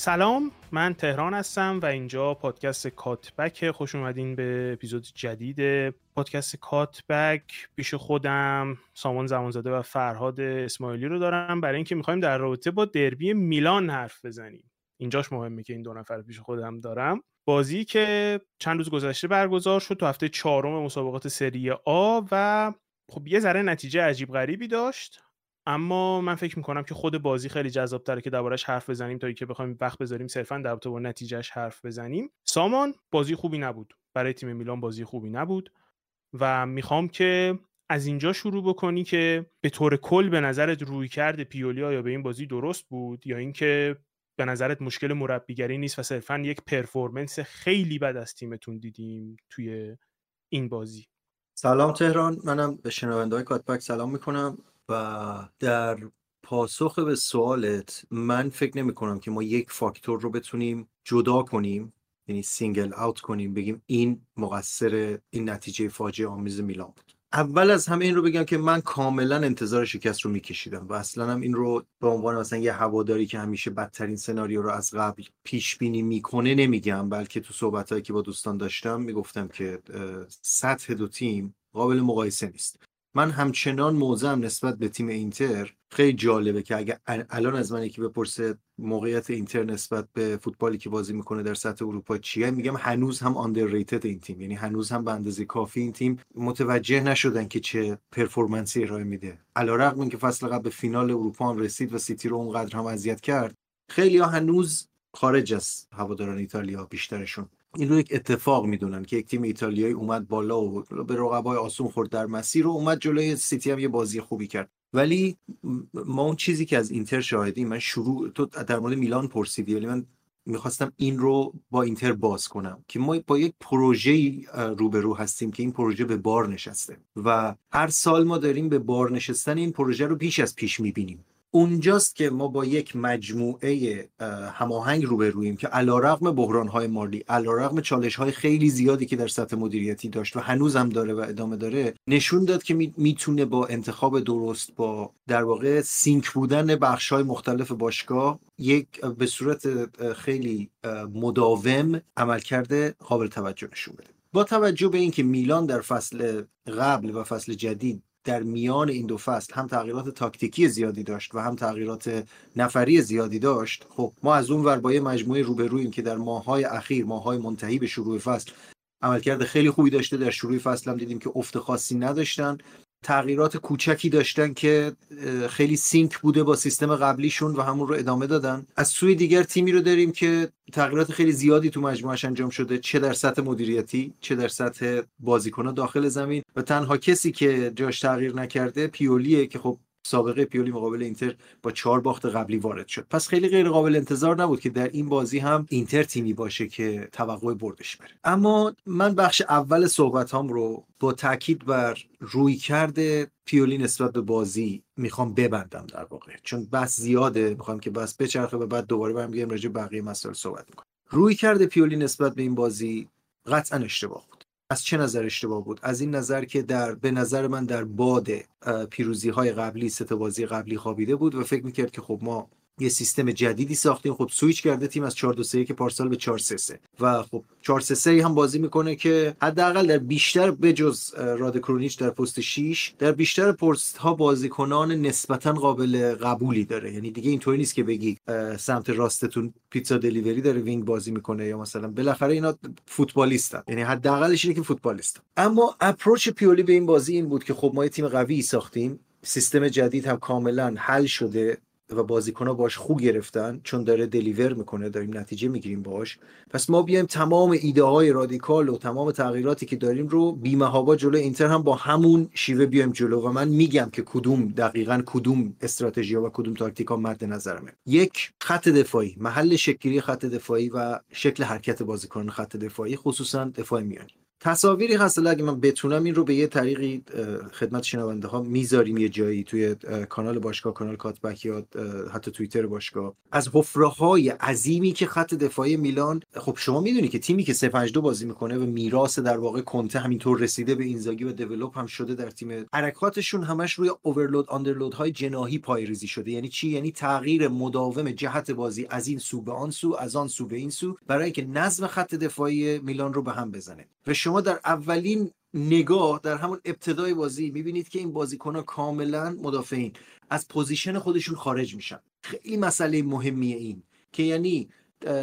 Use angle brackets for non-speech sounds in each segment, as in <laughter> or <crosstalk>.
سلام من تهران هستم و اینجا پادکست کاتبک. خوش اومدین به اپیزود جدید پادکست کاتبک. پیش خودم سامان زمانزاده و فرهاد اسماعیلی رو دارم. برای اینکه می‌خوایم در رابطه با دربی میلان حرف بزنیم. اینجاش مهمه که این دو نفر پیش خودم دارم. بازی که چند روز گذشته برگزار شد تو هفته چهارم مسابقات سری آ و خب یه ذره نتیجه عجیب غریبی داشت. اما من فکر می‌کنم که خود بازی خیلی جذاب تره که دربارش حرف بزنیم تا که بخوایم وقت بذاریم صرفا در با نتیجهش حرف بزنیم. سامان بازی خوبی نبود. برای تیم میلان بازی خوبی نبود. و می‌خوام که از اینجا شروع بکنی که به طور کل به نظرت روی کرده پیولیا یا به این بازی درست بود یا اینکه به نظرت مشکل مربیگری نیست و صرفا یک پرفورمنس خیلی بد از تیمتون دیدیم توی این بازی؟ سلام تهران. منم به شنونده های کات‌بک سلام می‌کنم. و در پاسخ به سوالت من فکر نمی کنم که ما یک فاکتور رو بتونیم جدا کنیم یعنی single out کنیم بگیم این مقصر این نتیجه فاجعه آمیز میلان بود. اول از همه این رو بگم که من کاملا انتظار شکست رو میکشیدم و اصلا هم این رو به عنوان مثلا یه هواداری که همیشه بدترین سناریو رو از قبل پیش بینی می‌کنه نمیگم بلکه تو صحبت که با دوستان داشتم می‌گفتم که سطح دو تیم قابل مقایسه نیست. من همچنان موضعم نسبت به تیم اینتر خیلی جالبه که اگه الان از من یکی بپرسه موقعیت اینتر نسبت به فوتبالی که بازی می‌کنه در سطح اروپا چیه میگم هنوز هم underrated این تیم یعنی هنوز هم به اندازه کافی این تیم متوجه نشدن که چه performance ی ارائه میده. علیرغم اینکه فصل قبل به فینال اروپا هم رسید و سیتی رو اونقدر هم اذیت کرد خیلی ها هنوز خارج از هواداران ایتالیا بیشترشون. این رو یک اتفاق می‌دونن که یک تیم ایتالیایی اومد بالا و به رقبای آسون خورد در مسیر و اومد جلوی سیتی هم یه بازی خوبی کرد. ولی ما اون چیزی که از اینتر شاهدیم من شروع تو در مورد میلان پرسیدی ولی من می‌خواستم این رو با اینتر باز کنم که ما با یک پروژه روبرو هستیم که این پروژه به بار نشسته. و هر سال ما داریم به بار نشستن این پروژه رو بیش از پیش می‌بینیم. اونجاست که ما با یک مجموعه هماهنگ روبرویم که علیرغم بحرانهای مالی علیرغم چالشهای خیلی زیادی که در سطح مدیریتی داشت و هنوز هم داره و ادامه داره نشون داد که می‌تونه با انتخاب درست با در واقع سینک بودن بخشهای مختلف باشگاه یک به صورت خیلی مداوم عملکرد قابل توجه نشون بده. با توجه به اینکه میلان در فصل قبل و فصل جدید در میان این دو فصل هم تغییرات تاکتیکی زیادی داشت و هم تغییرات نفری زیادی داشت. خب ما از اون ور با یه مجموعه روبرویم که در ماهای اخیر ماهای منتهی به شروع فصل عملکرد خیلی خوبی داشته در شروع فصل هم دیدیم که افت خاصی نداشتن. تغییرات کوچکی داشتن که خیلی سینک بوده با سیستم قبلیشون و همون رو ادامه دادن. از سوی دیگر تیمی رو داریم که تغییرات خیلی زیادی تو مجموعش انجام شده. چه در سطح مدیریتی چه در سطح بازیکنان داخل زمین. و تنها کسی که جاش تغییر نکرده پیولیه که خب سابقه پیولی مقابل اینتر با چهار باخت قبلی وارد شد. پس خیلی غیر قابل انتظار نبود که در این بازی هم اینتر تیمی باشه که توقع بردش بره. اما من بخش اول صحبت هم رو با تاکید بر روی کرده پیولی نسبت به بازی می‌خوام ببندم در واقع. چون بس زیاده می‌خوام که بس بچرخه و بعد دوباره برمیگردیم راجع بقیه مسائل صحبت می‌کنم روی کرده پیولی نسبت به این بازی قطعا اشتباه بود. از چه نظر اشتباه بود؟ از این نظر که در به نظر من در باد پیروزی های قبلی سه بازی قبلی خوابیده بود و فکر می‌کرد که خب ما یه سیستم جدیدی ساختیم. خب سویچ کرده تیم از 4 2 3 که پارسال به 4 3 3 و خب 4 3 3 هم بازی می‌کنه که حداقل در بیشتر بجز راده کرونیچ در پست 6 در بیشتر پست ها بازیکنان نسبتا قابل قبولی داره. یعنی دیگه اینطوری نیست که بگی سمت راستتون پیتزا delivery داره وینگ بازی می‌کنه یا مثلا بالاخره اینا فوتبالیستن. یعنی حداقلش اینه که فوتبالیستن اما approach پیولی به این بازی این بود که خب ما یه تیم قوی ساختیم. سیستم جدید هم کاملا حل شده. و بازیکن ها باش خوب گرفتن چون داره دلیور می‌کنه داریم نتیجه می‌گیریم باش پس ما بیایم تمام ایده های رادیکال و تمام تغییراتی که داریم رو بیمهابا جلو اینتر هم با همون شیوه بیایم جلو و من میگم که کدوم دقیقا کدوم استراتژی و کدوم تاکتیک ها مد نظرمه. یک خط دفاعی محل شکلی خط دفاعی و شکل حرکت بازیکن خط دفاعی خصوصا دفاع میانی. تصاویری هست اگه من بتونم این رو به یه طریقی خدمت شنونده ها می‌ذاریم یه جایی توی کانال باشگاه کانال کاتبک یا حتی توییتر باشگاه. از حفره های عظیمی که خط دفاعی میلان خب شما می‌دونی که تیمی که 352 بازی می‌کنه و میراث در واقع کنته همینطور رسیده به اینزاگی و دیولپ هم شده در تیم حرکاتشون همش روی اوورلود آندرلود های جناهی پایریزی شده. یعنی چی؟ یعنی تغییر مداوم جهت بازی. از این سو به آن سو از آن سو به این سو برای اینکه نظم خط دفاعی میلان رو به هم بزنه. و شما در اولین نگاه در همون ابتدای بازی می‌بینید که این بازیکن ها کاملا مدافعین. از position خودشون خارج میشن. خیلی مسئله مهمیه این که یعنی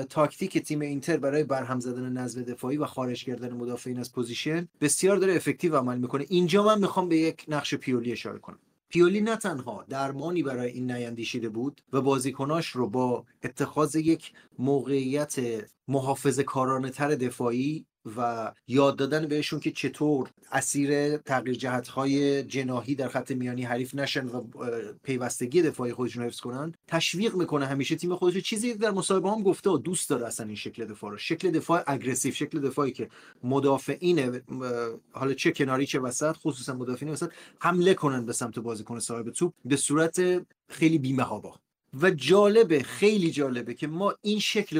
تاکتیک تیم اینتر برای برهم زدن نظم دفاعی و خارج کردن مدافعین از position بسیار داره effective عمل می‌کنه. اینجا من می‌خوام به یک نقش پیولی اشاره کنم. پیولی نه تنها درمانی برای این نیندیشیده بود و بازیکناش رو با اتخاذ یک موقعیت محافظ کارانه تر دفاعی و یاد دادن بهشون که چطور اسیر تغییر جهت های جناحی در خط میانی حریف نشن و پیوستگی دفاعی خودشون حفظ کنن تشویق می‌کنه همیشه تیم خودش چیزی در مصاحبه هم گفته و دوست داره اصلا این شکل دفاع رو. شکل دفاع aggressive شکل دفاعی که مدافعین حالا چه کناری چه وسط خصوصا مدافعین وسط حمله کنن به سمت بازیکن صاحب توپ به صورت خیلی بی‌محابا. و جالبه خیلی جالبه که ما این شکل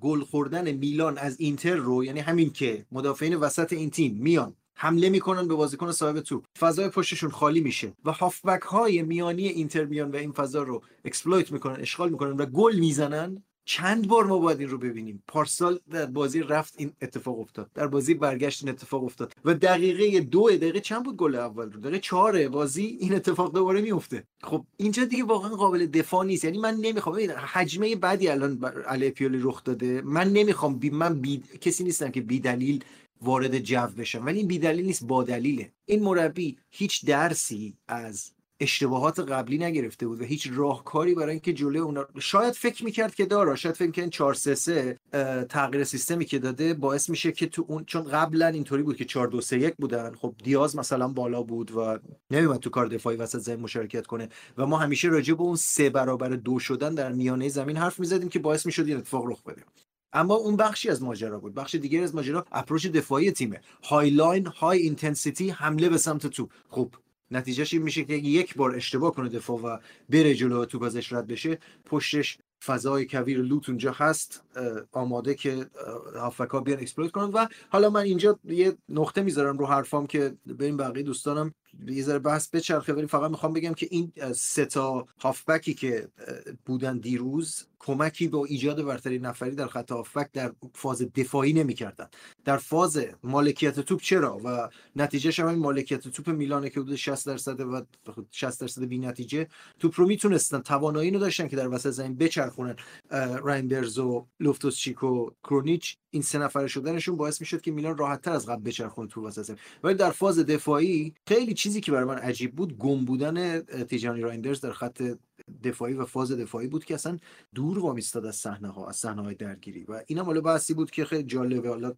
گل خوردن میلان از اینتر رو یعنی همین که مدافعین وسط این تیم میان حمله می‌کنن به بازیکن صاحب توپ. فضای پشتشون خالی میشه و هافبک های میانی اینتر میان و این فضا رو exploit می‌کنن اشغال می‌کنن و گل می‌زنن. چند بار ما باید این رو ببینیم؟ پارسال در بازی رفت این اتفاق افتاد. در بازی برگشت این اتفاق افتاد. و دقیقه دو دقیقه چند بود گل اول رو؟ دقیقه چهار بازی این اتفاق دوباره میفته خب اینجا دیگه واقعا قابل دفاع نیست. یعنی من نمی‌خوام حجمه بعدی الان علی پیولی رخ داده. من نمی‌خوام بی من بی... کسی نیستم که بی دلیل وارد جو بشم. ولی این بی دلیل نیست با دلیله. این مربی هیچ درسی از اشتباهات قبلی نگرفته بود و هیچ راهکاری برای اینکه جلوی اونا شاید فکر می‌کرد که داره شاید فکر کنه 4 3 3 تغییر سیستمی که داده باعث میشه که تو اون چون قبلا اینطوری بود که 4 2 3 1 بودن خب دیاز مثلا بالا بود و نمیومد تو کار دفاعی وسط زمین مشارکت کنه و ما همیشه راجع به اون سه برابر دو شدن در میانه زمین حرف می‌زدیم که باعث می‌شد این اتفاق رخ بده. اما اون بخشی از ماجرا بود. بخش دیگری از ماجرا approach دفاعی تیمه. high line high intensity حمله به سمت تو. خب نتیجهش این میشه که یک بار اشتباه کنه دفاع و بره جلو توپ ازش رد بشه. پشتش فضای کویر لوت اونجا هست آماده که هافبکا بیان exploit کنن و حالا من اینجا یه نقطه می‌ذارم رو حرفام که این بقیه دوستانم یه ذره بحث بچرخه ولی فقط می‌خوام بگم که این سه تا هافبکی که بودن دیروز کمکی با ایجاد برتری نفری در خط هافبک در فاز دفاعی نمی‌کردن. در فاز مالکیت توپ چرا؟ و نتیجه همین مالکیت توپ میلانه که حدود 60 درصد و 60 درصد بی نتیجه توپ رو می‌تونستن توانایی رو داشتن که در وسط زمین بچرخونن. رایندرز و لوفتوس چیک و کرونیچ این سه نفره شدنشون باعث می‌شد که میلان راحت تر از قبل بچرخونه تو وسط زمین. ولی در فاز دفاعی خیلی چیزی که برای من عجیب بود گم بودن تیجانی رایندرز در خط دفاعی و فاز دفاعی بود که اصلا دور وامیستاد از صحنه ها از صحنه های درگیری. و اینم حالا بحثی بود که خیلی جالبه. حالا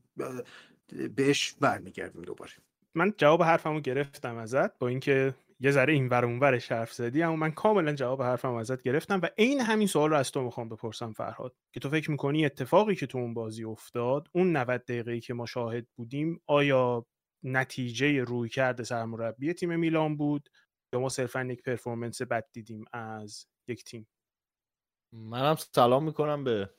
بهش برمیگردیم دوباره. من جواب حرفمو گرفتم ازت با اینکه یه ذره این ور اونورش حرف زدی اما من کاملا جواب حرفم ازت گرفتم و عین همین سوال رو از تو می‌خوام بپرسم فرهاد که تو فکر می‌کنی اتفاقی که تو اون بازی افتاد اون 90 دقیقه‌ای که ما شاهد بودیم آیا نتیجه روی کرده سرمربی تیم میلان بود یا ما صرفا یک پرفورمنس بد دیدیم از یک تیم؟ منم سلام می‌کنم به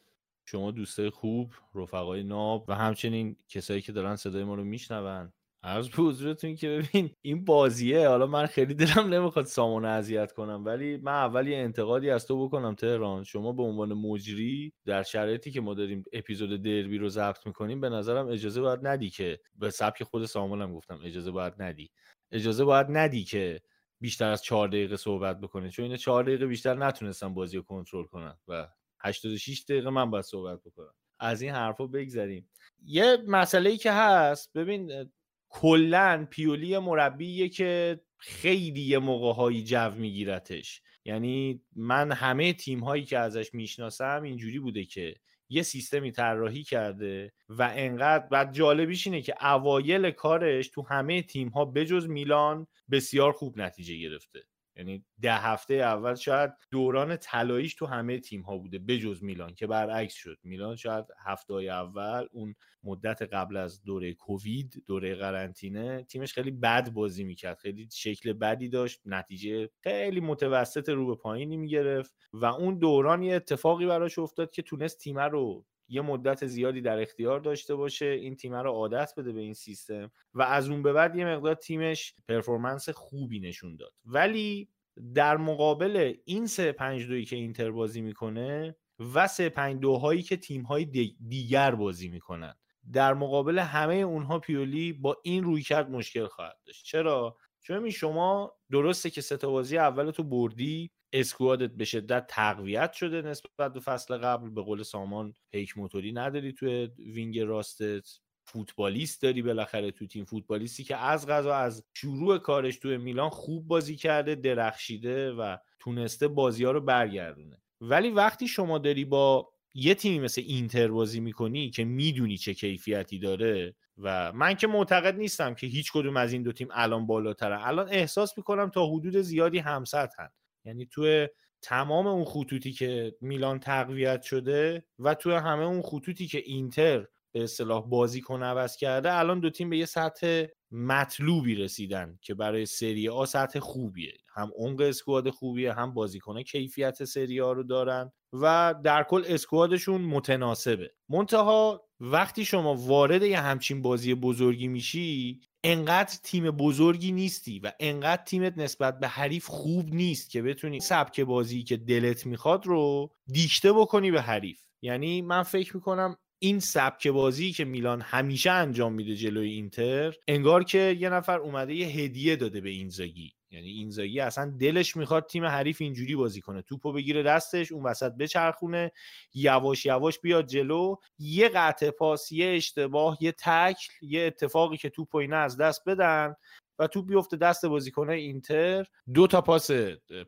شما دوستای خوب رفقای ناب و همچنین کسایی که دارن صدای ما رو میشنون. عرض به حضورتون که ببین این بازیه. حالا من خیلی دلم نمی‌خواد سامان اذیت کنم ولی من اول یه انتقادی از تو بکنم تهران. شما به عنوان مجری در شرایطی که ما داریم اپیزود دربی رو ضبط می‌کنیم به نظرم اجازه باید ندی که به سبک خود سامانم گفتم اجازه باید ندی. اجازه باید ندی که بیشتر از چهار دقیقه صحبت بکنه چون اینا چهار دقیقه بیشتر نتونستن بازی رو کنترل کنن و 86 دقیقه من باید صحبت بکنم. از این حرفا بگذریم. یه مسئله ای که هست ببین کلا پیولی مربیه که خیلی یه موقع هایی جو میگیرتش. یعنی من همه تیم هایی که ازش می‌شناسم اینجوری بوده که یه سیستمی طراحی کرده و انقدر بعد جالبیش اینه که اوایل کارش تو همه تیم ها بجز میلان بسیار خوب نتیجه گرفته. یعنی ده هفته اول شاید دوران طلاییش تو همه تیم ها بوده بجز میلان که برعکس شد. میلان شاید هفته اول اون مدت قبل از دوره کووید دوره قرنطینه تیمش خیلی بد بازی می‌کرد. خیلی شکل بدی داشت نتیجه خیلی متوسط رو به پایینی می‌گرفت و اون دوران یه اتفاقی براش افتاد که تونست تیم رو یه مدت زیادی در اختیار داشته باشه این تیم رو عادت بده به این سیستم و از اون به بعد یه مقدار تیمش پرفورمنس خوبی نشون داد. ولی در مقابل این سه پنج دویی که اینتر بازی می‌کنه و سه پنج دوهایی که تیم های دیگر بازی می‌کنن در مقابل همه اونها پیولی با این رویکرد مشکل خواهد داشت. چرا؟ چون شما درسته که سه بازی اول تو بردی squad ت به شدت تقویت شده نسبت به فصل قبل. به قول سامان پیک موتوری نداری توی wing راستت. فوتبالیست داری بالاخره تو تیم. فوتبالیستی که از قضا از شروع کارش توی میلان خوب بازی کرده درخشیده و تونسته بازی ها رو برگردونه. ولی وقتی شما داری با یه تیمی مثل اینتر بازی می‌کنی که می‌دونی چه کیفیتی داره و من که معتقد نیستم که هیچ کدوم از این دو تیم الان بالاترن الان احساس می‌کنم تا حدود زیادی همسطحن. یعنی توی تمام اون خطوطی که میلان تقویت شده و توی همه اون خطوطی که اینتر به اصطلاح بازیکن عوض کرده الان دو تیم به یه سطح مطلوبی رسیدن که برای سری آ سطح خوبیه. هم عمق اسکواد خوبیه هم بازیکن کیفیت سری آ رو دارن و در کل اسکوادشون متناسبه. منتها وقتی شما وارد یه همچین بازی بزرگی میشی انقدر تیم بزرگی نیستی و انقدر تیمت نسبت به حریف خوب نیست که بتونی سبک بازی که دلت می‌خواد رو دیکته بکنی به حریف. یعنی من فکر می‌کنم این سبک بازی که میلان همیشه انجام میده جلوی اینتر انگار که یه نفر اومده یه هدیه داده به اینزاگی. یعنی اینزاگی اصلا دلش می‌خواد تیم حریف اینجوری بازی کنه. توپو بگیره دستش اون وسط بچرخونه یواش یواش بیاد جلو. یه قطع پاس یه اشتباه یه تکل یه اتفاقی که توپو اینا از دست بدن و توپ بیفته دست بازیکنه اینتر. دو تا پاس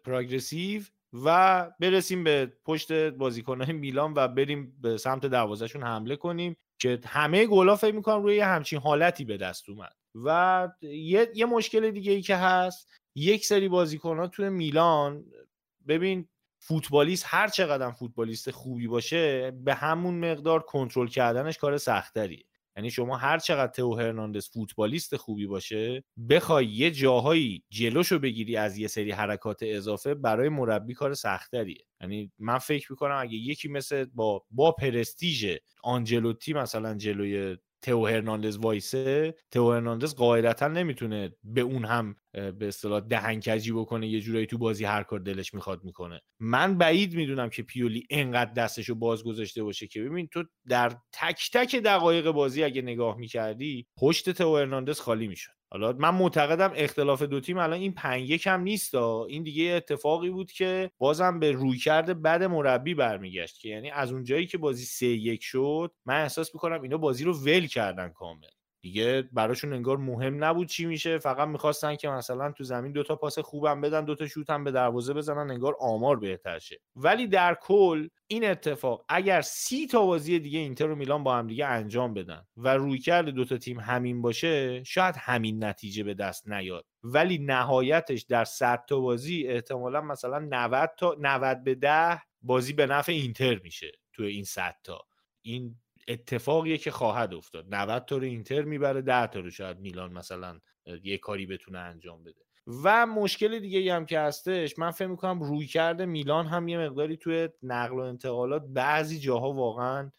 پروگرسیو و برسیم به پشت بازیکنهای میلان و بریم به سمت دروازهشون حمله کنیم که همه گلا فکر می‌کنم روی همچین حالتی به دست اومد. و یه, یه مشکل دیگه ای که هست یک سری بازیکن ها توی میلان ببین فوتبالیست هر چقدر فوتبالیست خوبی باشه به همون مقدار کنترل کردنش کار سختریه یعنی شما هر چقدر تو هرناندز فوتبالیست خوبی باشه بخوای یه جاهایی جلوشو بگیری از یه سری حرکات اضافه برای مربی کار سختریه یعنی من فکر می‌کنم اگه یکی مثل با با پرستیژ آنجلوتی مثلا جلوی تو هرناندز وایسه تو هرناندز قاعدتا نمی‌تونه به اون هم به اصطلاح دهنکجی بکنه یه جورایی تو بازی هر کار دلش می‌خواد می‌کنه. من بعید می‌دونم که پیولی انقدر دستش رو باز گذاشته باشه که ببین تو در تک تک دقایق بازی اگه نگاه می‌کردی پشت تو هرناندز خالی می‌شد. حالا من معتقدم اختلاف دو تیم الان این پنج یک هم نیست این دیگه اتفاقی بود که بازم به روی کرده بد مربی برمیگشت که یعنی از اونجایی که بازی سه یک شد من احساس می‌کنم اینا بازی رو ول کردن کامل. دیگه براشون انگار مهم نبود چی میشه. فقط می‌خواستن که مثلا تو زمین دوتا پاس خوبم بدن دوتا شوت هم به دروازه بزنن انگار آمار بهتر شه. ولی در کل این اتفاق اگر سی تا بازی دیگه اینتر و میلان با هم دیگه انجام بدن و روی کرد دوتا تیم همین باشه شاید همین نتیجه به دست نیاد. ولی نهایتش در 100 تا بازی احتمالا مثلا 90 تا 90 به 10 بازی به نفع اینتر میشه تو این 100 تا. این اتفاقیه که خواهد افتاد. 90 تا رو اینتر می‌بره 10 تا رو شاید میلان مثلا یه کاری بتونه انجام بده. و مشکل دیگه هم که هستش من فکر می‌کنم روی کرده میلان هم یه مقداری توی نقل و انتقالات بعضی جاها واقعا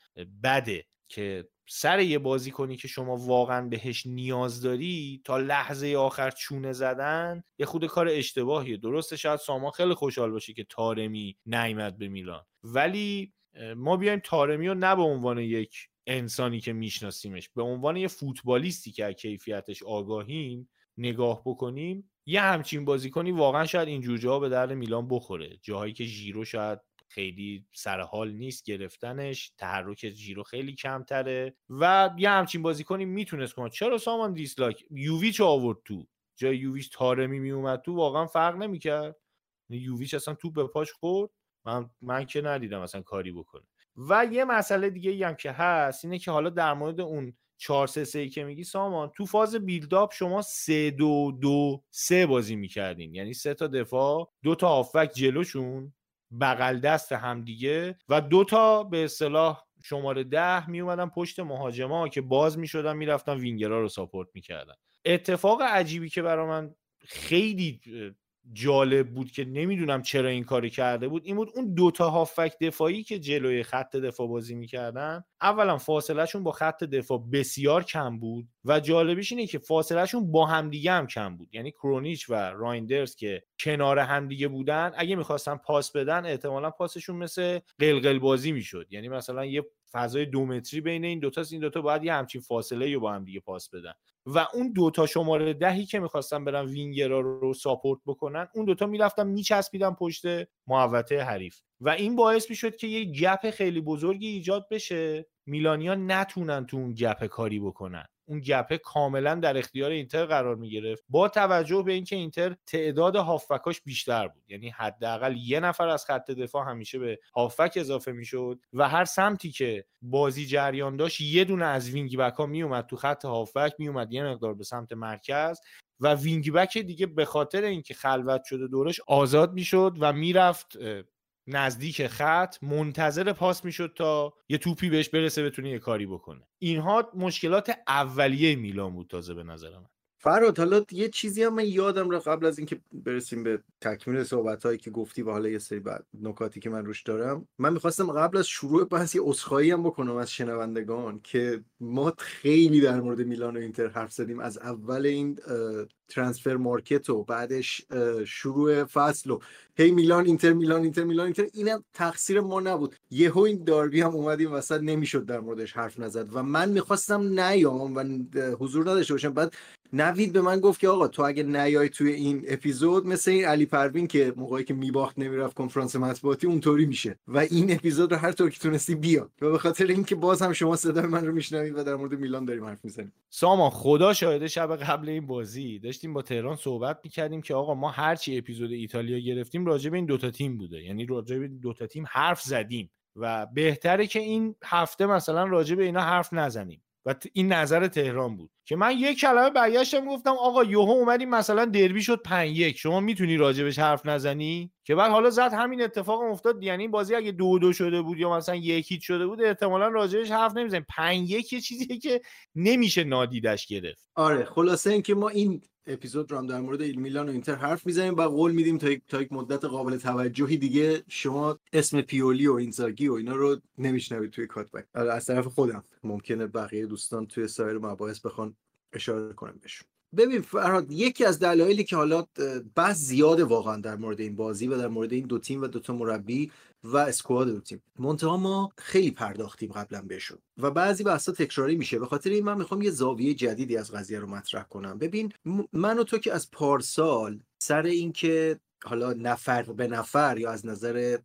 بده که سر یه بازی کنی که شما واقعا بهش نیاز داری تا لحظه آخر چونه زدن یه خود کار اشتباهیه. درسته شاید سامان خیلی خوشحال باشه که تارمی نیمد به میلان. ولی ما بیایم تارمی رو نه به عنوان یک انسانی که میشناسیمش به عنوان یه فوتبالیستی که از کیفیتش آگاهیم نگاه بکنیم یه همچین بازیکنی واقعا شاید این جاها به درد میلان بخوره. جاهایی که ژیرو شاید خیلی سرحال نیست گرفتنش تحرک جیرو خیلی کمتره و یه همچین بازیکنی می‌تونست کنه. چرا سامان دیسلایک؟ یوویچ آورد تو. جای یوویچ تارمی میومد تو واقعا فرق نمی‌کرد. یوویچ اصلا تو به پاش خورد. من, من که ندیدم اصلا کاری بکنه. و یه مسئله دیگه ای هم که هست اینه که حالا در مورد اون 4 3 3 که میگی سامان تو فاز بیلداپ شما 3 2 2 3 بازی می‌کردین. یعنی سه تا دفاع دو تا هافک جلوشون بغل دست همدیگه و دو تا به اصطلاح شماره ده می اومدن پشت مهاجما که باز می شدن می‌رفتن وینگرا رو ساپورت می‌کردن. اتفاق عجیبی که برای من خیلی جالب بود که نمی‌دونم چرا این کاری کرده بود. این بود اون دوتا هافک دفاعی که جلوی خط دفاع بازی می‌کردن اولا فاصلهشون با خط دفاع بسیار کم بود و جالبیش اینه که فاصلهشون با همدیگه هم کم بود. یعنی کرونیچ و رایندرز که کنار همدیگه بودن اگه می‌خواستن پاس بدن احتمالا پاسشون مثل قلقل بازی می‌شد. یعنی مثلا یه فضای دو متری بین این دوتا این دوتا باید یه همچین فاصله رو با هم دیگه پاس بدن. و اون دوتا شماره دهی که می‌خواستن برن وینگرا رو support بکنن اون دوتا می‌رفتن میچسبیدن پشت محوطه حریف. و این باعث می‌شد که یه gap خیلی بزرگی ایجاد بشه. میلانیا نتونن تو اون gap کاری بکنن. اون gap ه کاملا در اختیار اینتر قرار می گرفت با توجه به اینکه اینتر تعداد هافبکاش بیشتر بود یعنی حداقل یه نفر از خط دفاع همیشه به هافبک اضافه می‌شد و هر سمتی که بازی جریان داشت یه دونه از wing back ها می اومد تو خط هافبک می اومد یه مقدار به سمت مرکز و وینگ بک دیگه به خاطر اینکه خلوت شده دورش آزاد می‌شد و می‌رفت نزدیک خط منتظر پاس می‌شد تا یه توپی بهش برسه بتونه یه کاری بکنه. اینها مشکلات اولیه میلان بود تازه به نظر من. فراد حالا یه چیزی هم من یادم را قبل از اینکه برسیم به تکمیل صحبت هایی که گفتی و حالا یه سری بعد نکاتی که من روش دارم من می‌خواستم قبل از شروع بحث یه هم بکنم از شنوندگان که ما خیلی در مورد میلان و اینتر حرف زدیم. از اول این ترانسفر مارکت و بعدش شروع فصل و هی میلان اینتر میلان اینتر میلان اینتر. اینم تقصیر ما نبود. یهو این داربی هم اومدیم وسط نمی‌شد در موردش حرف نزد و من می‌خواستم نیام و حضور نداشته باشم. بعد نوید به من گفت که آقا تو اگه نیای توی این اپیزود مثل این علی پروین که موقعی که میباخت نمی‌رفت کنفرانس مطبوعاتی اونطوری میشه. و این اپیزود رو هر طور که تونستی بیا و به خاطر اینکه باز هم شما صدای من رو میشنوید و در مورد میلان داریم حرف می‌زنیم. سامان خدا شاهده شب قبل این بازی. داشتیم با تهران صحبت می‌کردیم که آقا ما هرچی اپیزود ایتالیا گرفتیم راجع به این دوتا تیم بوده. یعنی راجع به دوتا تیم حرف زدیم و بهتره که این هفته مثلا راجع به اینا حرف نزنیم. و این نظر تهران بود. که من یک کلمه برگشتم گفتم آقا یوهو اومدیم مثلا دربی شد 5 یک. شما می‌تونی راجبش حرف نزنی؟ که بعد حالا زد همین اتفاق افتاد. یعنی بازی اگه دو دو شده بود یا مثلا یکی شده بود احتمالا راجبش حرف نمی‌زنیم. 5 یک یه چیزیه که نمیشه نادیدش گرفت. آره خلاصه اینکه ما این اپیزود رو هم در مورد میلان و اینتر حرف می‌زنیم و قول میدیم تا یک, تا یک مدت قابل توجهی دیگه شما اسم پیولی و اینزاگی و اینا رو نمیشنوید توی کاتبک از طرف خودم ممکنه بقیه دوستان توی سایر مباحث بخوان اشاره کنم بهشون. ببین فرهاد یکی از دلایلی که حالا بحث زیاده واقعا در مورد این بازی و در مورد این دو تیم و دو تا مربی و اسکواد دو تیم. منتها ما خیلی پرداختیم قبلا بهشون و بعضی بحثا تکراری میشه. به خاطر این من می‌خوام یه زاویه جدیدی از قضیه رو مطرح کنم. ببین من و تو که از پارسال سر اینکه حالا نفر به نفر یا از نظر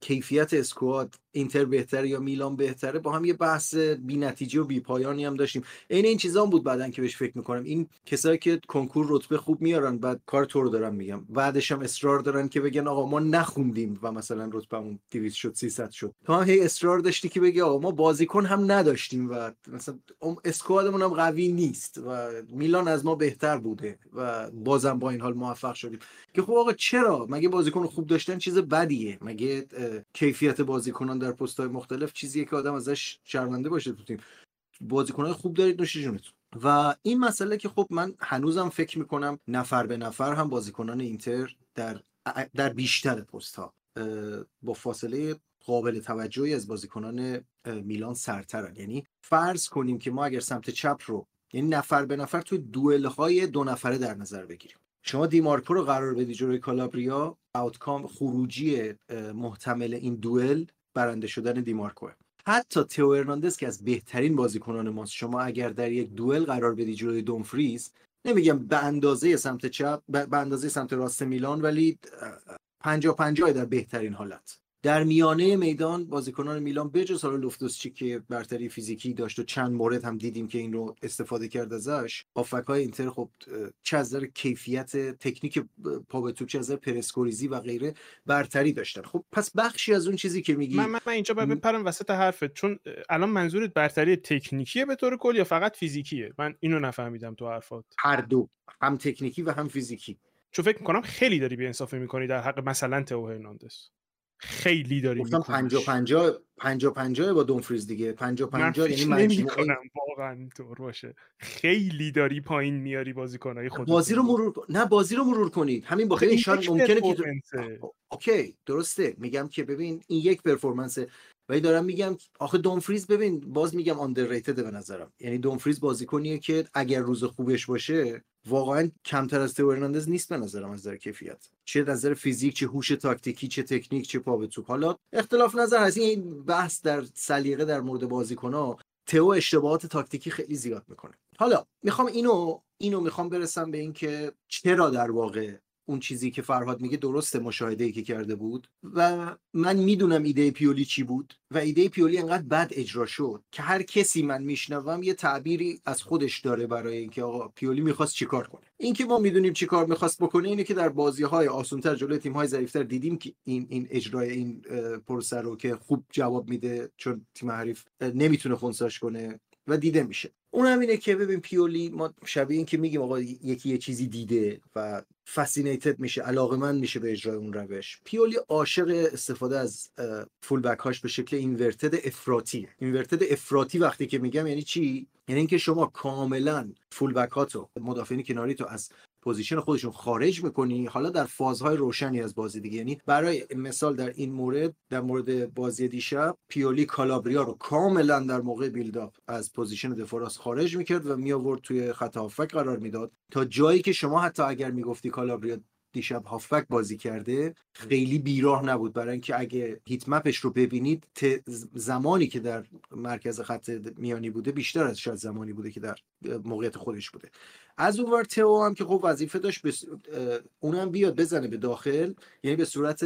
کیفیت اسکواد اینتر بهتره یا میلان بهتره با هم یه بحث بی نتیجه و بی پایانی هم داشتیم. عین این چیزا بود بعدن که بهش فکر می‌کنم. این کسایی که کنکور رتبه خوب میارن بعد کار تو رو دارم میگم. بعدش هم اصرار دارن که بگن آقا ما نخوندیم و مثلا رتبمون 200 شد 300 شد. تو هم هی اصرار داشتی که بگی آقا ما بازیکن هم نداشتیم و مثلا اسکوادمون هم قوی نیست و میلان از ما بهتر بوده و بازم با این حال موفق شدیم. که خب آقا چرا؟ مگه بازیکن خوب داشتن چیز بدیه؟ مگه کیفیت بازیکنان در پست های مختلف چیزیه که آدم ازش شرمنده باشه تو تیم. خوب دارید نوش جونتون. و این مسئله که خب من هنوزم فکر می‌کنم نفر به نفر هم بازیکنان اینتر در در بیشتر پست ها با فاصله قابل توجهی از بازیکنان میلان سرترن. یعنی فرض کنیم که ما اگر سمت چپ رو یعنی نفر به نفر توی دوئل های دو نفره در نظر بگیریم. شما دیمارکو رو قرار بدی جلوی کالابریا آوتکام خروجی محتمل این دوئل برنده شدن دیمارکو حتی تئو ارناندز که از بهترین بازیکنان ماست شما اگر در یک دوئل قرار بدی جلوی دومفریز نمیگم به اندازه سمت چپ به اندازه سمت راست میلان ولی 50 50 در بهترین حالت. در میانه میدان بازیکنان میلان بجز حالا لوفتوس که برتری فیزیکی داشت و چند مورد هم دیدیم که این رو استفاده کرد ازش آفک های اینتر خب چه از کیفیت تکنیک پا به توپ چه از پرسکوریزی و غیره برتری داشتن. خب پس بخشی از اون چیزی که میگی من, من, اینجا باید بپرم وسط حرفت. چون الان منظورت برتری تکنیکیه به طور کل یا فقط فیزیکیه؟ من اینو نفهمیدم تو حرفات. هر دو هم تکنیکی و هم فیزیکی. چون فکر می‌کنم خیلی داری بی انصافی می‌کنی در حق مثلا تو هرناندز. خیلی گفتم 50 50 50 50 با دونفریز دیگه. 50 50 یعنی مجموعه واقعا طور باشه. خیلی داری پایین میاری بازیکنای خودت بازی رو مرور نه بازی رو مرور کنید. همین با خیلی شان ممکنه که اوکی درسته. میگم که ببین این یک پرفورمنسه ولی دارم میگم آخه دونفریز ببین باز میگم آندرریتد به نظرم. یعنی دونفریز بازیکنیه که اگر روز خوبش باشه واقعا کمتر از تو هرناندز نیست به نظرم از نظر کیفیت. چه نظر فیزیک چه هوش تاکتیکی چه تکنیک چه پا به توپ. حالا اختلاف نظر هست. این بحث در سلیقه در مورد بازیکن‌ها تئو اشتباهات تاکتیکی خیلی زیاد می‌کنه. حالا می‌خوام اینو اینو می‌خوام برسم به اینکه چرا در واقع اون چیزی که فرهاد میگه درست مشاهده ای که کرده بود و من می‌دونم ایده پیولی چی بود و ایده پیولی انقدر بد اجرا شد که هر کسی من میشنوم یه تعبیری از خودش داره برای اینکه آقا پیولی می‌خواست چیکار کنه. اینکه ما می‌دونیم چیکار می‌خواست بکنه اینه که در بازی های آسونتر جلوی تیم های ضعیفتر دیدیم که این این اجرای این پروسه رو که خوب جواب میده چون تیم حریف نمی‌تونه خونساش کنه. و دیده میشه. اون هم اینه که ببین پیولی ما شبیه این که میگیم آقا یکی یه چیزی دیده و fascinated میشه علاقه من میشه به اجرای اون روش. پیولی عاشق استفاده از full back هاش به شکل inverted افراطی. inverted افراطی وقتی که میگم یعنی چی؟ یعنی اینکه شما کاملا full back هاتو مدافعین کناری تو از position خودشون خارج می‌کنی حالا در فازهای روشنی از بازی دیگه. یعنی برای مثال در این مورد در مورد بازی دیشب پیولی کالابریا رو کاملا در موقع buildup از position دفاع راست خارج می‌کرد و می آورد توی خط هافبک قرار می‌داد. تا جایی که شما حتی اگر می‌گفتی کالابریا دیشب هافبک بازی کرده خیلی بیراه نبود. برای اینکه اگه هیت مپش رو ببینید زمانی که در مرکز خط میانی بوده بیشتر از شاید زمانی بوده که در موقعیت خودش بوده. از اون ور تئو هم که خب وظیفه داشت بس... اونم بیاد بزنه به داخل یعنی به صورت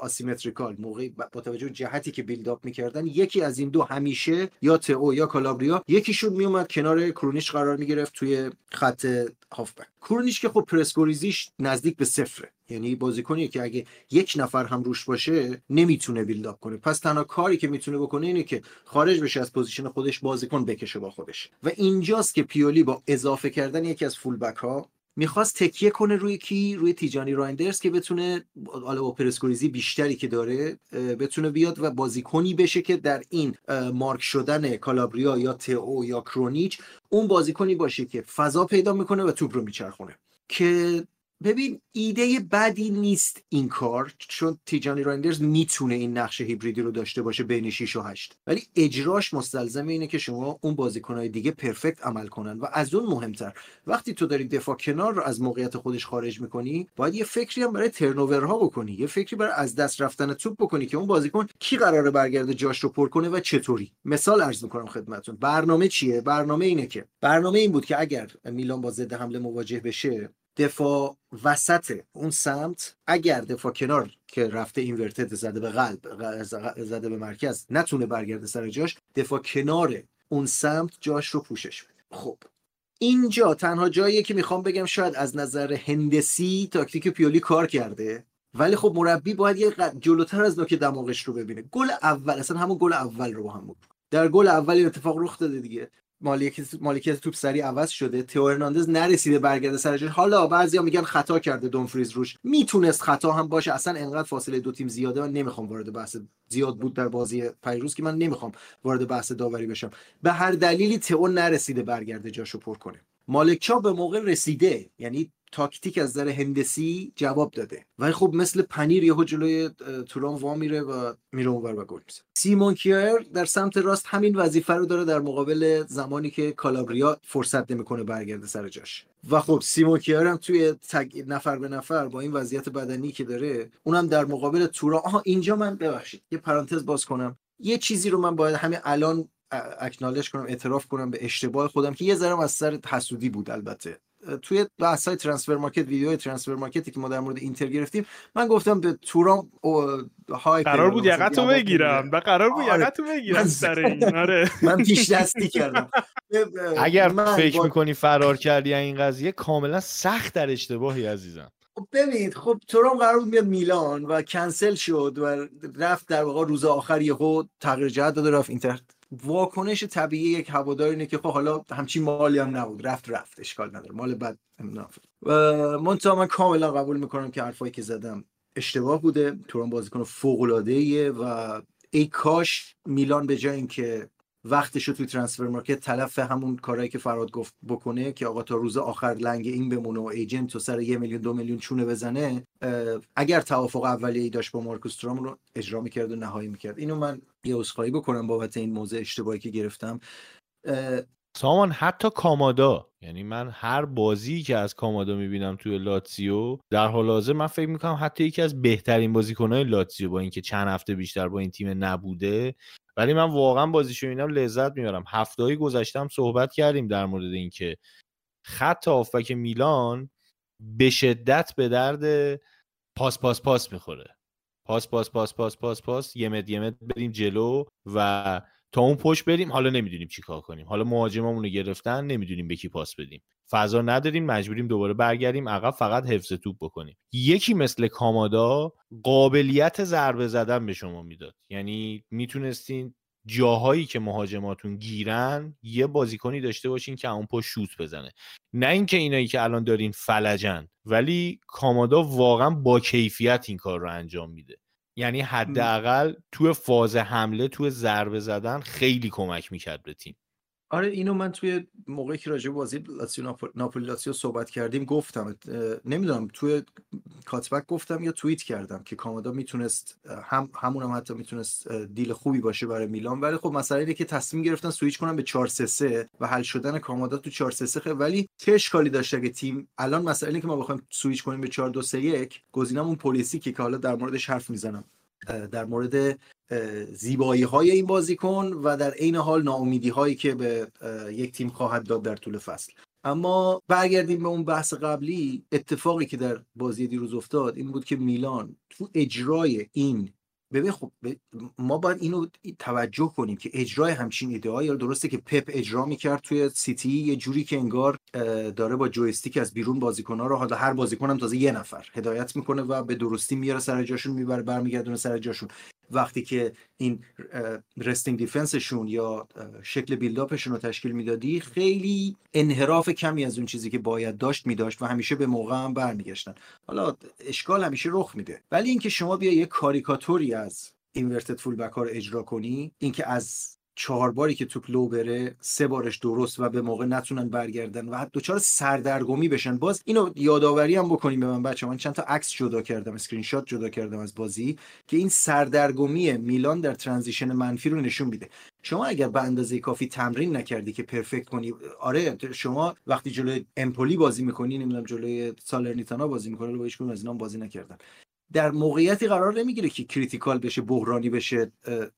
آسیمتریکال موقعی با توجه جهتی که بیلداپ می‌کردن یکی از این دو همیشه یا تئو یا کالابریا یکیشون میومد کنار کرونیش قرار می‌گرفت توی خط هافبک. کرونیچ که خب پرس گریزیش نزدیک به صفره. یعنی بازیکنی که اگه یک نفر هم روش باشه نمی‌تونه buildup کنه. پس تنها کاری که می‌تونه بکنه اینه که خارج بشه از position خودش بازیکن بکشه با خودش. و اینجاست که پیولی با اضافه کردن یکی از full back ها می‌خواست تکیه کنه روی کی؟ روی تیجانی رایندرز که بتونه حالا با پرس گریزی بیشتری که داره بتونه بیاد و بازیکنی بشه که در این مارک شدن کالابریا یا تئو یا کرونیچ اون بازیکنی باشه که فضا پیدا می‌کنه و توپ رو میچرخونه. که ببین ایده بدی نیست این کار چون تیجانی رایندرز می‌تونه این نقش هیبریدی رو داشته باشه بین 6 و 8 ولی اجراش مستلزم اینه که شما اون بازیکنهای دیگه پرفکت عمل کنن و از اون مهمتر. وقتی تو داری دفاع کنار رو از موقعیت خودش خارج می‌کنی باید یه فکری هم برای ترنوورها بکنی. یه فکری برای از دست رفتن توپ بکنی که اون بازیکن کی قراره برگرده جاش رو پر کنه و چطوری. مثال عرض می‌کنم خدمتتون. برنامه چیه؟ برنامه اینه که برنامه این بود که اگر میلان با ضد حمله مواجه بشه دفاع وسط اون سمت اگر دفاع کنار که رفته اینورتد زده به قلب زده به مرکز نتونه برگرده سر جاش دفاع کنار اون سمت جاش رو پوشش بده. خب اینجا تنها جاییه که می‌خوام بگم شاید از نظر هندسی تاکتیک پیولی کار کرده ولی خب مربی باید یه جلوتر از نوک دماغش رو ببینه. گل اول اصلا همون گل اول رو با هم بود در گل اول این اتفاق رخ داده دیگه. مالکیت مالکیت توپ سری عوض شده. تئو هرناندز نرسیده برگرده سر جاش. حالا بعضیا میگن خطا کرده دونفریز روش. می‌تونست خطا هم باشه. اصلا انقدر فاصله دو تیم زیاده. من نمی‌خوام وارد بحث زیاد بود در بازی پیروز که من نمی‌خوام وارد بحث داوری بشم. به هر دلیلی تئو نرسیده برگرده جاشو پر کنه. مالکچا به موقع رسیده. یعنی تاکتیک از نظر هندسی جواب داده. ولی خب مثل پنیر یهو جلوی توران وا میره و میره اونور و گل می‌زنه. سیمون کیر در سمت راست همین وظیفه رو داره در مقابل زمانی که کالابریا فرصت نمی‌کنه برگرده سر جاش. و خب سیمون کیر هم توی تگ... نفر به نفر با این وضعیت بدنی که داره اونم در مقابل توران. آها اینجا من ببخشید یه پرانتز باز کنم. یه چیزی رو من باید همین الان اکنالش کنم اعتراف کنم به اشتباه خودم که یه ذره از سر حسودی بود البته. توی بحث های ترانسفر مارکت ویدیو ترانسفر مارکتی که ما در مورد اینتر گرفتیم من گفتم به تورام های قرار بود یقتو بگیرم. و قرار بود آره. یقتو بگیرم سر این. <laughs> آره. من پیش دستی کردم. اگر فکر می‌کنی فرار کردی این قضیه کاملا سخت در اشتباهی عزیزم. خب ببینید خب تورام قرار بود میاد میلان و کنسل شد و رفت در واقع روز آخر یهو تغییر جهت داد رفت اینتر واکنش طبیعی یک هوادار اینه که خب حالا همچین مالی هم نبود. رفت رفت. اشکال نداره. مال بد و من کاملا قبول می‌کنم که حرفایی که زدم اشتباه بوده. توران بازیکن فوق العاده و ای کاش میلان به جای اینکه وقتش رو توی ترانسفر مارکت تلف همون کارهایی که فراد گفت بکنه که آقا تا روز آخر لنگ این بمونه و ایجنت تو سر یه میلیون دو میلیون چونه بزنه اگر توافق اولیه‌ای داشت با مارکوس تورام رو اجرا می‌کرد و نهایی می‌کرد. اینو من یه عذرخواهی بکنم بابت این موضع اشتباهی که گرفتم. سامان حتی کامادا یعنی من هر بازی که از کامادا می‌بینم توی لاتزیو در حال حاضر من فکر می‌کنم حتی یکی از بهترین بازیکنهای لاتزیو با اینکه چند هفته بیشتر با این تیم نبوده ولی من واقعا بازیشو می‌بینم لذت می‌برم. هفته گذشتم صحبت کردیم در مورد اینکه خط آفک میلان به شدت به درد پاس پاس پاس می‌خوره. پاس پاس پاس پاس پاس پاس یه مد یه مد بریم جلو و تا اون پشت بریم حالا نمی‌دونیم چیکار کنیم. حالا مهاجممون رو گرفتن نمی‌دونیم به کی پاس بدیم. فضا نداریم مجبوریم دوباره برگردیم عقب فقط حفظ توپ بکنیم. یکی مثل کامادا قابلیت ضربه زدن به شما می‌داد. یعنی می‌تونستین جاهایی که مهاجماتون گیرن یه بازیکنی داشته باشین که اون پشت شوت بزنه. نه اینکه اینایی که الان دارین فلجن ولی کامادا واقعا با کیفیت این کار رو انجام میده. یعنی حداقل تو فاز حمله تو ضربه زدن خیلی کمک می‌کرد به تیم. آره اینو من توی موقعی که راجع بازی لاتسیو ناپولی لاتسیو صحبت کردیم گفتم نمی‌دونم توی کاتبک گفتم یا توییت کردم که کامادا می‌تونست هم همون هم حتی می‌تونست deal خوبی باشه برای میلان. ولی خب مسئله اینه که تصمیم گرفتن سویچ کنن به 4 3 و حل شدن کامادا تو 4 3 3 ولی چه اشکالی داشته اگه تیم الان مسئله اینه که ما بخوایم سویچ کنیم به 4 2 3 1 گزینمون پلیسیکه حالا در موردش حرف می‌زنم. در مورد زیبایی های این بازیکن و در عین حال ناامیدی هایی که به یک تیم خواهد داد در طول فصل. اما برگردیم به اون بحث قبلی اتفاقی که در بازی دیروز افتاد این بود که میلان تو اجرای این ببین خب ما باید اینو توجه کنیم که اجرای همچین ایده یا درسته که پپ اجرا می‌کرد توی سیتی یه جوری که انگار داره با جویستیک از بیرون بازیکن‌ها رو حالا هر بازیکنم تازه یه نفر هدایت می‌کنه و به درستی میاره سر جاشون می‌بره برمیگردونه سر جاشون. وقتی که این resting defense شون یا شکل buildup شون رو تشکیل می‌دادی خیلی انحراف کمی از اون چیزی که باید داشت میداشت و همیشه به موقع هم برمیگشتن. حالا اشکال همیشه رخ میده. ولی اینکه شما بیا یه کاریکاتوری از inverted full back رو اجرا کنی اینکه از چهار باری که توپ لو بره سه بارش درست و به موقع نتونن برگردن و دوچار سردرگمی بشن. باز اینو یادآوری هم بکنیم به من بچه من چند تا عکس جدا کردم اسکرین شات جدا کردم از بازی که این سردرگمی میلان در transition منفی رو نشون میده. شما اگر به اندازه کافی تمرین نکردی که perfect کنی آره شما وقتی جلوی امپولی بازی می‌کنی نمی‌دونم جلوی سالرنیتانا بازی می‌کنه رو هیچ از اینا بازی نکردن. در موقعیتی قرار نمی‌گیره که critical بشه بحرانی بشه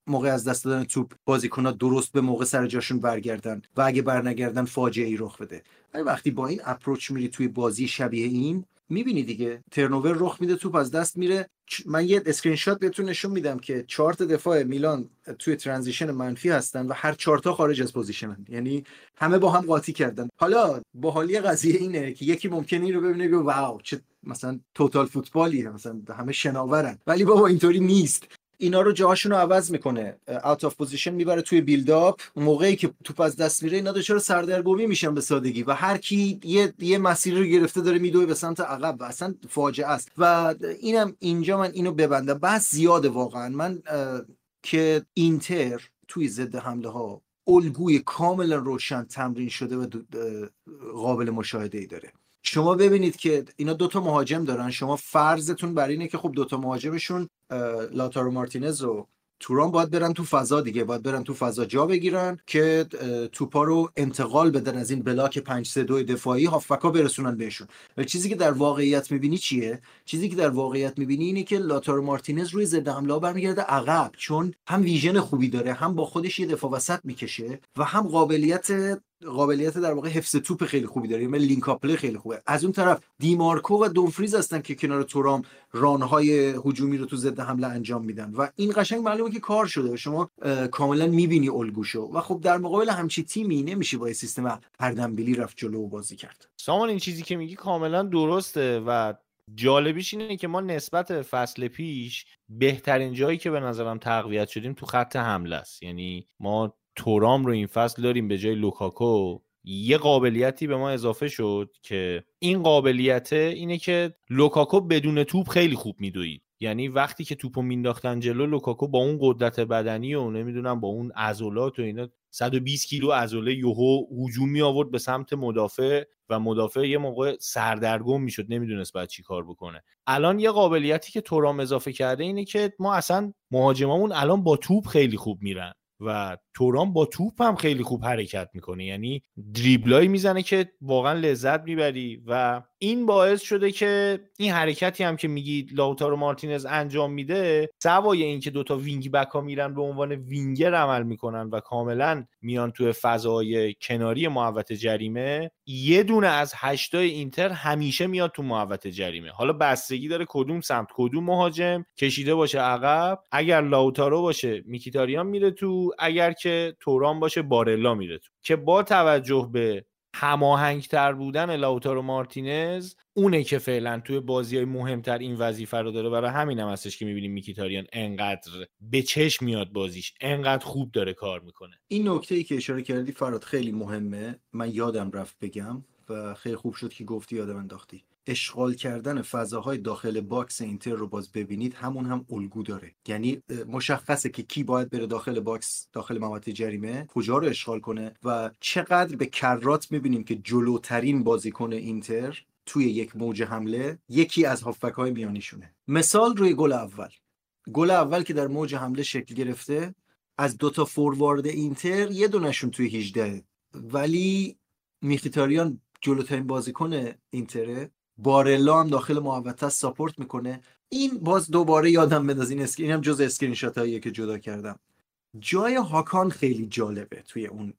موقع از دست دادن توپ بازیکن‌ها درست به موقع سر جاشون برگردن و اگه برنگردن فاجعه ای رخ بده. ولی وقتی با این approach میری توی بازی شبیه این می‌بینی دیگه. turnover رخ میده توپ از دست میره. من یه اسکرین شات بهتون نشون میدم که چارتا دفاع میلان توی transition منفی هستن و هر چارتا خارج از position ن. یعنی همه با هم قاطی کردن. حالا باحالی قضیه اینه که یکی ممکنه این ببینه بگه wow چه مثلا total football یه مثلا همه شناورن. ولی بابا اینطوری نیست. اینا رو جاهاشون رو عوض می‌کنه. out of position می‌بره توی buildup موقعی که توپ از دست میره اینا دچار سردرگمی میشن به سادگی و هر کی یه یه مسیری رو گرفته داره میدوه به سمت عقب و اصلا فاجعه است. و اینم اینجا من اینو ببندم. بس زیاده واقعا. من که اینتر توی ضد حمله ها الگوی کاملا روشن تمرین شده و قابل مشاهده ای داره. شما ببینید که اینا دوتا مهاجم دارن. شما فرضتون بر اینه که خب دوتا مهاجمشون لاتارو مارتینز و توران باید برن تو فضا دیگه باید برن تو فضا جا بگیرن که توپا رو انتقال بدن از این بلاک 5 3 2 دفاعی هافبکا برسونن بهشون. و چیزی که در واقعیت می‌بینی چیه؟ چیزی که در واقعیت می‌بینی اینه که لاتارو مارتینز روی ضد حمله برمیگرده عقب چون هم ویژن خوبی داره هم با خودش یه دفاع وسط می‌کشه و هم قابلیت قابلیت در واقع حفظ توپ خیلی خوبی داره یعنی لینک خیلی خوبه. از اون طرف دیمارکو و دومفریز هستن که کنار تورام رانهای هجومی رو تو ضد حمله انجام میدن و این قشنگ معلومه که کار شده شما کاملا می‌بینی الگوشو. و خب در مقابل همچی تیمی نمیشه با سیستم هردنبیلی رفت جلو و بازی کرد. سامان این چیزی که میگی کاملا درسته و جالبیش اینه که ما نسبت فصل پیش بهترین جایی که به نظرم تقویت شدیم تو خط حمله است. یعنی ما تورام رو این فصل داریم به جای لوکاکو یه قابلیتی به ما اضافه شد که این قابلیت اینه که لوکاکو بدون توپ خیلی خوب میدوید. یعنی وقتی که توپو مینداختن جلو لوکاکو با اون قدرت بدنی و نمی‌دونم با اون عضلات و اینا 120 کیلو عضله یوهو هجوم می آورد به سمت مدافع و مدافع یه موقع سردرگم می‌شد نمی‌دونست باید چی کار بکنه. الان یه قابلیتی که تورام اضافه کرده اینه که ما اصلا مهاجمامون الان با توپ خیلی خوب میرن. و تورام با توپ هم خیلی خوب حرکت می‌کنه. یعنی دریبلای می‌زنه که واقعا لذت می‌بری و این باعث شده که این حرکتی هم که میگی لاوتارو مارتینز انجام میده سوای اینکه دوتا wing back ها میرن به عنوان وینگر عمل می‌کنن و کاملا میان توی فضای کناری محوطه جریمه یه دونه از هشتای اینتر همیشه میاد تو محوطه جریمه. حالا بستگی داره کدوم سمت کدوم مهاجم کشیده باشه عقب. اگر لاوتارو باشه میکیتاریان میره تو اگر که تورام باشه بارلا میره تو. که با توجه به هماهنگتر بودن لاوتارو مارتینز اونه که فعلا توی بازی های مهمتر این وظیفه رو داره. برای همین هم هستش که می‌بینیم میکیتاریان انقدر به چشم میاد بازیش انقدر خوب داره کار می‌کنه. این نکته ای که اشاره کردی فرهاد خیلی مهمه. من یادم رفت بگم و خیلی خوب شد که گفتی یادم انداختی. اشغال کردن فضاهای داخل box اینتر رو باز ببینید همون هم الگو داره. یعنی مشخصه که کی باید بره داخل box داخل محوطه جریمه کجا رو اشغال کنه و چقدر به کرات می‌بینیم که جلوترین بازیکن اینتر توی یک موج حمله یکی از هافبک های میانیشونه. مثال روی گل اول. گل اول که در موج حمله شکل گرفته از دوتا فوروارد اینتر یه دونشون توی 18 ولی میکیتاریان جلوترین بازیکن اینتره. بارلا هم داخل محوطه support می‌کنه. این باز دوباره یادم بنداز این screen هم جز اسکرین شات هاییه که جدا کردم. جای هاکان خیلی جالبه توی اون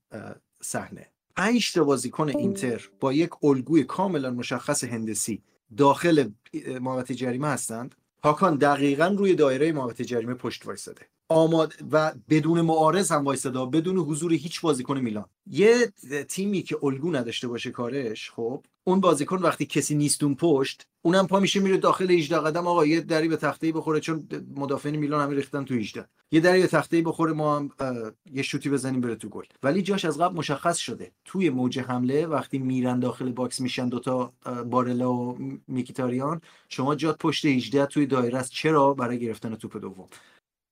صحنه. پنج تا بازیکن اینتر با یک الگوی کاملا مشخص هندسی داخل محوطه جریمه هستند. هاکان دقیقا روی دایره محوطه جریمه پشت وایساده. آماده و بدون معارض هم وایساده بدون حضور هیچ بازیکن میلان. یه تیمی که الگو نداشته باشه کارش خب اون بازیکن وقتی کسی نیست اون پشت اونم پا میشه میره داخل 18 قدم. آقا یه دری به تخته بخوره چون مدافعین میلان همه ریختن تو 18 یه دری به تخته بخوره ما هم یه شوتی بزنیم بره تو گل. ولی جاش از قبل مشخص شده. توی موج حمله وقتی میرن داخل box میشن دوتا بارلا و میکیتاریان. شما جات پشت 18 توی دایره است. چرا؟ برای گرفتن توپ دوم.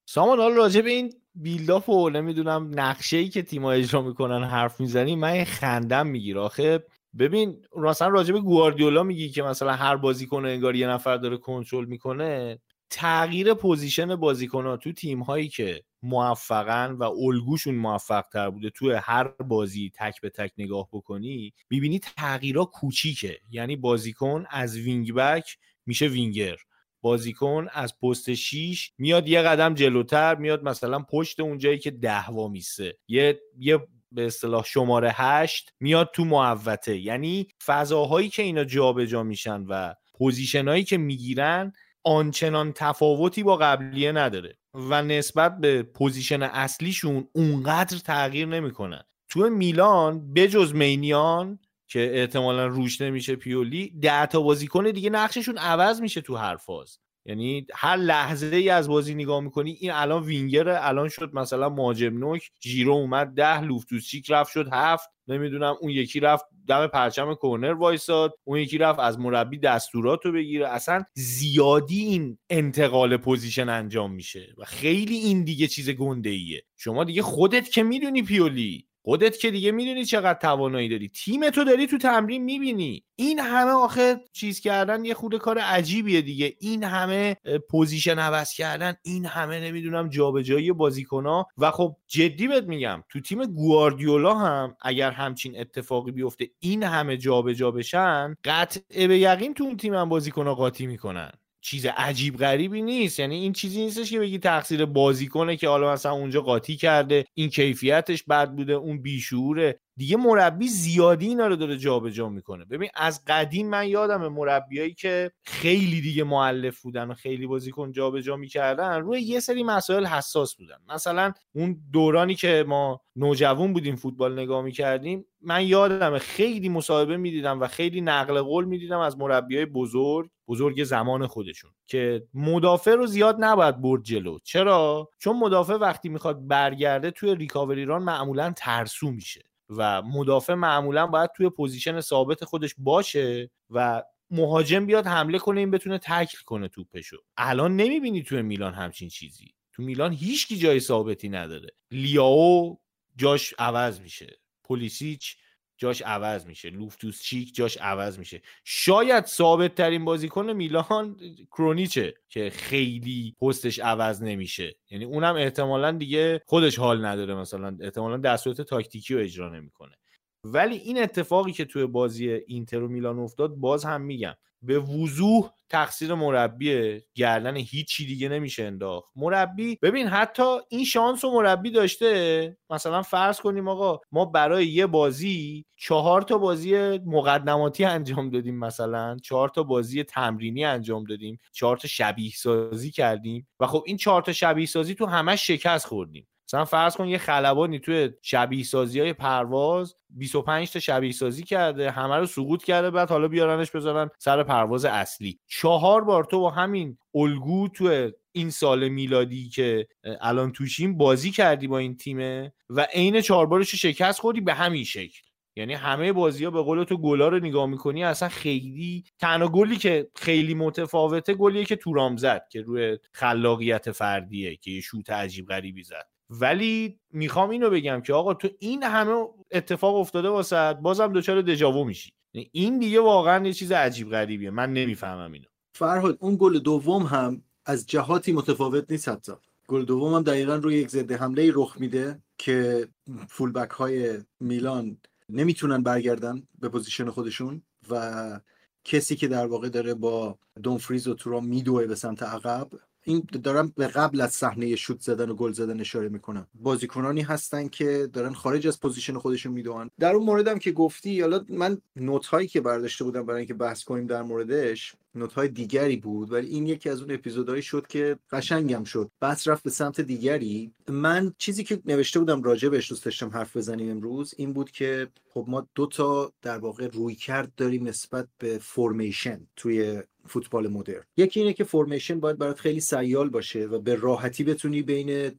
سامان حالا راجع به این build-up و نمی‌دونم نقشه ای که تیم‌ها اجرا می‌کنن حرف می‌زنی من خندم می‌گیره. آخه ببین مثلا راجع به گواردیولا میگی که مثلا هر بازیکن انگار یه نفر داره کنترل می‌کنه. تغییر position بازیکن تو تیم هایی که موفقن و الگوشون موفق تر بوده توی هر بازی تک به تک نگاه بکنی می‌بینی تغییرها کوچیکه. یعنی بازیکن از wing back میشه وینگر. بازیکن از پست 6 میاد یه قدم جلوتر میاد مثلا پشت اون جایی که ده وامیسه. یه یه به اصطلاح شماره هشت میاد تو محوطه یعنی فضاهایی که اینا جابجا جا میشن و position که می‌گیرن آنچنان تفاوتی با قبلیه نداره و نسبت به position اصلیشون اونقدر تغییر نمی‌کنن. تو میلان بجز مینیان که احتمالا روش نمیشه پیولی ده تا بازیکن دیگه نقششون عوض میشه تو هر فاز. یعنی هر لحظه ای از بازی نگاه می‌کنی این الان وینگره الان شد مثلا مهاجم نوک جیرو اومد ده لافتس‌چیک رفت شد هفت نمی‌دونم اون یکی رفت دم پرچم کورنر وایساد اون یکی رفت از مربی دستورات رو بگیره. اصلا زیادی این انتقال position انجام میشه و خیلی این دیگه چیز گنده ایه شما دیگه خودت که می‌دونی پیولی. خودت که دیگه می‌دونی چقدر توانایی داری. تیم تو داری تو تمرین می‌بینی. این همه آخه چیز کردن یه خورده کار عجیبیه دیگه. این همه position عوض کردن این همه نمی‌دونم جابجایی بازیکنها. و خب جدی بهت میگم تو تیم گواردیولا هم اگر همچین اتفاقی بیفته این همه جابجا بشن قطع به یقین تو اون تیم هم بازیکنها قاطی می‌کنن. چیز عجیب غریبی نیست. یعنی این چیزی نیستش که بگی تقصیر بازیکنه که حالا مثلا اونجا قاطی کرده. این کیفیتش بد بوده اون بیشعوره. دیگه مربی زیادی اینا رو داره جابجا می‌کنه. ببین از قدیم من یادم مربیایی که خیلی دیگه مؤلف بودن و خیلی بازیکن جابجا می‌کردن. روی یه سری مسائل حساس بودن. مثلا اون دورانی که ما نوجوان بودیم فوتبال نگاه می‌کردیم من یادم خیلی مصاحبه می‌دیدم و خیلی نقل قول می‌دیدم از مربیای بزرگ بزرگ زمان خودشون که مدافع رو زیاد نباید برد جلو. چرا؟ چون مدافع وقتی می‌خواد برگرده توی recovery run معمولا ترسو میشه. و مدافع معمولا باید توی position ثابت خودش باشه و مهاجم بیاد حمله کنه این بتونه تکل کنه توپشو. الان نمی‌بینی توی میلان همچین چیزی. تو میلان هیچکی جای ثابتی نداره. لیاو جاش عوض میشه. پولیسیچ جاش عوض میشه. لوفتوس چیک جاش عوض میشه. شاید ثابت ترین بازیکن میلان کرونیچه که خیلی پستش عوض نمیشه. یعنی اونم احتمالا دیگه خودش حال نداره مثلا. احتمالا دستورات تاکتیکی رو اجرا نمی‌کنه. ولی این اتفاقی که توی بازی اینتر و میلان افتاد باز هم میگم. به وضوح تقصیر مربی گردن هیچی دیگه نمیشه انداخت. مربی ببین حتی این شانس و مربی داشته مثلا فرض کنیم آقا ما برای یه بازی چهار تا بازی مقدماتی انجام دادیم مثلا چهار تا بازی تمرینی انجام دادیم چهار تا شبیه سازی کردیم و خب این چهار تا شبیه سازی تو همش شکست خوردیم. مثلا فرض کن یه خلبانی توی شبیه سازی های پرواز 25 تا شبیه سازی کرده همه رو سقوط کرده بعد حالا بیارنش بذارن سر پرواز اصلی. چهار بار تو با همین الگو تو این سال میلادی که الان توشیم بازی کردی با این تیمه و عین چهار بارش شکست خوردی به همین شکل. یعنی همه بازی ها به قول تو گلا رو نگاه می‌کنی اصلا خیلی تنها گلی که خیلی متفاوته گلیه که تورام زد که روی خلاقیت فردیه که یه شوت عجیب غریبی زد. ولی می‌خوام اینو بگم که آقا تو این همه اتفاق افتاده واسه بازم دچار دژاوو میشی. یعنی این دیگه واقعا یه چیز عجیب غریبیه. من نمی‌فهمم اینو. فرهاد اون گل دوم هم از جهاتی متفاوت نیست حتی. گل دوم هم دقیقا روی یک ضد حمله رخ میده که fullback های میلان نمی‌تونن برگردن به position خودشون و کسی که در واقع داره با دومفریز و تورام میدوه به سمت عقب این دارم به قبل از صحنه شوت زدن و گل زدن اشاره می‌کنم بازیکنانی هستن که دارن خارج از position خودشون می‌دوئن در اون موردم که گفتی حالا من note هایی که برداشته بودم برای اینکه بحث کنیم در موردش note های دیگری بود ولی این یکی از اون اپیزودهایی شد که قشنگم شد. بحث رفت به سمت دیگری. من چیزی که نوشته بودم راجع بهش دوست داشتم حرف بزنیم امروز این بود که خب ما دو تا در واقع رویکرد داریم نسبت به formation توی فوتبال مدرن. یکی اینه که formation باید برات خیلی سیال باشه و به راحتی بتونی بین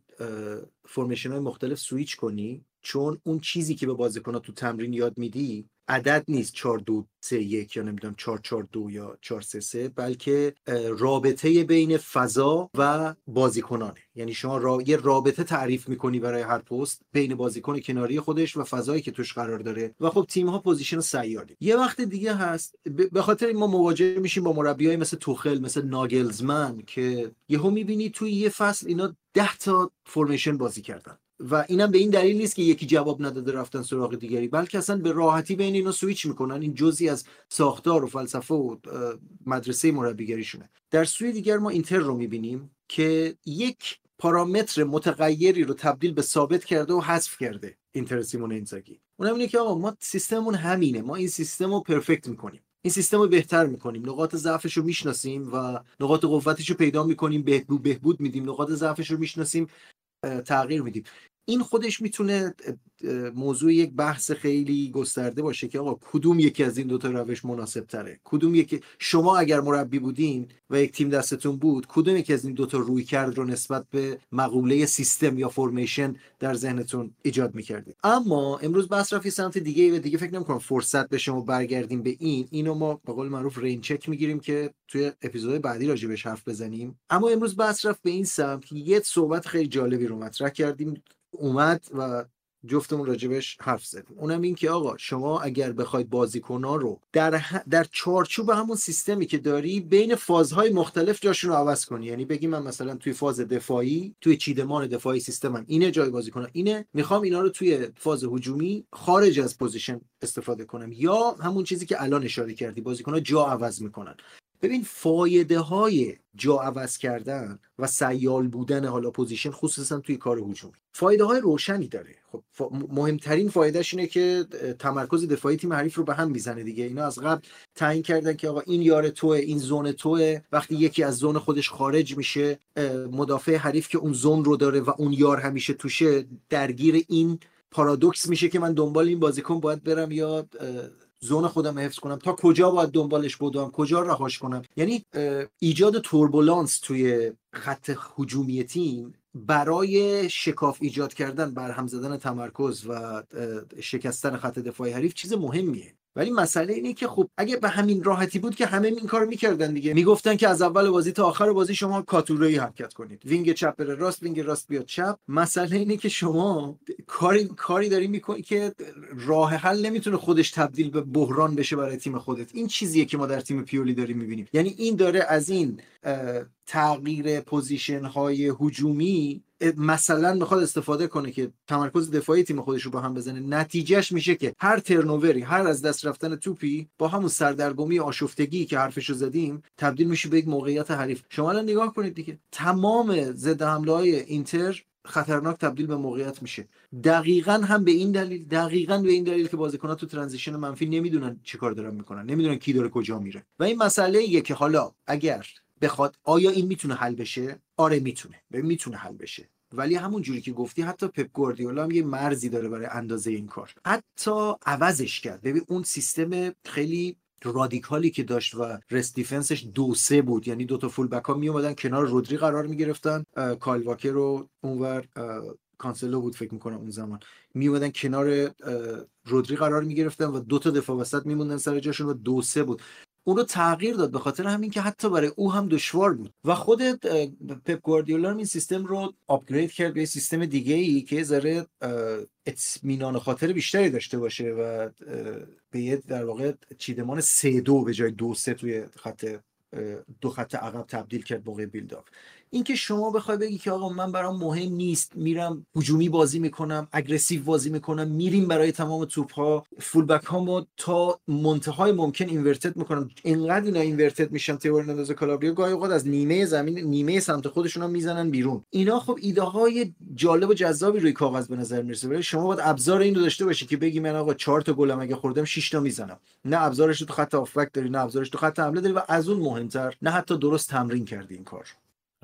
formation های مختلف سویچ کنی چون اون چیزی که به بازیکنات تو تمرین یاد میدی عدد نیست 4 2 3 1 یا نمی‌دونم 4 4 2 یا 4 3 3 بلکه رابطه بین فضا و بازیکنانه. یعنی شما را... یه رابطه تعریف می‌کنی برای هر پست بین بازیکن کناری خودش و فضایی که توش قرار داره. و خب تیم ها position سیالی یه وقت دیگه هست به خاطر ما مواجه میشیم با مربیای مثل توخل مثل ناگلزمن که یهو می‌بینی توی یه فصل اینا 10 تا فرمیشن بازی کردن. و اینم به این دلیل نیست که یکی جواب نداده رفتن سراغ دیگری بلکه اصلا به راحتی بین اینا سویچ می‌کنن. این جزی از ساختار و فلسفه و مدرسه مربیگریشونه. در سوی دیگر ما اینتر رو می‌بینیم که یک پارامتر متغیری رو تبدیل به ثابت کرده و حذف کرده اینتر سیمون اینزاگی. اونم اینه که آقا ما سیستممون همینه. ما این سیستم رو پرفکت می‌کنیم. این سیستم رو بهتر می‌کنیم. نقاط ضعفش رو می‌شناسیم و نقاط قوتش رو پیدا می‌کنیم. بهبود بهبود میدیم. نقاط ضعفش رو می‌شناسیم. تغییر میدیم. این خودش می‌تونه موضوع یک بحث خیلی گسترده باشه که آقا کدوم یکی از این دوتا روش مناسب تره کدوم یکی شما اگر مربی بودین و یک تیم دستتون بود کدوم یکی از این دوتا روی کرد رو نسبت به مقوله سیستم یا فرمیشن در ذهنتون ایجاد می‌کردید اما امروز بحث رفت سمت دیگه و دیگه فکر نمی‌کنم فرصت بشه ما برگردیم به این. اینو ما به قول معروف رین چک می‌گیریم که توی اپیزود بعدی راجع بهش حرف بزنیم. اما امروز بحث رفت به این سمت. یه صحبت خیلی جالبی رو مطرح کردیم. اومد و جفتمون راجبش حرف زدیم. اونم این که آقا شما اگر بخواید بازیکنان رو در, در چارچوب همون سیستمی که داری بین فازهای مختلف جاشون رو عوض کنی. یعنی بگی من مثلا توی فاز دفاعی توی چیدمان دفاعی سیستمم اینه جای بازیکن اینه می‌خوام اینا رو توی فاز هجومی خارج از position استفاده کنم. یا همون چیزی که الان اشاره کردی بازیکن‌ها جا عوض می‌کنن. ببین فایده های جا عوض کردن و سیال بودن حالا position خصوصا توی کار هجومی فایده های روشنی داره. خب مهمترین فایدهش اینه که تمرکز دفاعی تیم حریف رو به هم می‌زنه دیگه. اینا از قبل تعیین کردن که آقا این یار توه این زون توه. وقتی یکی از زون خودش خارج میشه مدافع حریف که اون زون رو داره و اون یار همیشه توشه درگیر این پارادوکس میشه که من دنبال این بازیکن باید برم یا زون خودم حفظ کنم. تا کجا باید دنبالش بدوم کجا رهاش کنم؟ یعنی ایجاد توربولانس توی خط هجومی تیم برای شکاف ایجاد کردن برهم زدن تمرکز و شکستن خط دفاعی حریف چیز مهمیه. ولی مسئله اینه که خب اگه به همین راحتی بود که همه این کار می‌کردن دیگه. می‌گفتن که از اول بازی تا آخر بازی شما کاتوره‌ای حرکت کنید. wing چپ بره راست wing راست بیاد چپ. مسئله اینه که شما کاری کاری داری می‌کنی که راه حل نمی‌تونه خودش تبدیل به بحران بشه برای تیم خودت. این چیزیه که ما در تیم پیولی داریم می‌بینیم. یعنی این داره از این تغییر position های هجومی مثلا می‌خواد استفاده کنه که تمرکز دفاعی تیم خودش رو با هم بزنه. نتیجهش میشه که هر ترنووری هر از دست رفتن توپی با همون سردرگمی آشفتگی که حرفشو زدیم تبدیل میشه به یک موقعیت حریف. شما الان نگاه کنید دیگه. تمام ضد حمله های اینتر خطرناک تبدیل به موقعیت میشه. دقیقا هم به این دلیل دقیقا به این دلیل که بازیکن‌ها تو ترانزیشن منفی نمی‌دونن چیکار دارن می‌کنن نمی‌دونن کی داره کجا میره. و این مسئله ایه که حالا اگر بخواد آیا این می‌تونه حل بشه؟ آره می‌تونه. ببین می‌تونه حل بشه. ولی همون جوری که گفتی حتی پپ گواردیولا هم یه مرزی داره برای اندازه این کار. حتی عوضش کرد. ببین اون سیستم خیلی رادیکالی که داشت و rest defence ش دو سه بود. یعنی دو تا full back ها می اومدن کنار رودری قرار می گرفتن کایل واکر رو اونور کانسلو بود فکر می‌کنم اون زمان. می اومدن کنار رودری قرار می گرفتن و دو تا دفاع وسط میموندن سر جاشون و دو سه بود. اون رو تغییر داد به خاطر همین که حتی برای او هم دشوار بود. و خود پپ گواردیولا این سیستم رو upgrade کرد به سیستم دیگه ای که ذره اطمینان خاطر بیشتری داشته باشه و به یه در واقع چیدمان سه دو به جای دو سه توی خط دو خط عقب تبدیل کرد موقع build اینکه شما بخوای بگی که آقا من برام مهم نیست میرم هجومی بازی می‌کنم aggressive بازی می‌کنم میریم برای تمام توپ ها full back هامو تا منتهای ممکن inverted می‌کنم. اینقدر اینا inverted میشن تئو هرناندز کالابریا گاهی اوقات از نیمه زمین نیمه سمت خودشون هم می‌زنن بیرون. اینا خب ایده های جالب و جذابی روی کاغذ به نظر می‌رسه. ولی شما باید ابزار اینو داشته باشی که بگی من آقا 4 تا گلم اگه خوردم 6 تا می‌زنم. نه ابزارش تو خط آفبک داری نه ابزارش تو خط حمله داری و از اون مهمتر نه حتی درست تمرین کردی این کار.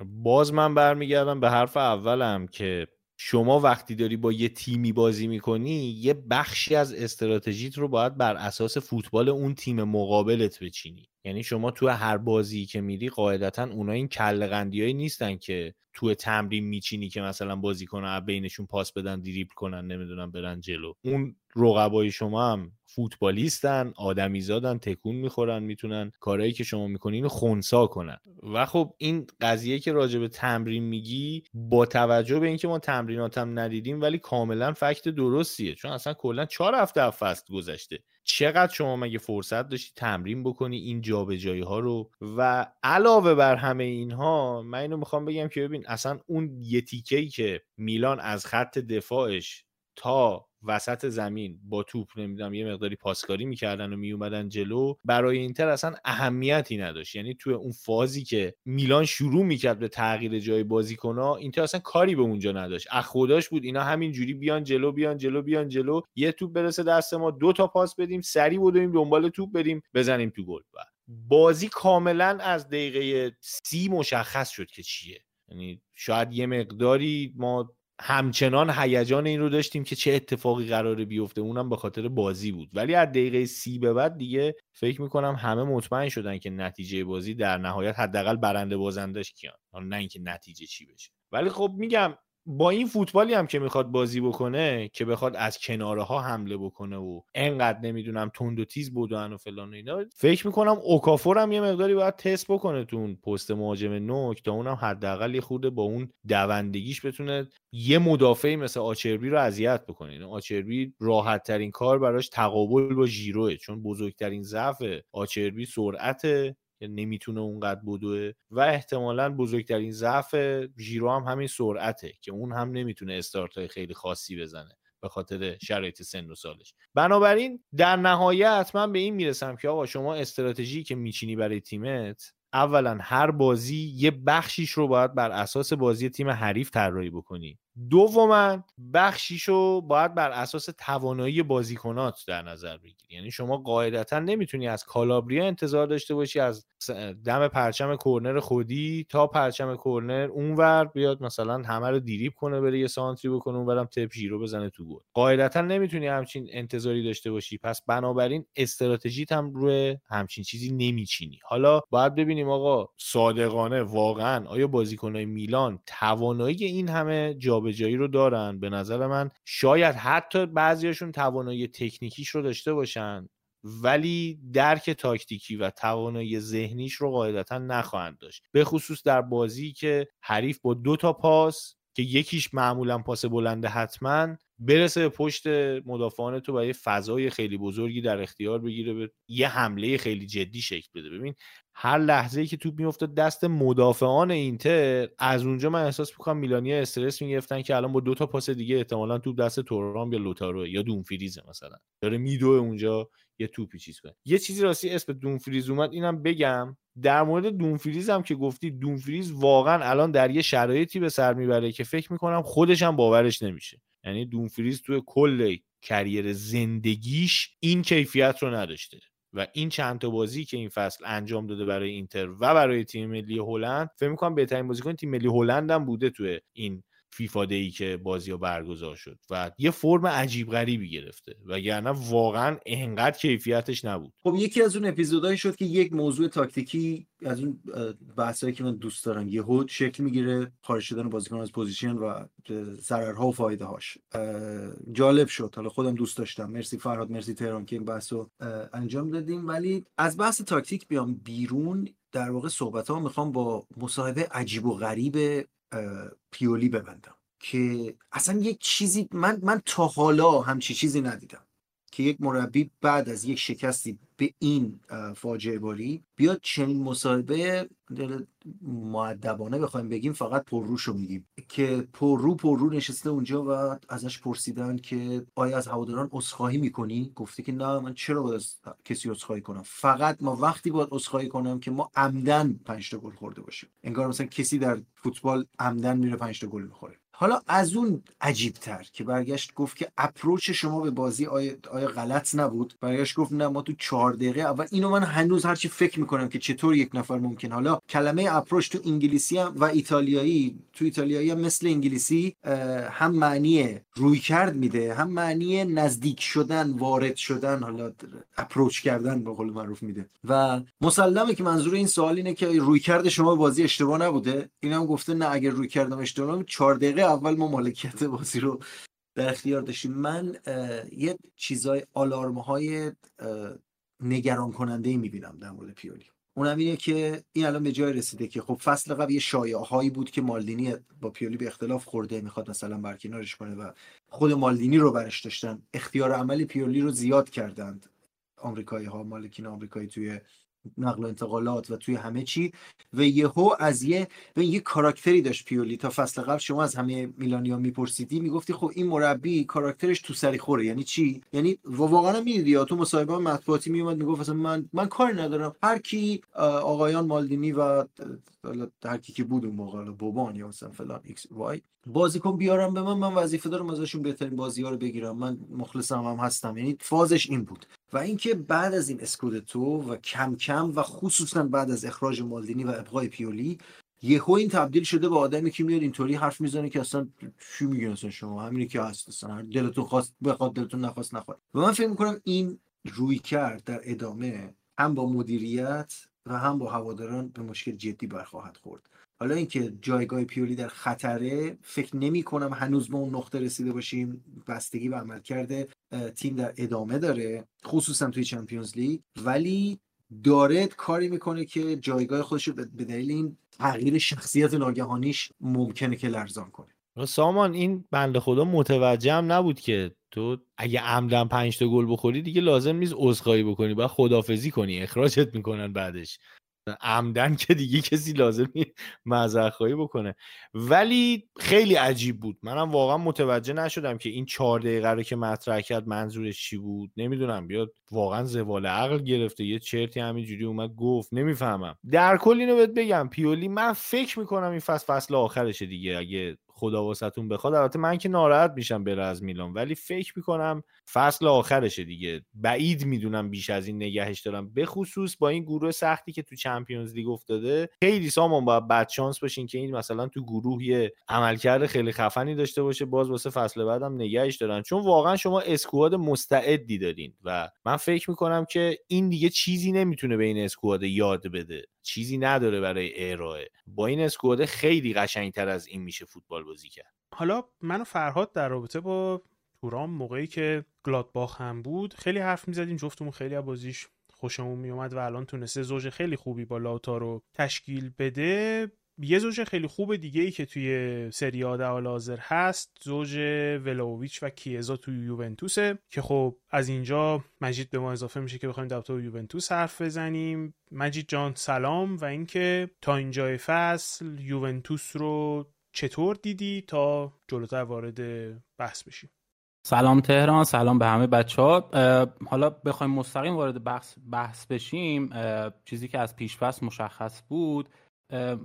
باز من برمیگردم به حرف اولم که شما وقتی داری با یه تیمی بازی می‌کنی یه بخشی از استراتژیت رو باید بر اساس فوتبال اون تیم مقابلت بچینی. یعنی شما تو هر بازی که میری قاعدتا اونا این کله نیستن که تو تمرین میچینی که مثلا بازیکن بینشون پاس بدن دریبل کنن نمی‌دونم برن جلو. اون رقبای شما هم فوتبالیستن آدمیزادن تکون می‌خورن می‌تونن کارهایی که شما می‌کنین خونسا کنن. و خب این قضیه که راجع به تمرین میگی با توجه به اینکه ما تمریناتم ندیدیم ولی کاملا فکت درستیه. چون اصلا کلا چهار هفته فست گذشته. چقدر شما مگه فرصت داشتی تمرین بکنی این جابجایی ها رو؟ و علاوه بر همه اینها من اینو می‌خوام بگم که ببین اصلا اون یه که میلان از خط دفاعش تا وسط زمین با توپ نمی‌دونم یه مقداری پاسکاری می‌کردن و میومدن جلو. برای اینتر اصلا اهمیتی نداشت. یعنی توی اون فازی که میلان شروع می‌کرد به تغییر جای بازیکنها اینتر اصلا کاری به اونجا نداشت. اخ خداش بود اینا همین جوری بیان جلو بیان جلو بیان جلو. یه توپ برسه دست ما دو تا پاس بدیم سری بدیم دنبال توپ بریم بزنیم تو گل. بازی کاملا از دقیقه سی مشخص شد که چیه. یعنی شاید یه مقداری ما همچنان هیجان این رو داشتیم که چه اتفاقی قراره بیفته. اونم به خاطر بازی بود. ولی از دقیقه سی به بعد دیگه فکر می‌کنم همه مطمئن شدن که نتیجه بازی در نهایت حداقل برنده بازندش کیان. نه اینکه نتیجه چی بشه. ولی خب میگم با این فوتبالی هم که می‌خواد بازی بکنه که بخواد از کناره ها حمله بکنه و انقدر نمی‌دونم تند و تیز بودن و فلان و اینا فکر می‌کنم اوکافور هم یه مقداری باید تست بکنه تو اون پست مهاجم نوک تا اونم حداقل یه خورده با اون دوندگیش بتونه یه مدافعی مثل آچربی رو اذیت بکنه. یعنی آچربی راحت ترین کار براش تقابل با ژیروه چون بزرگترین ضعف آچربی سرعت نمی‌تونه اونقدر بدوه. و احتمالا بزرگترین ضعف ژیرو هم همین سرعته که اون هم نمی‌تونه استارت های خیلی خاصی بزنه به خاطر شرایط سن و سالش. بنابراین در نهایت من به این می‌رسم که آقا شما استراتژی که میچینی برای تیمت اولا هر بازی یه بخشیش رو باید بر اساس بازی تیم حریف طراحی بکنی. دوما بخشیشو باید بر اساس توانایی بازیکنات در نظر بگیری. یعنی شما قاعدتا نمی‌تونی از کالابریا انتظار داشته باشی از دم پرچم کرنر خودی تا پرچم کرنر اونور بیاد مثلا همه رو دیریب کنه بره یه سانتری بکنه اونورم تپ ژیرو بزنه تو گل. قاعدتا نمی‌تونی همچین انتظاری داشته باشی. پس بنابراین استراتژیت هم روی همچین چیزی نمیچینی. حالا باید ببینیم آقا صادقانه واقعا آیا بازیکنهای میلان توانایی این همه جابجایی رو دارن. به نظر من شاید حتی بعضیاشون توانایی تکنیکیش رو داشته باشن ولی درک تاکتیکی و توانایی ذهنیش رو قاعدتا نخواهند داشت. به خصوص در بازی که حریف با دو تا پاس که یکیش معمولا پاس بلنده حتما برسه پشت مدافعان تو و یه فضای خیلی بزرگی در اختیار بگیره به یه حمله خیلی جدی شکل بده. ببین هر لحظه ای که توپ میفته دست مدافعان اینتر از اونجا من احساس می‌کنم میلانیا استرس می‌گرفتن که الان با دو تا پاس دیگه احتمالا توپ دست تورام یا لوتارو یا دونفریزه مثلا. داره میدو اونجا یه توپی چیز کنه. یه چیزی راستی اسم دونفریز اومد اینم بگم. در مورد دونفریز هم که گفتی دونفریز واقعا الان در یه شرایطی به سر می‌بره که فکر می‌کنم خودش هم باورش نمیشه. یعنی دونفریز توی کل کریر زندگیش این کیفیت رو نداشته و این چند تا بازی که این فصل انجام داده برای اینتر و برای تیم ملی هلند فکر می‌کنم بهترین بازیکن تیم ملی هلند هم بوده توی این فیفا ای که بازی ها برگزار شد و یه فرم عجیب غریبی گرفته و یعنی واقعا انقدر کیفیتش نبود. خب یکی از اون اپیزودهایی شد که یک موضوع تاکتیکی از اون بحثایی که من دوست دارم یهو شکل می‌گیره خارج شدن بازیکن از position و ضررها و فایده هاش جالب شد. حالا خودم دوست داشتم. مرسی فرهاد مرسی تهران که این بحث رو انجام دادیم. ولی از بحث تاکتیک بیام بیرون. در واقع صحبت ها می‌خوام با مصاحبه عجیب و غریب پیولی ببندم که اصلا یک چیزی من من تا حالا همچی چیزی ندیدم. که یک مربی بعد از یک شکستی به این فاجعه باری بیاد چنین مصاحبه معدبانه بخوایم بگیم فقط پرروش رو میگیم که پررو پررو نشسته اونجا و ازش پرسیدن که آیا از هواداران عذرخواهی می‌کنی؟ گفته که نه من چرا باید از کسی عذرخواهی کنم؟ فقط ما وقتی باید عذرخواهی کنم که ما عمدن پنج تا گل خورده باشیم. انگار مثلا کسی در فوتبال عمدن میره پنج تا گل می‌خوره. حالا از اون عجیب تر که برگشت گفت که اپروچ شما به بازی آیا, آیا غلط نبود. برگشت گفت نه ما تو چهار دقیقه اول. اینو من هنوز هرچی فکر می‌کنم که چطور یک نفر ممکن. حالا کلمه اپروچ تو انگلیسی هم و ایتالیایی تو ایتالیایی هم مثل انگلیسی هم معنی روی کرد میده هم معنی نزدیک شدن وارد شدن حالا اپروچ کردن به قول معروف میده. و مسلمه که منظور این سوال اینه که روی کرد شما بازی اشتباه نبوده. اینم گفته نه اگر روی کردم اشتباه چهار دقیقه اول ما مالکیت بازی رو در اختیار داشتیم. من یه چیزای آلارم های نگران کننده ای می‌بینم در مورد پیولی. اونم اینه که این الان به جای رسیده که خب فصل قبل یه شایعه هایی بود که مالدینی با پیولی به اختلاف خورده می‌خواد مثلا برکنارش کنه و خود مالدینی رو برش داشتن. اختیار عمل پیولی رو زیاد کردند آمریکایی ها مالکین آمریکایی توی نقل و انتقالات و توی همه چی. و یهو از یه به یه کاراکتری داشت پیولی. تا فصل قبل شما از همه میلانیا میپرسیدی می‌گفتی خب این مربی کاراکترش تو سری خوره. یعنی چی؟ یعنی واقعا می‌دیدی؟ تو مصاحبه مطبوعاتی میومد می‌گفت مثلا من من کاری ندارم. هر کی آقایان مالدینی و هر کی که بود اون موقع بوبان یا مثلا فلان X Y. بازیکن بیارم به من من وظیفه دارم ازشون بهترین بازی ها رو بگیرم. من مخلصم هم هستم. یعنی فازش این بود. و اینکه بعد از این اسکودتو و کم کم و خصوصا بعد از اخراج مالدینی و ابقای پیولی یهو این تبدیل شده به آدمی که میاد اینطوری حرف می‌زنه که اصلا چی میگن اصلا شما؟ همینی که هست. اصلا دلتون خواست بخواد دلتون نخواست نخواد. و من فکر می‌کنم این رویکرد در ادامه هم با مدیریت و هم با هواداران به مشکل جدی برخواهد خورد. حالا اینکه جایگاه پیولی در خطره فکر نمی کنم هنوز به اون نقطه رسیده باشیم. بستگی به عمل کرده تیم در ادامه داره خصوصا توی چمپیونز لیگ. ولی داره کاری می‌کنه که جایگاه خودش رو به دلیل این تغییر شخصیت ناگهانیش ممکنه که لرزان کنه. سامان این بنده خدا متوجه هم نبود که تو اگه عمدن پنج تا گل بخوری دیگه لازم نیست عذرخواهی بکنی باید خدافزی کنی اخراجت می‌کنن بعدش. عمدن که دیگه کسی لازمی معذرخواهی بکنه. ولی خیلی عجیب بود. منم واقعا متوجه نشدم که این چهار دقیقه رو که مطرح کرد منظورش چی بود. نمی‌دونم بیاد واقعا زوال عقل گرفته یه چرتی همینجوری اومد گفت. نمی‌فهمم. در کل اینو بهت بگم پیولی من فکر می‌کنم این فصل فصل آخرشه دیگه. اگه خدا واسهتون بخواد. البته من که ناراحت میشم بره از میلان ولی فکر می‌کنم فصل آخرشه دیگه. بعید می‌دونم بیش از این نگهش دارم. به خصوص با این گروه سختی که تو چمپیونز لیگ افتاده خیلی سامان باید بد شانس باشین که این مثلا تو گروه یه عملکرد خیلی خفنی داشته باشه باز واسه فصل بعدم نگهش دارن. چون واقعا شما اسکواد مستعدی دارین و من فکر می‌کنم که این دیگه چیزی نمی‌تونه به این اسکواد یاد بده. چیزی نداره برای ارائه. با این اسکواد خیلی قشنگتر از این میشه فوتبال بازی کرد. حالا من و فرهاد در رابطه با تورام موقعی که گلادباخ هم بود خیلی حرف می‌زدیم جفتمون خیلی از بازیش خوشمون میومد و الان تونسته زوج خیلی خوبی با لاوتا رو تشکیل بده. یه زوج خیلی خوب دیگه ای که توی سری آ حاضر هست زوج ولاویچ و کیزا توی یوونتوسه که خب از اینجا مجید به ما اضافه میشه که بخوایم در یوونتوس حرف بزنیم. مجید جان سلام و اینکه تا اینجای فصل یوونتوس رو چطور دیدی تا جلوتر وارد بحث بشیم؟ سلام تهران سلام به همه بچه ها حالا بخوایم مستقیم وارد بحث, بحث بشیم چیزی که از پیش مشخص بود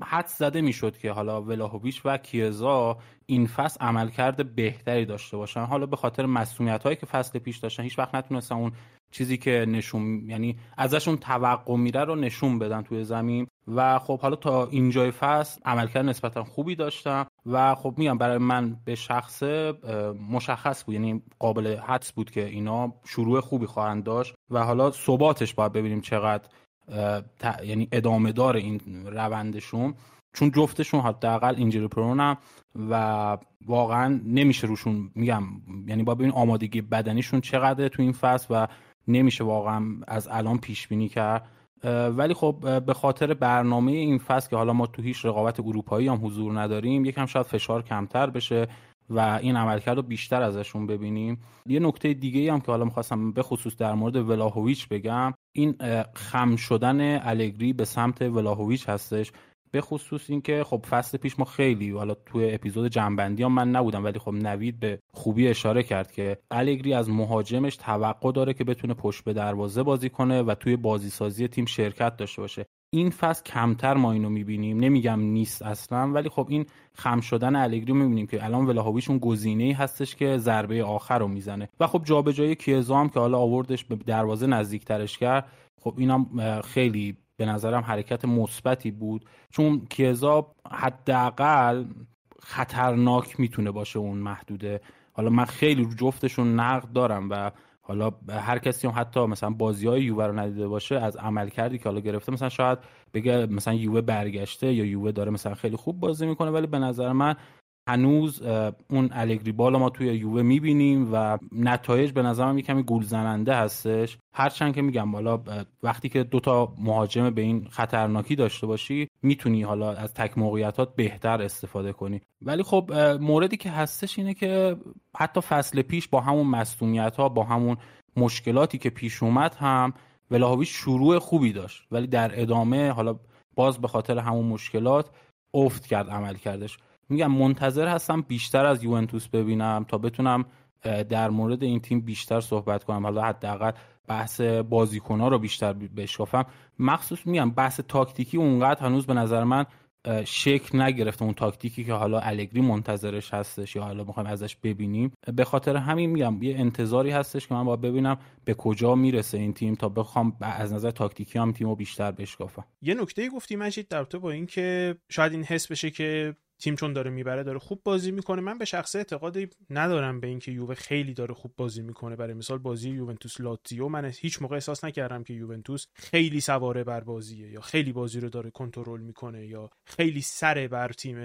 حد زده می‌شد که حالا ولاهویچ و کیزا این فصل عملکرد بهتری داشته باشن. حالا به خاطر مسئولیت هایی که فصل پیش داشتن هیچ وقت نتونستن اون چیزی که نشون یعنی ازشون توقع میره رو نشون بدن توی زمین. و خب حالا تا اینجای فصل عملکرد نسبتا خوبی داشتم و خب میگم برای من به شخص مشخص بود. یعنی قابل حدس بود که اینا شروع خوبی خواهند داشت. و حالا ثباتش باید ببینیم چقدر یعنی ادامه دار این روندشون چون جفتشون حداقل اینجوری پرونم و واقعا نمیشه روشون میگم یعنی با ببین آمادگی بدنیشون چقدر تو این فصل و نمیشه واقعا از الان پیش بینی کرد ولی خب به خاطر برنامه این فصل که حالا ما تو هیچ رقابت اروپایی هم حضور نداریم یکم شاید فشار کمتر بشه. و این عملکرد رو بیشتر ازشون ببینیم. یه نکته دیگه هم که حالا می‌خواستم به خصوص در مورد ولاهویچ بگم این خم شدن الگری به سمت ولاهویچ هستش. به خصوص اینکه خب فصل پیش ما خیلی حالا توی اپیزود جنبندی هم من نبودم ولی خب نوید به خوبی اشاره کرد که الگری از مهاجمش توقع داره که بتونه پشت به دروازه بازی کنه و توی بازی سازی تیم شرکت داشته باشه. این فصل کمتر ما اینو می‌بینیم. نمیگم نیست اصلا ولی خب این خم شدن الگری می‌بینیم که الان ولاهویچ اون گزینه ای هستش که ضربه آخر رو می‌زنه. و خب جابجایی کیزا هم که حالا آوردش به دروازه نزدیکترش کرد خب اینم خیلی به نظرم حرکت مثبتی بود. چون کیزا حداقل خطرناک می‌تونه باشه اون محدوده. حالا من خیلی رو جفتشون نقد دارم و حالا هر کسی هم حتی مثلا بازی های یووه رو ندیده باشه از عمل کردی که حالا گرفته مثلا شاید بگه مثلا یووه برگشته یا یووه داره مثلا خیلی خوب بازی می‌کنه ولی به نظر من هنوز اون الگری بالا ما توی یووه می‌بینیم و نتایج به نظرم یه کمی گول زننده هستش. هرچند که میگم بالا وقتی که دوتا مهاجم به این خطرناکی داشته باشی می‌تونی حالا از تک موقعیتات بهتر استفاده کنی. ولی خب موردی که هستش اینه که حتی فصل پیش با همون مصومیت ها با همون مشکلاتی که پیش اومد هم ولاهویچ شروع خوبی داشت. ولی در ادامه حالا باز به خاطر همون مشکلات افت کرد عمل کردش. میگم منتظر هستم بیشتر از یوونتوس ببینم تا بتونم در مورد این تیم بیشتر صحبت کنم. حالا حداقل بحث بازیکنها رو بیشتر بشکافم. مخصوص میگم بحث تاکتیکی اونقدر هنوز به نظر من شکل نگرفته. اون تاکتیکی که حالا الگری منتظرش هستش یا حالا می‌خوایم ازش ببینیم. به خاطر همین میگم یه انتظاری هستش که من باید ببینم به کجا می‌رسه این تیم تا بخوام از نظر تاکتیکی هم تیمو بیشتر بشکافم. یه نکته گفتی مجید در با اینکه شاید این حس بشه که تیم چون داره می‌بره داره خوب بازی می‌کنه. من به شخص اعتقادی ندارم به اینکه یووه خیلی داره خوب بازی می‌کنه. برای مثال بازی یوونتوس لاتزیو من هیچ موقع احساس نکردم که یوونتوس خیلی سواره بر بازیه یا خیلی بازی رو داره کنترل می‌کنه یا خیلی سره بر تیم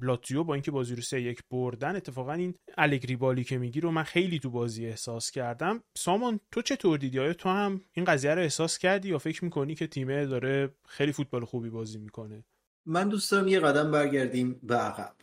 لاتزیو. با اینکه بازی رو سه یک بردن اتفاقا این الگری بالی که میگی رو من خیلی تو بازی احساس کردم. سامان تو چطور دیدی؟ آیا تو هم این قضیه رو احساس کردی یا فکر می‌کنی که تیمه داره خیلی فوتبال خوبی بازی می‌کنه؟ من دوست دارم یه قدم برگردیم به عقب.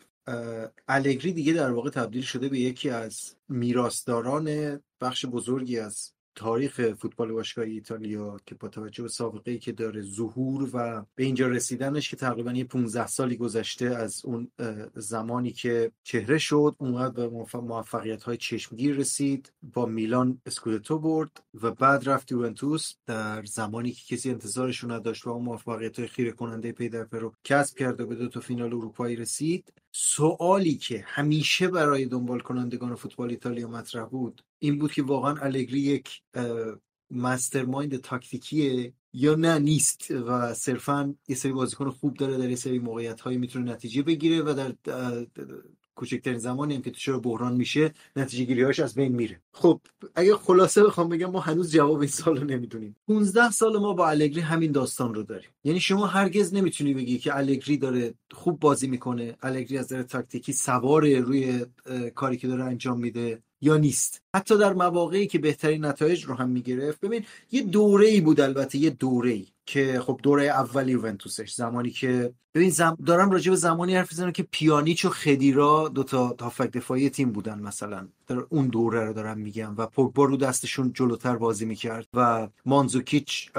الگری دیگه در واقع تبدیل شده به یکی از میراثداران بخش بزرگی از تاریخ فوتبال باشگاه ایتالیا که با توجه به سابقه ای که داره ظهور و به اینجا رسیدنش که تقریبا یه 15 سالی گذشته از اون زمانی که چهره شد اونقدر به موفقیت های چشمگیر رسید با میلان اسکودتو برد و بعد رفت یوونتوس در زمانی که کسی انتظارشون نداشت و اون موفقیت های خیره کننده پی رو کسب کرد و به دو تا فینال اروپایی رسید. سوالی که همیشه برای دنبال کنندگان فوتبال ایتالیا مطرح بود این بود که واقعا الگری یک مسترمایند تاکتیکیه یا نه نیست و صرفا یه سری بازیکن خوب داره در یه سری موقعیت هایی می‌تونه نتیجه بگیره و در کوچکترین زمانی هم که تو بحران میشه نتیجه گیری هاش از بین میره. خب اگه خلاصه بخوام بگم ما هنوز جواب این سال رو نمی‌دونیم. 15 سال ما با الگری همین داستان رو داریم. یعنی شما هرگز نمی‌تونی بگی که الگری داره خوب بازی می‌کنه الگری از نظر تاکتیکی سوار روی کاری که داره انجام میده یا نیست. حتی در مواقعی که بهترین نتایج رو هم می‌گرفت. ببین یه دوره ای بود البته یه دوره ای که خب دوره اول یوونتوسش زمانی که ببین زم... دارم راجع به زمانی حرف می‌زنم که پیانیچ و خدیرا دو تا هافک دفاعی تیم بودن مثلا. در اون دوره رو دارم میگم و پوگبا رو دستشون جلوتر بازی می‌کرد و مانزوکیچ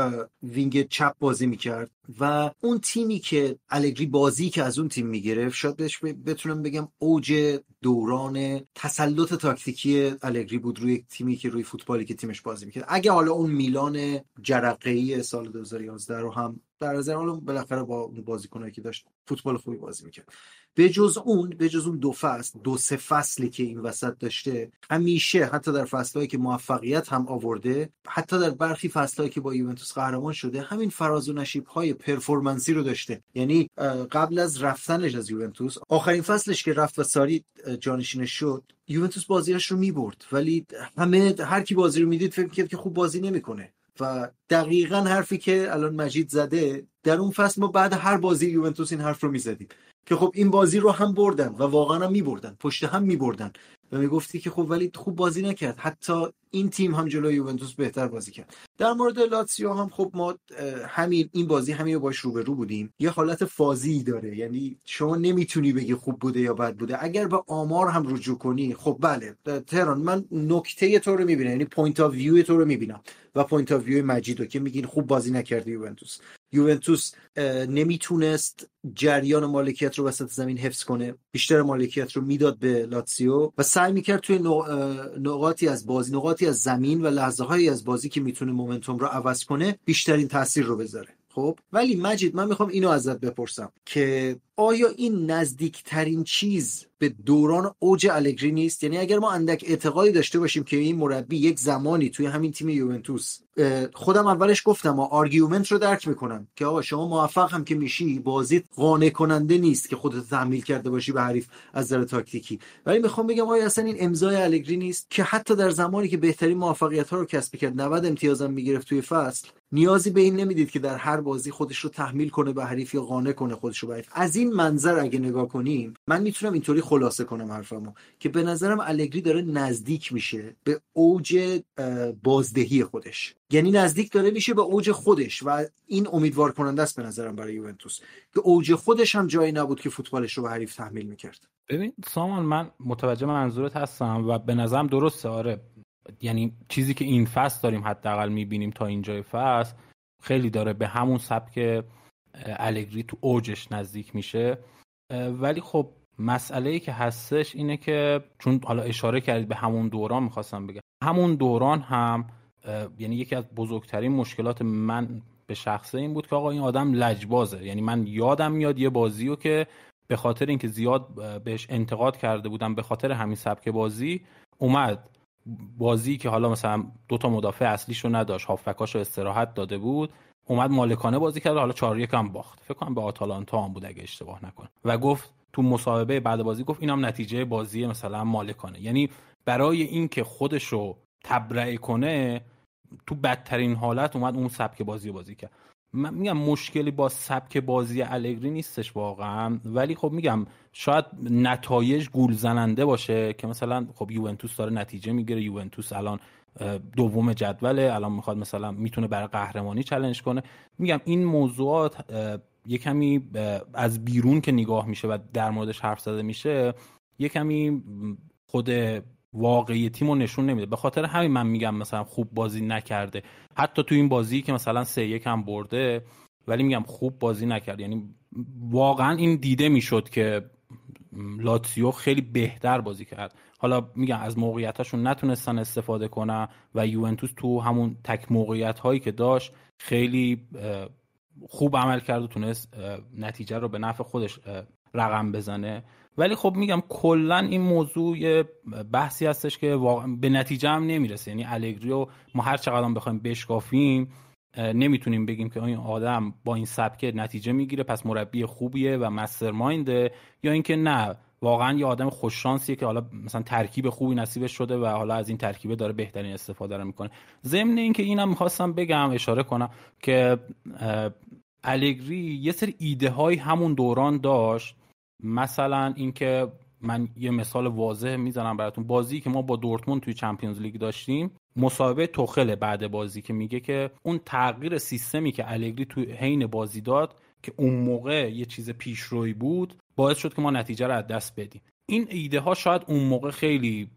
وینگ چپ بازی می‌کرد و اون تیمی که الگری بازی که از اون تیم می‌گرفت شاید بهش بتونم بگم اوج دوران تسلط تاکتیکی الگری بود روی تیمی که روی فوتبالی که تیمش بازی می‌کرد. اگه حالا اون میلان جرقه‌ای سال 2011 رو هم در نظر حالا بالاخره با اون بازیکنایی که داشت فوتبال خوبی بازی می‌کرد. به جز اون به جز اون دو فصل دو سه فصلی که این وسط داشته همیشه حتی در فصلهایی که موفقیت هم آورده حتی در برخی فصلهایی که با یوونتوس قهرمان شده همین فراز و نشیب های performance ی رو داشته. یعنی قبل از رفتنش از یوونتوس آخرین فصلش که رفت و ساری جانشینش شد یوونتوس بازیاش رو می‌برد. ولی همه هر کی بازی رو می‌دید فکر کرد که خوب بازی نمی‌کنه. و دقیقا حرفی که الان مجید زده در اون فصل ما بعد هر بازی یوونتوس این حرف رو می‌زدیم. که خب این بازی رو هم بردن و واقعا هم میبردن پشت هم میبردن. و می‌گفتی که خب ولی خوب بازی نکرد. حتی این تیم هم جلوی یوونتوس بهتر بازی کرد. در مورد لاتسیو هم خب ما همین این بازی همین رو باش روبرو بودیم. یه حالت فازی داره. یعنی شما نمی‌تونی بگی خوب بوده یا بد بوده. اگر به آمار هم رجوع کنی خب بله. تهران من نکته تو رو می‌بینم. یعنی point of view تو رو می‌بینم و point of view مجیدو که میگین خوب بازی نکرده یوونتوس. یوونتوس نمی‌تونست جریان مالکیت رو وسط زمین حفظ کنه. بیشتر مالکیت رو می‌داد به لاتسیو و سعی می‌کرد توی نقاطی از بازی نقاطی از زمین و لحظه هایی از بازی که می‌تونه momentum رو عوض کنه بیشترین تاثیر رو بذاره. خب؟ ولی مجید من می‌خوام اینو ازت بپرسم که آیا این نزدیکترین چیز به دوران اوج الگری نیست؟ یعنی اگر ما اندک اعتقادی داشته باشیم که این مربی یک زمانی توی همین تیم یوونتوس خودم اولش گفتم argument رو درک می‌کنم که آقا شما موفق هم که میشی بازیت قانع کننده نیست که خودت تحمیل کرده باشی به حریف از نظر تاکتیکی. ولی می‌خوام بگم آیا اصلا این امضای الگری نیست که حتی در زمانی که بهترین موفقیت ها رو کسب کرد 90 امتیازم می‌گرفت توی فصل نیازی به این نمی‌دید که در هر بازی خودش رو تحمیل کنه به حریف یا قانع کنه خودش رو به از این منظر اگه نگاه کنیم من می‌تونم اینطوری خلاصه کنم حرفمو که به نظرم الگری داره نزدیک میشه به اوج بازدهی خودش. یعنی نزدیک داره میشه به اوج خودش و این امیدوار کننده است به نظرم برای یوونتوس. که اوج خودش هم جایی نبود که فوتبالش رو به حریف تحمیل می‌کرد. ببین سامان من متوجه منظورت هستم و به نظرم درسته آره. یعنی چیزی که این فصل داریم حداقل می‌بینیم تا اینجای فصل خیلی داره به همون سبک الگری تو اوجش نزدیک میشه. ولی خب مسئله ای که هستش اینه که چون حالا اشاره کردید به همون دوران می‌خواستم بگم. همون دوران هم یعنی یکی از بزرگترین مشکلات من به شخصه این بود که آقا این آدم لجبازه. یعنی من یادم میاد یه بازی رو که به خاطر اینکه زیاد بهش انتقاد کرده بودم به خاطر همین سبک بازی اومد. بازی که حالا مثلا دو تا مدافع اصلیش رو نداشت هافبکاش رو استراحت داده بود. اومد مالکانه بازی کرد حالا 4 1 هم باخت. فکر کنم به آتالانتا هم بود اگه اشتباه نکنه و گفت تو مصاحبه بعد بازی گفت اینم نتیجه بازی مثلا مالکانه. یعنی برای اینکه خودش رو تبرئه کنه تو بدترین حالت اومد اون سبک بازی بازی کرد. من میگم مشکلی با سبک بازی الگری نیستش واقعا. ولی خب میگم شاید نتایج گول زننده باشه که مثلا خب یوونتوس داره نتیجه می‌گیره. یوونتوس الان دوم جدوله. الان می‌خواد مثلا می‌تونه برای قهرمانی چلنج کنه. میگم این موضوعات یه کمی از بیرون که نگاه میشه و در موردش حرف زده میشه یه کمی خود واقعی تیم رو نشون نمیده. به خاطر همین من میگم مثلا خوب بازی نکرده. حتی تو این بازی که مثلا سه یک هم برده ولی میگم خوب بازی نکرد. یعنی واقعا این دیده می‌شد که لاتسیو خیلی بهتر بازی کرد. حالا میگم از موقعیتاشون نتونستن استفاده کنن و یوونتوس تو همون تک موقعیت هایی که داشت خیلی خوب عمل کرد و تونست نتیجه رو به نفع خودش رقم بزنه. ولی خب میگم کلا این موضوع یه بحثی هستش که به نتیجه هم نمی‌رسه. یعنی الگری ما هر چقدر بخوایم بشکافیم نمی‌تونیم بگیم که این آدم با این سبک نتیجه می‌گیره پس مربی خوبیه و مستر ماینده یا اینکه نه واقعا یه آدم خوششانسیه که حالا مثلا ترکیب خوبی نصیبش شده و حالا از این ترکیبه داره بهترین استفاده رو می‌کنه. ضمن اینکه اینم می‌خواستم بگم اشاره کنم که الگری یه سری ایده های همون دوران داشت. مثلا اینکه من یه مثال واضح می‌زنم براتون. بازی که ما با دورتموند توی چمپیونز لیگ داشتیم مصاحبه توخله بعد بازی که میگه که اون تغییر سیستمی که الگری توی حین بازی داد که اون موقع یه چیز پیشروی بود باعث شد که ما نتیجه رو از دست بدیم. این ایده ها شاید اون موقع خیلی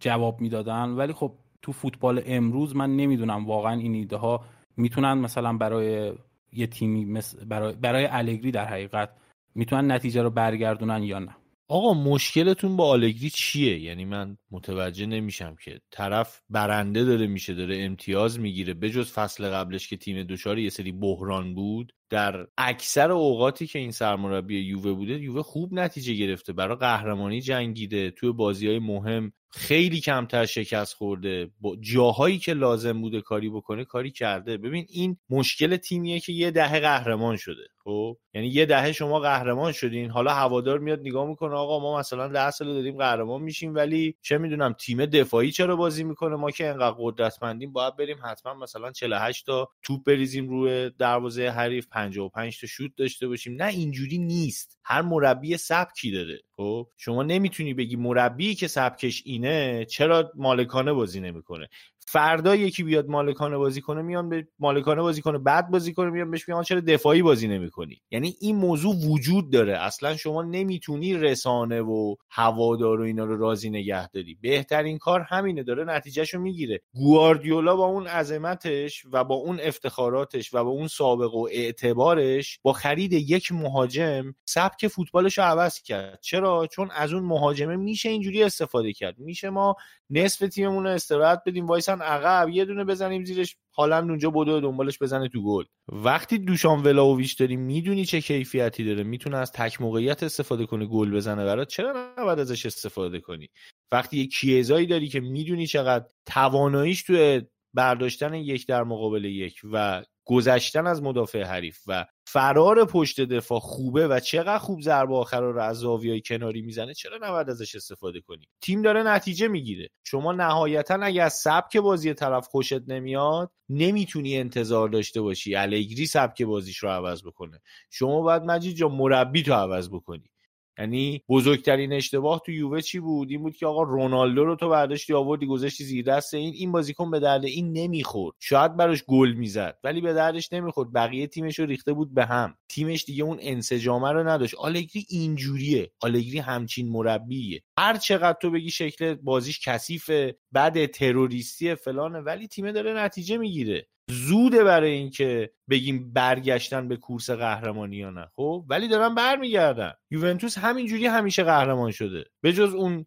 جواب می‌دادن ولی خب تو فوتبال امروز من نمی‌دونم واقعا این ایده ها می‌تونن مثلا برای یه تیمی برای, برای الگری در حقیقت می‌تونن نتیجه رو برگردونن یا نه. آقا مشکلتون با آلگری چیه؟ یعنی من متوجه نمیشم که طرف برنده داره میشه داره امتیاز می‌گیره بجز فصل قبلش که تیم دچار یه سری بحران بود. در اکثر اوقاتی که این سرمربی یووه بوده یووه خوب نتیجه گرفته. برای قهرمانی جنگیده توی بازی های مهم خیلی کمتر شکست خورده. با جاهایی که لازم بوده کاری بکنه کاری کرده. ببین این مشکل تیمیه که یه دهه قهرمان شده. خب؟ یعنی یه دهه شما قهرمان شدین. حالا هوادار میاد نگاه می‌کنه آقا ما مثلا ده سال داریم قهرمان میشیم ولی چه می‌دونم تیم دفاعی چرا بازی می‌کنه؟ ما که انقدر قدرتمندیم باید بریم حتما مثلا 48 تا توپ بریزیم روی دروازه حریف. 55 تا شوت داشته باشیم. نه اینجوری نیست. هر مربی سبکی داره. خب شما نمی‌تونی بگی مربی که سبکش اینه چرا مالکانه بازی نمی‌کنه؟ فردا یکی بیاد مالکانه بازی کنه میان به مالکانه بازی کنه بعد بازی کنه میان بهش میگن چرا دفاعی بازی نمی‌کنی؟ یعنی این موضوع وجود داره. اصلا شما نمی‌تونی رسانه و هوادار و اینا رو راضی نگه داری. بهترین کار همینه داره نتیجهشو می‌گیره. گواردیولا با اون عظمتش و با اون افتخاراتش و با اون سابقه و اعتبارش با خرید یک مهاجم سبک فوتبالش رو عوض کرد. چرا؟ چون از اون مهاجمه میشه اینجوری استفاده کرد. میشه ما نصف تیممون رو استراحت بدیم. وایسن عقب یه دونه بزنیم زیرش. حالا اونجا بدو دنبالش بزنه تو گل. وقتی دوشان ولاویچ داری می‌دونی چه کیفیتی داره. می‌تونه از تک موقعیت استفاده کنه گل بزنه برات. چرا نباید ازش استفاده کنی؟ وقتی یه کیزایی داری که می‌دونی چقدر تواناییش تو برداشتن یک در مقابل یک و گذشتن از مدافع حریف و فرار پشت دفاع خوبه و چقدر خوب ضربه آخر رو از زاویه کناری می‌زنه چرا نباید ازش استفاده کنی؟ تیم داره نتیجه می‌گیره. شما نهایتا اگه از سبک بازی طرف خوشت نمیاد نمی‌تونی انتظار داشته باشی. الگری سبک بازیش رو عوض بکنه. شما باید مجید جا مربی تو عوض بکنی. یعنی بزرگترین اشتباه تو یووه چی بود؟ این بود که آقا رونالدو رو تو برداشتی آوردی گذاشتی زیر دست این. این بازیکن به درد این نمی‌خورد. شاید براش گل می‌زد ولی به دردش نمی‌خورد. بقیه تیمش رو ریخته بود به هم. تیمش دیگه اون انسجامه رو نداشت. آلگری اینجوریه. آلگری همچین مربیه. هر چقدر تو بگی شکل بازیش کثیفه بعد تروریستی فلانه ولی تیم داره نتیجه می‌گیره. زوده برای اینکه بگیم برگشتن به کورس قهرمانی یا نه خب؟ ولی دارن برمیگردن. یوونتوس همینجوری همیشه قهرمان شده. به جز اون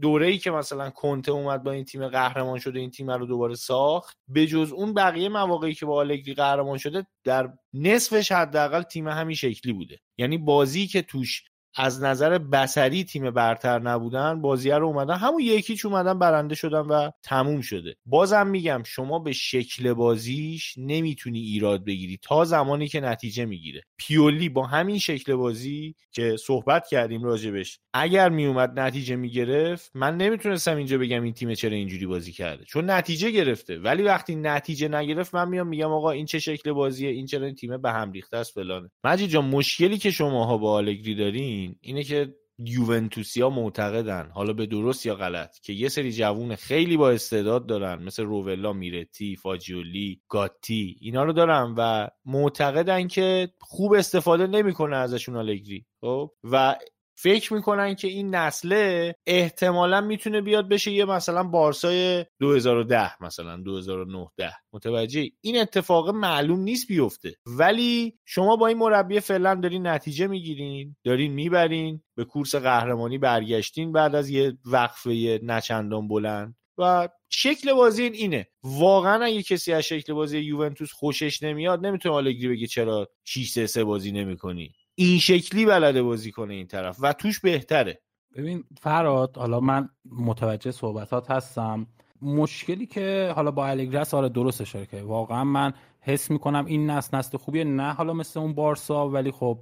دوره ای که مثلا کنته اومد با این تیم قهرمان شده این تیم رو دوباره ساخت. به جز اون بقیه مواقعی که با آلگری قهرمان شده در نصفش حداقل تیم همین شکلی بوده. یعنی بازی که توش از نظر بسری تیم برتر نبودن بازیه رو اومدن. همون یکیچ اومدن برنده شدن و تموم شده. بازم میگم شما به شکل بازیش نمی‌تونی ایراد بگیری. تا زمانی که نتیجه می‌گیره. پیولی با همین شکل بازی که صحبت کردیم راجبش اگر میومد نتیجه می‌گرفت من نمی‌تونستم اینجا بگم این تیم چرا اینجوری بازی کرده. چون نتیجه گرفته. ولی وقتی نتیجه نگرفت من میام میگم آقا این چه شکل بازیه؟ این چرا این تیم به هم ریخته است؟ فلانه. مجید جان مشکلی که شماها با آلگری دارین اینه که یوونتوسیا معتقدن حالا به درست یا غلط که یه سری جوون خیلی با استعداد دارن مثل روولا میرتی فاجیولی گاتی اینا رو دارن و معتقدن که خوب استفاده نمی‌کنه ازشون آلگری خب؟ و فکر می‌کنن که این نسله احتمالا می‌تونه بیاد بشه یه مثلا بارسای 2010 مثلا 2009 متوجه؟ این اتفاق معلوم نیست بیفته. ولی شما با این مربی فعلا دارین نتیجه می‌گیرین دارین می‌برین به کورس قهرمانی برگشتین بعد از یه وقفه نچندان بلند. و شکل بازی این اینه. واقعا اگه کسی از شکل بازی یوونتوس خوشش نمیاد نمی‌تونه آلگری بگه چرا 6 3 3 بازی نمی‌کنی. این شکلی بلده بازی کنه این طرف و توش بهتره. ببین فراد حالا من متوجه صحبتات هستم. مشکلی که حالا با الگرس آره درست اشاره که واقعا من حس می‌کنم این نسل نسل خوبیه. نه حالا مثل اون بارسا ولی خب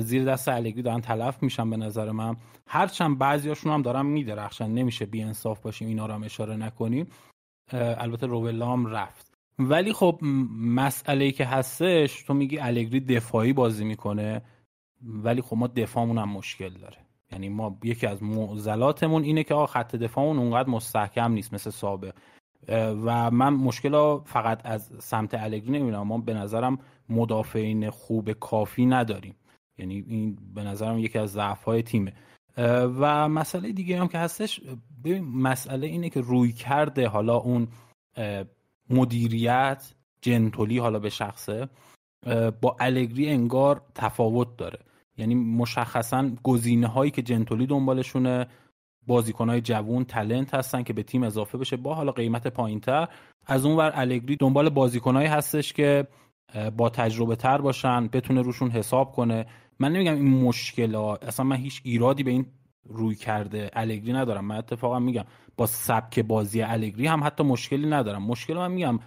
زیر دست الگری دارن تلف میشن به نظر من. هرچند بعضیاشون هم دارن میدرخشن. نمیشه بی انصاف باشیم اینا رو هم اشاره نکنیم. البته روولام رفت. ولی خب مسئله ای که هستش تو میگی الگری دفاعی بازی می‌کنه. ولی خب ما دفاعمون هم مشکل داره. یعنی ما یکی از معضلاتمون اینه که آقا خط دفاعمون اونقدر مستحکم نیست مثل سابق. و من مشکل فقط از سمت الگری نمی‌بینم. ما به نظرم مدافعین خوب کافی نداریم. یعنی این به نظرم یکی از ضعف های تیمه و مسئله دیگه هم که هستش مسئله اینه که روی کرده حالا اون مدیریت جنتولی حالا به شخصه با الگری انگار تفاوت داره. یعنی مشخصا گزینه هایی که جنتولی دنبالشونه بازیکن های جوون تلنت هستن که به تیم اضافه بشه. با حالا قیمت پایین تر از اون ور الگری دنبال بازیکنهایی هستش که با تجربه تر باشن بتونه روشون حساب کنه. من نمیگم این مشکل ها اصلا من هیچ ایرادی به این روی کرده الگری ندارم. من اتفاقا میگم با سبک بازی الگری هم حتی مشکلی ندارم. مشکل من میگم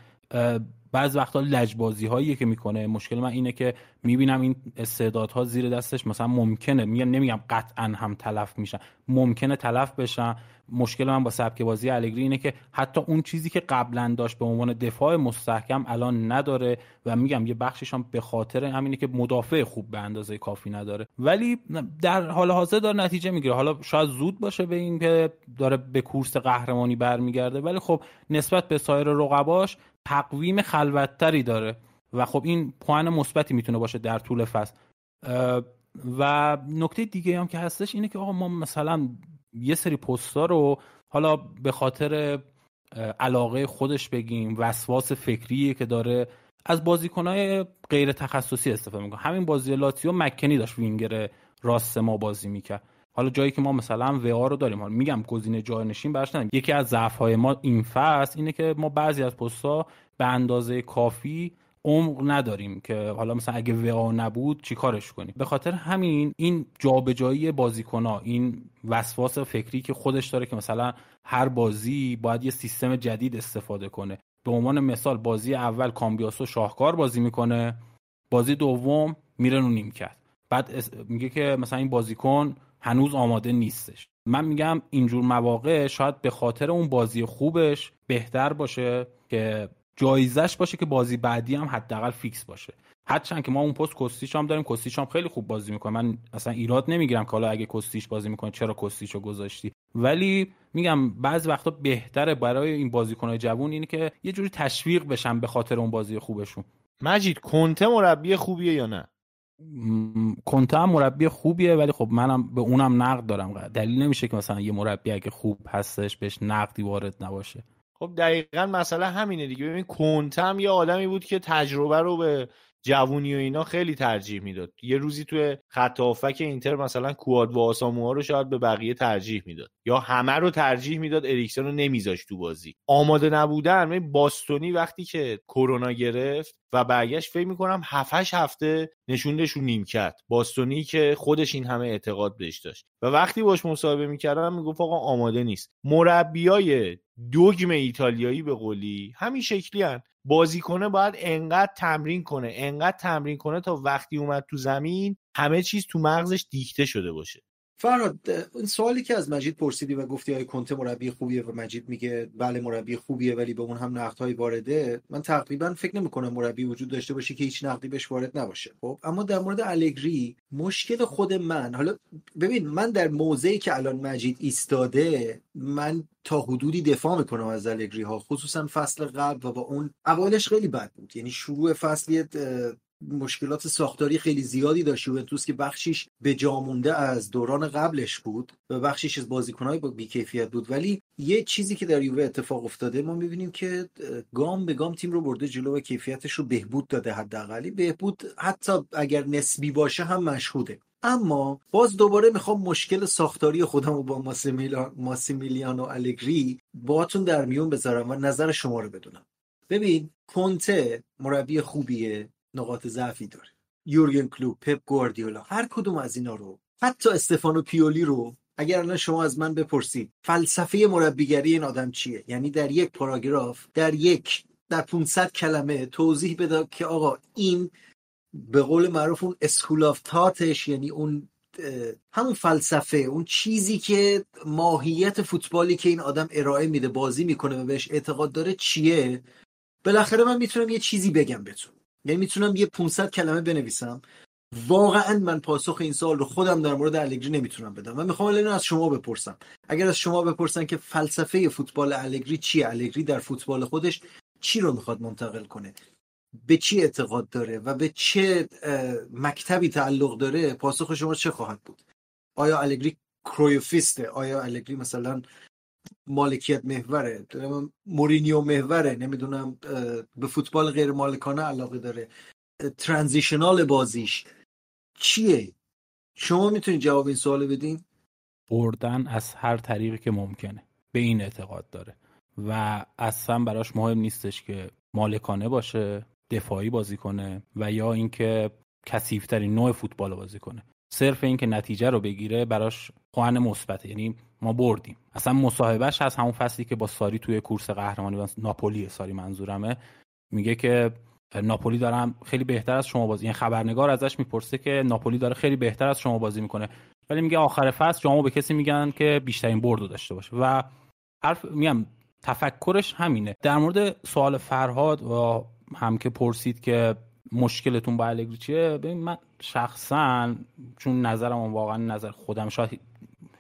بعض وقتا لجبازی هایی که می‌کنه. مشکل من اینه که می‌بینم این استعدادها زیر دستش مثلا ممکنه. میگم نمیگم قطعا هم تلف میشن. ممکنه تلف بشن. مشکل من با سبک بازی الگری اینه که حتی اون چیزی که قبلا داشت به عنوان دفاع مستحکم الان نداره و میگم یه بخشش هم به خاطر همینه که مدافع خوب به اندازه کافی نداره. ولی در حال حاضر داره نتیجه می‌گیره. حالا شاید زود باشه به این که داره به کورس قهرمانی برمیگرده ولی خب نسبت به سایر رقباش تقویم خلوتتری داره و خب این پوان مثبتی می‌تونه باشه در طول فصل. و نکته دیگه هم که هستش اینه که آقا ما مثلا یه سری پستا رو حالا به خاطر علاقه خودش بگیم وسواس فکری که داره از بازیکنهای غیر تخصصی استفاده می‌کنه. همین بازی لاتیو مکنی داشت وینگر راست ما بازی می‌کرد. حالا جایی که ما مثلا وآ رو داریم حالا میگم گزینه جانشین براش یکی از ضعف های ما این فصل اینه که ما بعضی از پست‌ها به اندازه کافی عمق نداریم که حالا مثلا اگه وآ نبود چیکارش کنیم؟ به خاطر همین این جابجایی بازیکن‌ها این وسواس فکری که خودش داره که مثلا هر بازی باید یه سیستم جدید استفاده کنه. به عنوان مثال بازی اول کامبیاسو شاهکار بازی می‌کنه بازی دوم میره رو نیمکت بعد میگه که مثلا این بازیکن هنوز آماده نیستش. من میگم اینجور مواقع شاید به خاطر اون بازی خوبش بهتر باشه که جایزه‌ش باشه که بازی بعدی هم حداقل fix باشه. هرچند که ما اون پست کاستیچ هم داریم کاستیچ هم خیلی خوب بازی می‌کنه. من اصلا ایراد نمی‌گیرم که حالا اگه کاستیچ بازی می‌کنه چرا کاستیچو گذاشتی؟ ولی میگم بعضی وقتا بهتره برای این بازیکنهای جوون اینه که یه جوری تشویق بشن به خاطر اون بازی خوبشون. مجید کنته مربی خوبیه یا نه؟ کنته هم مربی خوبیه ولی خب منم به اونم نقد دارم. دلیل نمیشه که مثلا یه مربی اگه خوب هستش بهش نقدی وارد نباشه. خب دقیقا مسئله همینه دیگه. ببین کنته هم یه آدمی بود که تجربه رو به جوونی و اینا خیلی ترجیح می‌داد. یه روزی توی خط هافک اینتر مثلا کواد و آساموها رو شاید به بقیه ترجیح می‌داد. یا همه رو ترجیح می‌داد اریکسن رو نمیذاشت تو بازی. آماده نبودن باستونی وقتی که کرونا گرفت و برگشت فکر می‌کنم هفتش هفته نشوندش رو نیمکت. باستونی که خودش این همه اعتقاد بهش داشت. و وقتی باش مصاحبه می‌کردم می‌گفت آقا آماده نیست. مربیای دوگم ایتالیایی به قولی همین شکلی هن. بازیکنه باید انقدر تمرین کنه انقدر تمرین کنه تا وقتی اومد تو زمین همه چیز تو مغزش دیکته شده باشه. فراد این سوالی که از مجید پرسیدی و گفتی های کنته مربی خوبیه و مجید میگه بله مربی خوبیه ولی به اون هم نقدهای وارده من تقریبا فکر نمی کنم مربی وجود داشته باشه که هیچ نقدی بهش وارد نباشه خب؟ اما در مورد الگری مشکل خود من حالا ببین من در موضعی که الان مجید ایستاده من تا حدودی دفاع می‌کنم از الگری ها خصوصا فصل قبل و با اون اولش خیلی بد بود یعنی شروع فصل مشکلات ساختاری خیلی زیادی داشت. یوونتوس که بخشیش به جا مونده از دوران قبلش بود و بخشیش از بازیکنهای با بیکیفیت بود. ولی یه چیزی که در یووه اتفاق افتاده ما می‌بینیم که گام به گام تیم رو برده جلو و کیفیتش رو بهبود داده حداقلی بهبود حتی اگر نسبی باشه هم مشهوده. اما باز دوباره می‌خوام مشکل ساختاری خودم رو با ماسیمیلیانو الگری باهاتون در میون بذارم و نظر شما رو بدونم. ببین کنته مربی خوبیه. نقاط ضعفی داره. یورگن کلوب پپ گواردیولا هر کدوم از اینا رو حتی استفانو پیولی رو اگر الان شما از من بپرسید فلسفه مربیگری این آدم چیه؟ یعنی در یک پاراگراف در یک در 500 کلمه توضیح بده که آقا این به قول معروف اون school of thoughtش یعنی اون همون فلسفه اون چیزی که ماهیت فوتبالی که این آدم ارائه میده بازی می‌کنه و بهش اعتقاد داره چیه؟ بالاخره من می‌تونم یه چیزی بگم بهتون. یعنی می‌تونم یه 500 کلمه بنویسم. واقعا من پاسخ این سوال رو خودم در مورد الگری نمی‌تونم بدم من می‌خوام الان از شما بپرسم. اگر از شما بپرسن که فلسفه فوتبال الگری چیه الگری در فوتبال خودش چی رو می‌خواد منتقل کنه؟ به چی اعتقاد داره و به چه مکتبی تعلق داره؟ پاسخ شما چه خواهد بود؟ آیا الگری کرویوفیسته؟ آیا الگری مثلا مالکیت محوره. مورینیو محوره. نمی‌دونم به فوتبال غیر مالکانه علاقه داره. ترانزیشنال بازیش چیه؟ شما می‌تونید جواب این سوال بدین؟ بردن از هر طریقی که ممکنه. به این اعتقاد داره. و اصلا براش مهم نیستش که مالکانه باشه دفاعی بازی کنه و یا اینکه کثیفترین نوع فوتبال بازی کنه. صرف اینکه نتیجه رو بگیره براش خوان مثبته. یعنی ما بردیم. اصلا مصاحبهش از همون فصلی که با ساری توی کورس قهرمانی ناپولی ساری منظورمه میگه که ناپولی دارم خیلی بهتر از شما بازی این یعنی خبرنگار ازش می‌پرسه که ناپولی داره خیلی بهتر از شما بازی می‌کنه. ولی میگه آخر فصل شما به کسی میگن که بیشترین برد داشته باشه. و حرف میگم تفکرش همینه. در مورد سوال فرهاد و هم که پرسید که مشکلتون با الگری چیه ببین من شخصا چون نظرم واقعا نظر خودم شاید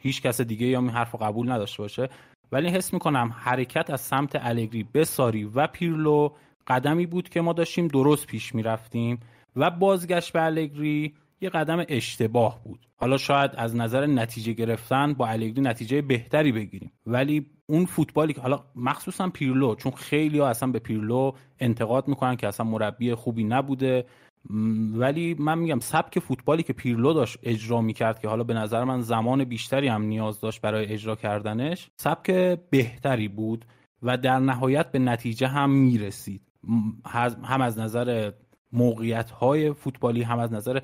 هیچ کس دیگه یا این حرف قبول نداشته باشه. ولی حس می‌کنم حرکت از سمت الگری به ساری و پیرلو قدمی بود که ما داشتیم درست پیش می‌رفتیم و بازگشت به الگری یه قدم اشتباه بود. حالا شاید از نظر نتیجه گرفتن با الگری نتیجه بهتری بگیریم. ولی اون فوتبالی که حالا مخصوصا پیرلو چون خیلی ها اصلا به پیرلو انتقاد می‌کنن که اصلا مربی خوبی نبوده. ولی من میگم سبک فوتبالی که پیرلو داشت اجرا می‌کرد که حالا به نظر من زمان بیشتری هم نیاز داشت برای اجرا کردنش سبک بهتری بود و در نهایت به نتیجه هم می‌رسید. هم از نظر موقعیت های فوتبالی هم از نظر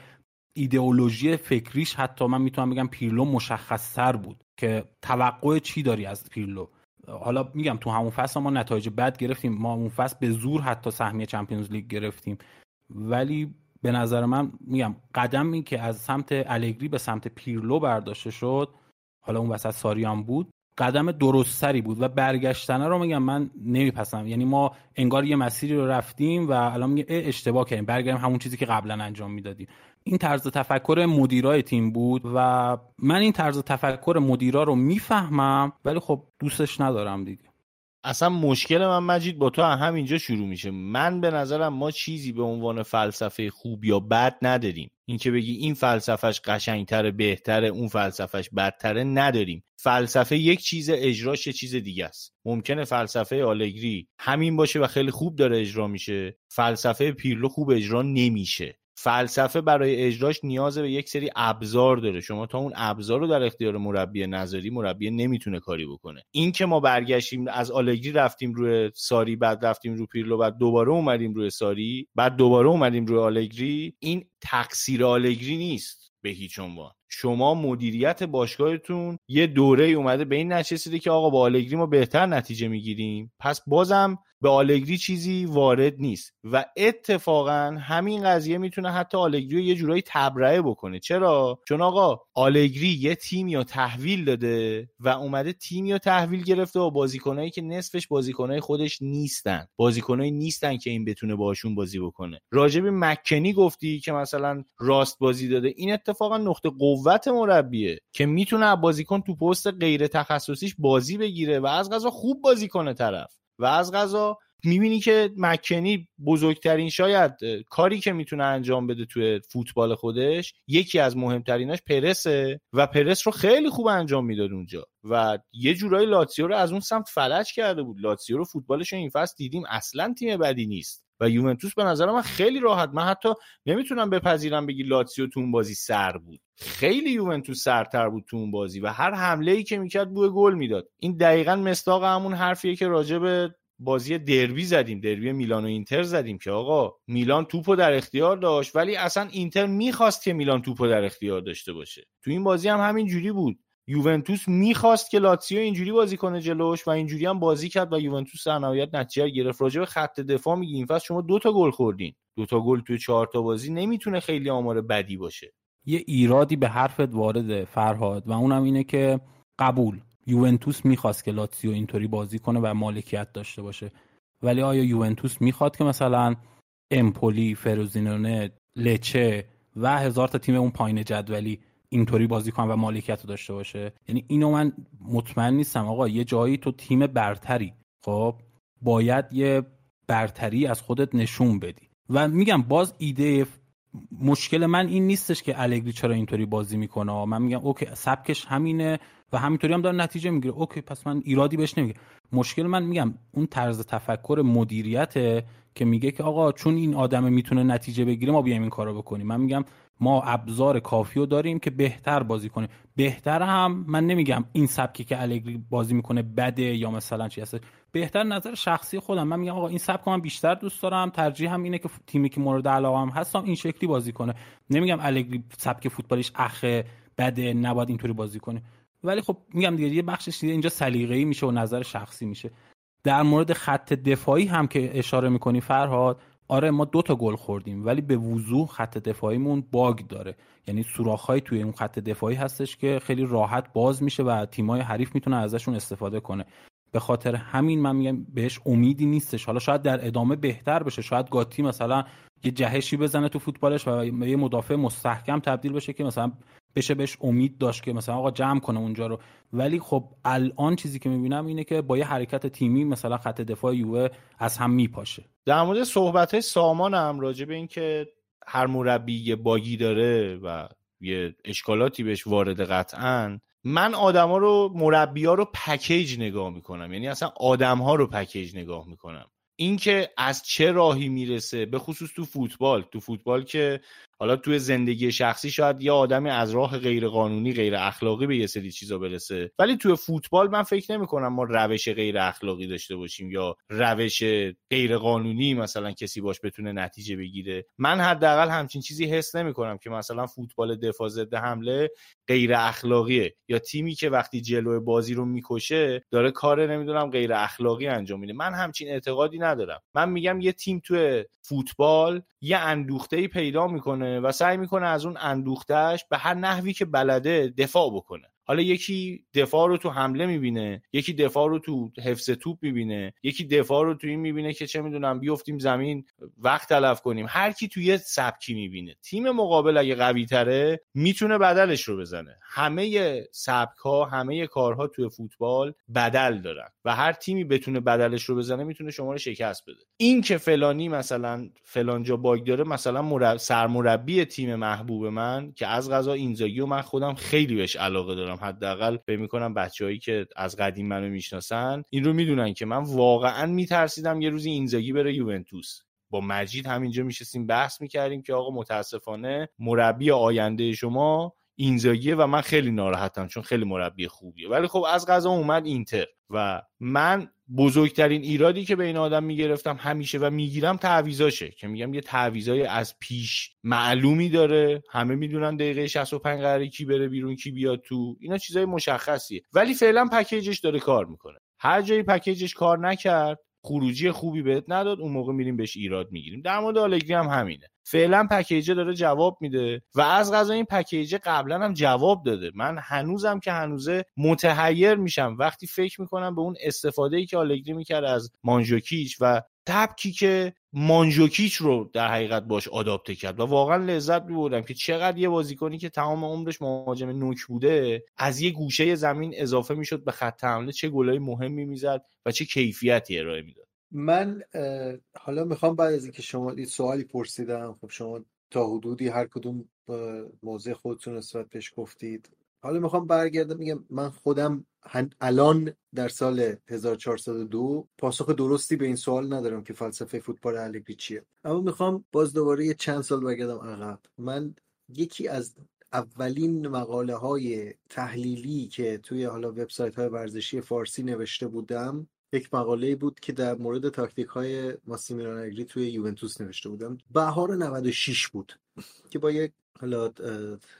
ایدئولوژی فکریش حتی من می‌تونم بگم پیرلو مشخصتر بود که توقع چی داری از پیرلو. حالا میگم تو همون فصل ما نتایج بد گرفتیم ما اون فصل به زور حتی سهمیه چمپیونز لیگ گرفتیم. ولی به نظر من میگم قدمی که از سمت الگری به سمت پیرلو برداشته شد حالا اون وسط ساریان بود قدم درستری بود و برگشتنه رو میگم من نمیپسم یعنی ما انگار یه مسیری رو رفتیم و الان میگه اشتباه کردیم برگردیم همون چیزی که قبلا انجام می‌دادیم. این طرز تفکر مدیرای تیم بود و من این طرز تفکر مدیرا رو می‌فهمم ولی خب دوستش ندارم دیگه. اصلا مشکل من مجید با تو همینجا شروع میشه. من به نظرم ما چیزی به عنوان فلسفه خوب یا بد نداریم. اینکه بگی این فلسفهش قشنگتره بهتره اون فلسفهش بدتره نداریم. فلسفه یک چیز اجراش یه چیز دیگه است. ممکنه فلسفه آلگری همین باشه و خیلی خوب داره اجرا میشه. فلسفه پیرلو خوب اجرا نمیشه. فلسفه برای اجراش نیاز به یک سری ابزار داره. شما تا اون ابزار رو در اختیار مربی نظری مربی نمی‌تونه کاری بکنه. این که ما برگشتیم از آلگری رفتیم روی ساری بعد رفتیم رو پیرلو بعد دوباره اومدیم روی ساری بعد دوباره اومدیم روی آلگری این تقصیر آلگری نیست به هیچ عنوان. شما مدیریت باشگاهتون یه دوره اومده به این نشستیده که آقا با آلگری ما بهتر نتیجه می‌گیریم. پس بازم به آلگری چیزی وارد نیست. و اتفاقا همین قضیه می‌تونه حتی آلگری رو یه جورایی تبرئه بکنه. چرا؟ چون آقا آلگری یه تیم یا تحویل داده و اومده تیم یا تحویل گرفته و بازیکنایی که نصفش بازیکنای خودش نیستن. بازیکنایی نیستن که این بتونه باشون بازی بکنه. راجب مکنی گفتی که مثلا راست بازی داده. این اتفاقا نقطه قوت مربیه که می‌تونه بازیکن تو پست غیر تخصصیش بازی بگیره و از غذا خوب بازی کنه طرف. و از غذا می‌بینی که مکنی بزرگترین شاید کاری که می‌تونه انجام بده توی فوتبال خودش یکی از مهمتریناش پرسه و پرس رو خیلی خوب انجام می‌داد اونجا و یه جورایی لاتسیو رو از اون سمت فلج کرده بود. لاتسیو رو فوتبالش این فصل دیدیم اصلا تیم بدی نیست. و یوونتوس به نظر من خیلی راحت. من حتی نمی‌تونم بپذیرم بگی لاتسیو تو اون بازی سر بود. خیلی یوونتوس سرتر بود تو اون بازی و هر حمله ای که می‌کرد بوی گل می‌داد. این دقیقا مستاق همون حرفیه که راجع به بازی دربی زدیم. دربی میلان و اینتر زدیم که آقا میلان توپو در اختیار داشت ولی اصلا اینتر می‌خواست که میلان توپو در اختیار داشته باشه. تو این بازی هم همین جوری بود. یوونتوس می‌خواست که لاتسیو اینجوری بازی کنه جلوش و اینجوری هم بازی کرد و یوونتوس در نهایت نتیجه گرفت. راجع به خط دفاع میگی. این شما دو تا گل خوردین. دو تا گل توی چهار تا بازی نمی‌تونه خیلی آمار بدی باشه. یه ایرادی به حرفت وارد فرهاد و اونم اینه که قبول. یوونتوس می‌خواست که لاتسیو اینطوری بازی کنه و مالکیت داشته باشه. ولی آیا یوونتوس می‌خواد که مثلا امپولی فروزینونه لچه و هزار تا تیم اون پایین جدولی اینطوری بازی کنه و مالکیت رو داشته باشه. یعنی اینو من مطمئن نیستم. آقا یه جایی تو تیم برتری خب باید یه برتری از خودت نشون بدی. و میگم باز ایده مشکل من این نیستش که الگری چرا اینطوری بازی می‌کنه. من میگم okay سبکش همینه و همینطوری هم داره نتیجه می‌گیره. okay پس من ایرادی بهش نمیگه مشکل من میگم اون طرز تفکر مدیریته که میگه که آقا چون این آدم می‌تونه نتیجه بگیره ما بیایم این کارو بکنیم. من میگم ما ابزار کافی رو داریم که بهتر بازی کنیم. بهتر هم من نمیگم این سبکی که الگری بازی می‌کنه بده یا مثلا چی هست. بهتر نظر شخصی خودم. من میگم آقا این سبک من بیشتر دوست دارم. ترجیح هم اینه که تیمی که مورد علاقه هم هستم این شکلی بازی کنه. نمیگم الگری سبک فوتبالیش اخه بده نباید اینطوری بازی کنه. ولی خب میگم دیگه یه بخشش دیگه اینجا سلیقه‌ای میشه و نظر شخصی میشه. در مورد خط دفاعی هم که اشاره می‌کنی فرهاد آره ما دو تا گل خوردیم ولی به وضوح خط دفاعیمون باگ داره. یعنی سوراخ‌های توی اون خط دفاعی هستش که خیلی راحت باز میشه و تیمای حریف می‌تونه ازشون استفاده کنه. به خاطر همین من میگم بهش امیدی نیستش. حالا شاید در ادامه بهتر بشه. شاید گاتی مثلا یه جهشی بزنه تو فوتبالش و یه مدافع مستحکم تبدیل بشه که مثلا بشه بهش امید داشت که مثلا آقا جمع کنه اونجا رو. ولی خب الان چیزی که می‌بینم اینه که با یه حرکت تیمی مثلا خط دفاع یووه از هم میپاشه. در مورد صحبت های سامان هم راجع به اینکه هر مربی یه باگی داره و یه اشکالاتی بهش وارد قطعا من آدما رو مربی ها رو پکیج نگاه می‌کنم. یعنی اصلا آدم ها رو پکیج نگاه می‌کنم. اینکه از چه راهی می‌رسه به خصوص تو فوتبال. تو فوتبال که حالا توی زندگی شخصی شاید یه آدمی از راه غیر قانونی غیر اخلاقی به یه سری چیزا برسه. ولی توی فوتبال من فکر نمی کنم ما روش غیر اخلاقی داشته باشیم یا روش غیر قانونی مثلا کسی باش بتونه نتیجه بگیره. من حداقل همچین چیزی حس نمی کنم که مثلا فوتبال دفاع ضد حمله غیر اخلاقیه. یا تیمی که وقتی جلو بازی رو می‌کشه داره کار نمی‌دونم غیر اخلاقی انجام میده. من همچین اعتقادی ندارم. من میگم یه تیم توی فوتبال یه اندوخته پیدا می‌کنه و سعی می‌کنه از اون اندوختهش به هر نحوی که بلده دفاع بکنه. حالا یکی دفاع رو تو حمله می‌بینه یکی دفاع رو تو حفظ توپ می‌بینه یکی دفاع رو تو این می‌بینه که چه می‌دونم بیفتیم زمین وقت تلف کنیم. هر کی تو یه سبکی می‌بینه. تیم مقابل اگه قوی تره می‌تونه بدلش رو بزنه. همه سبک ها همه کارها توی فوتبال بدل دارن و هر تیمی بتونه بدلش رو بزنه می‌تونه شما رو شکست بده. این که فلانی مثلا فلان جا باگ داره مثلا مرب... سرمربی تیم محبوب من که از غذا اینزاگی و من خودم خیلی بهش علاقه دارم. حداقل فکر می‌کنم بچههایی که از قدیم منو می‌شناسن این رو می‌دونن که من واقعا میترسیدم یه روزی اینزاگی بره یوونتوس. با مجید همینجا میشستیم بحث می‌کردیم که آقا متاسفانه مربی آینده شما اینزاگیه و من خیلی ناراحتم چون خیلی مربی خوبیه. ولی خب از غذا اومد اینتر و من بزرگترین ایرادی که به این آدم می‌گرفتم همیشه و می‌گیرم تعویزاشه که میگم یه تعویزای از پیش معلومی داره. همه می‌دونن دقیقه 65 قراره کی بره بیرون کی بیاد تو. اینا چیزای مشخصیه. ولی فعلا پکیجش داره کار می‌کنه. هر جایی پکیجش کار نکرد خروجی خوبی بهت نداد اون موقع میریم بهش ایراد می‌گیریم. در مورد آلگری هم همینه. فعلا پکیجه داره جواب میده و از غذا این پکیجه قبلا هم جواب داده. من هنوزم که هنوزه متحیر میشم. وقتی فکر می‌کنم به اون استفاده ای که آلگری می‌کرد از مانجوکیچ و تبکی که مانجوکیچ رو در حقیقت باش آداپته کرد و واقعا لذت میبردم که چقدر یه بازیکنی که تمام عمرش مهاجم نوک بوده از یه گوشه زمین اضافه می‌شد به خط حمله چه گلای مهمی می‌زد و چه کیفیتی ارائه می‌داد. من حالا می‌خوام بعد از اینکه شما این سوالی پرسیدم خب شما تا حدودی هر کدوم موضع خودتون نسبت پیش گفتید. حالا می‌خوام برگردم میگم من خودم الان در سال 1402 پاسخ درستی به این سوال ندارم که فلسفه فوتبال الگری چیه. اما می‌خوام باز دوباره یه چند سال برگردم عقب. من یکی از اولین مقاله های تحلیلی که توی حالا وبسایت های ورزشی فارسی نوشته بودم یک مقاله بود که در مورد تاکتیک های ماسیمیلیانو اگری توی یوونتوس نوشته بودم. بهار 96 بود که با یک حالا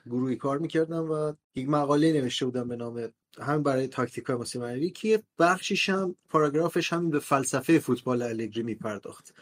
گروهی کار می‌کردم و یک مقاله نوشته بودم به نام همین برای تاکتیک های ماسیمیلیانو که بخشیش هم پاراگرافش همین به فلسفه فوتبال الگری میپرداخت.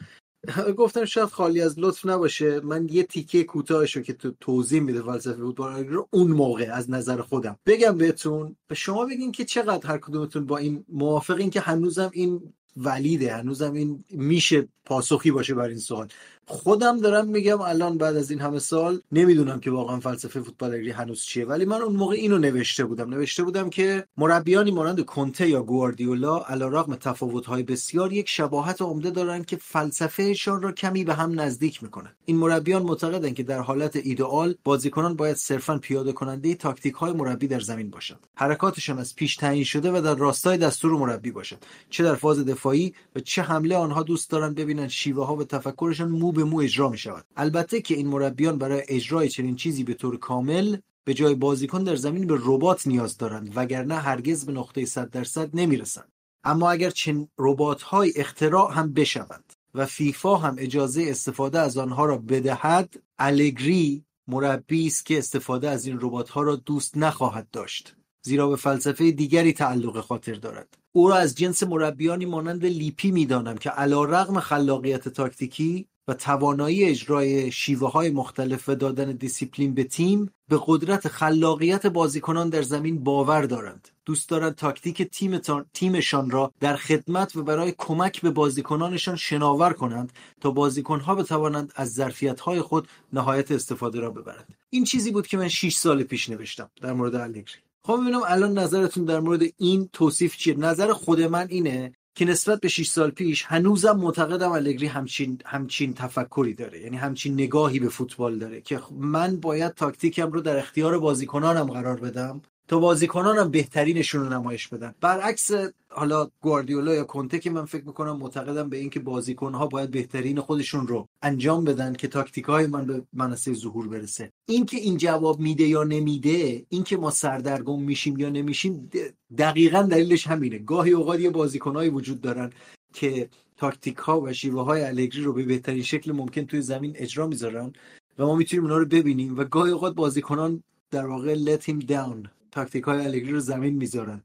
<laughs> گفتم شاید خالی از لطف نباشه. من یه تیکه کوتاهشو که تو توضیح میده فلسفه فوتبال رو اون موقع از نظر خودم. بگم بهتون به شما بگین که چقدر هر کدومتون با این موافقین که هنوزم این ولیده هنوزم این میشه پاسخی باشه بر این سوال. خودم دارم میگم الان بعد از این همه سال نمی‌دونم که واقعا فلسفه فوتبال هنوز چیه ولی من اون موقع اینو نوشته بودم. نوشته بودم که مربیانی مانند کنته یا گواردیولا علیرغم تفاوت‌های بسیار یک شباهت عمده دارند که فلسفهشان را کمی به هم نزدیک می‌کنه این مربیان معتقدند که در حالت ایدئال بازیکنان باید صرفا پیاده کننده تاکتیک های مربی در زمین باشند. حرکاتشان از پیش تعیین شده و در راستای دستور مربی باشند. چه در فاز دفاعی و چه حمله آنها دوست دارند ببینند شیوه ها و تفکرشان مو به مو اجرا می شود البته که این مربیان برای اجرای چنین چیزی به طور کامل به جای بازیکن در زمین به ربات نیاز دارند وگرنه هرگز به نقطه 100 درصد نمی‌رسند. اما اگر چنین ربات های اختراع هم بشوند و فیفا هم اجازه استفاده از آنها را بدهد الگری مربی است که استفاده از این ربات ها را دوست نخواهد داشت زیرا به فلسفه دیگری تعلق خاطر دارد. او را از جنس مربیانی مانند لیپی می‌دانم که علی‌رغم خلاقیت تاکتیکی و توانایی اجرای شیوه های مختلف و دادن دیسیپلین به تیم به قدرت خلاقیت بازیکنان در زمین باور دارند. دوست دارند تاکتیک تیم تیمشان را در خدمت و برای کمک به بازیکنانشان شناور کنند تا بازیکنها بتوانند از ظرفیت های خود نهایت استفاده را ببرند. این چیزی بود که من 6 سال پیش نوشتم در مورد الگری خب ببینم الان نظرتون در مورد این توصیف چیه؟ نظر خود من اینه که نسبت به 6 سال پیش هنوزم معتقدم الگری همچین همچین تفکری داره. یعنی همچین نگاهی به فوتبال داره که من باید تاکتیکم رو در اختیار بازیکنانم قرار بدم. تا بازیکنانم بهترینشون رو نمایش بدن. برعکس حالا گواردیولا یا کنته که من فکر می‌کنم معتقدم به اینکه بازیکنها باید بهترین خودشون رو انجام بدن که تاکتیک های من به منصه ظهور برسه. اینکه این جواب میده یا نمیده اینکه ما سردرگم میشیم یا نمیشیم دقیقا دلیلش همینه. گاهی اوقات یه وجود دارن که تاکتیک ها و شیوه های الگری رو به بهترین شکل ممکن توی زمین اجرا می‌ذارن و ما می‌تونیم اونا رو ببینیم و گاهی اوقات بازیکنان در واقع let him down تاکتیک های الگری رو زمین می‌ذارن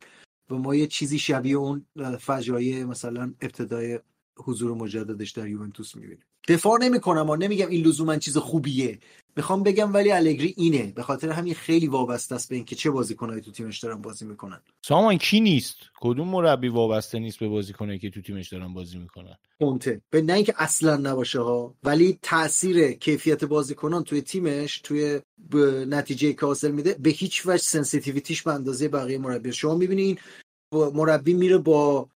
و ما یه چیزی شبیه اون فجایع مثلا ابتدای حضور مجددش در یوونتوس می‌بینیم. دفاع نمی‌کنم و نمیگم این لزوما چیز خوبیه. می‌خوام بگم ولی الگری اینه. به خاطر همین خیلی وابسته است به اینکه چه بازیکنایی تو تیمش دارن بازی می‌کنن. سامان کی نیست؟ کدوم مربی وابسته نیست به بازیکنایی که تو تیمش دارن بازی می‌کنن؟ کنته به نه اینکه اصلا نباشه ها ولی تاثیر کیفیت بازیکنان توی تیمش توی نتیجه که حاصل میده به هیچ وجه sensitivityش به اندازه بقیه مربی شما می‌بینین مربی میره با